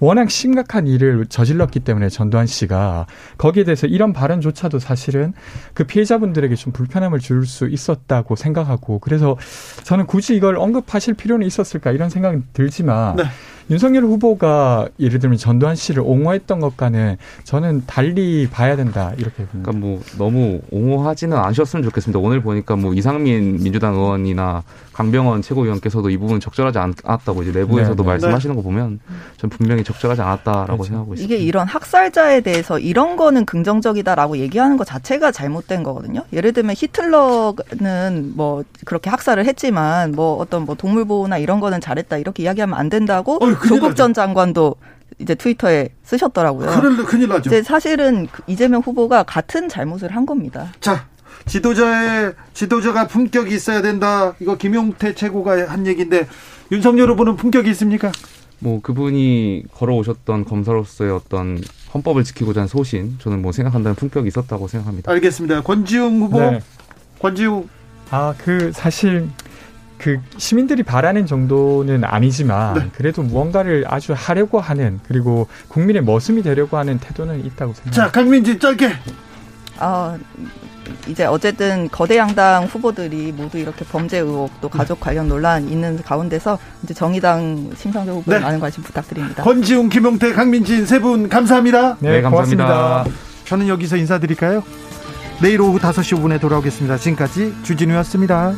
워낙 심각한 일을 저질렀기 때문에 전두환 씨가 거기에 대해서 이런 발언조차도 사실은 그 피해자분들에게 좀 불편함을 줄 수 있었다고 생각하고 그래서 저는 굳이 이걸 언급하실 필요는 있었을까 이런 생각이 들지만 네. 윤석열 후보가 예를 들면 전두환 씨를 옹호했던 것과는 저는 달리 봐야 된다 이렇게 봅니다. 그러니까 뭐 너무 옹호하지는 않으셨으면 좋겠습니다. 오늘 보니까 뭐 이상민 민주당 의원이나 강병원 최고위원께서도 이 부분 적절하지 않았다고 이제 내부에서도 네, 네. 말씀하시는 거 보면 전 분명히 적절하지 않았다라고 그렇죠. 생각하고 있습니다. 이게 이런 학살자에 대해서 이런 거는 긍정적이다라고 얘기하는 것 자체가 잘못된 거거든요. 예를 들면 히틀러는 뭐 그렇게 학살을 했지만 뭐 어떤 뭐 동물 보호나 이런 거는 잘했다 이렇게 이야기하면 안 된다고 어, 조국 전 장관도 이제 트위터에 쓰셨더라고요. 큰일, 큰일 나죠. 이제 사실은 그 이재명 후보가 같은 잘못을 한 겁니다. 자, 지도자의 지도자가 품격이 있어야 된다. 이거 김용태 최고가 한 얘기인데 윤석열 후보는 품격이 있습니까? 뭐 그분이 걸어오셨던 검사로서의 어떤 헌법을 지키고자 하는 소신, 저는 뭐 생각한다는 품격이 있었다고 생각합니다. 알겠습니다. 권지웅 후보, 네. 권지웅. 아, 그 사실 그 시민들이 바라는 정도는 아니지만 네. 그래도 무언가를 아주 하려고 하는 그리고 국민의 머슴이 되려고 하는 태도는 있다고 생각합니다. 자, 강민지 짧게. 어, 이제 어쨌든 거대 양당 후보들이 모두 이렇게 범죄 의혹 또 가족 네. 관련 논란 있는 가운데서 이제 정의당 심상정 후보 네. 많은 관심 부탁드립니다. 권지웅, 김용태, 강민진 세 분 감사합니다. 네, 네 감사합니다. 저는 여기서 인사드릴까요? 내일 오후 5시 5분에 돌아오겠습니다. 지금까지 주진우였습니다.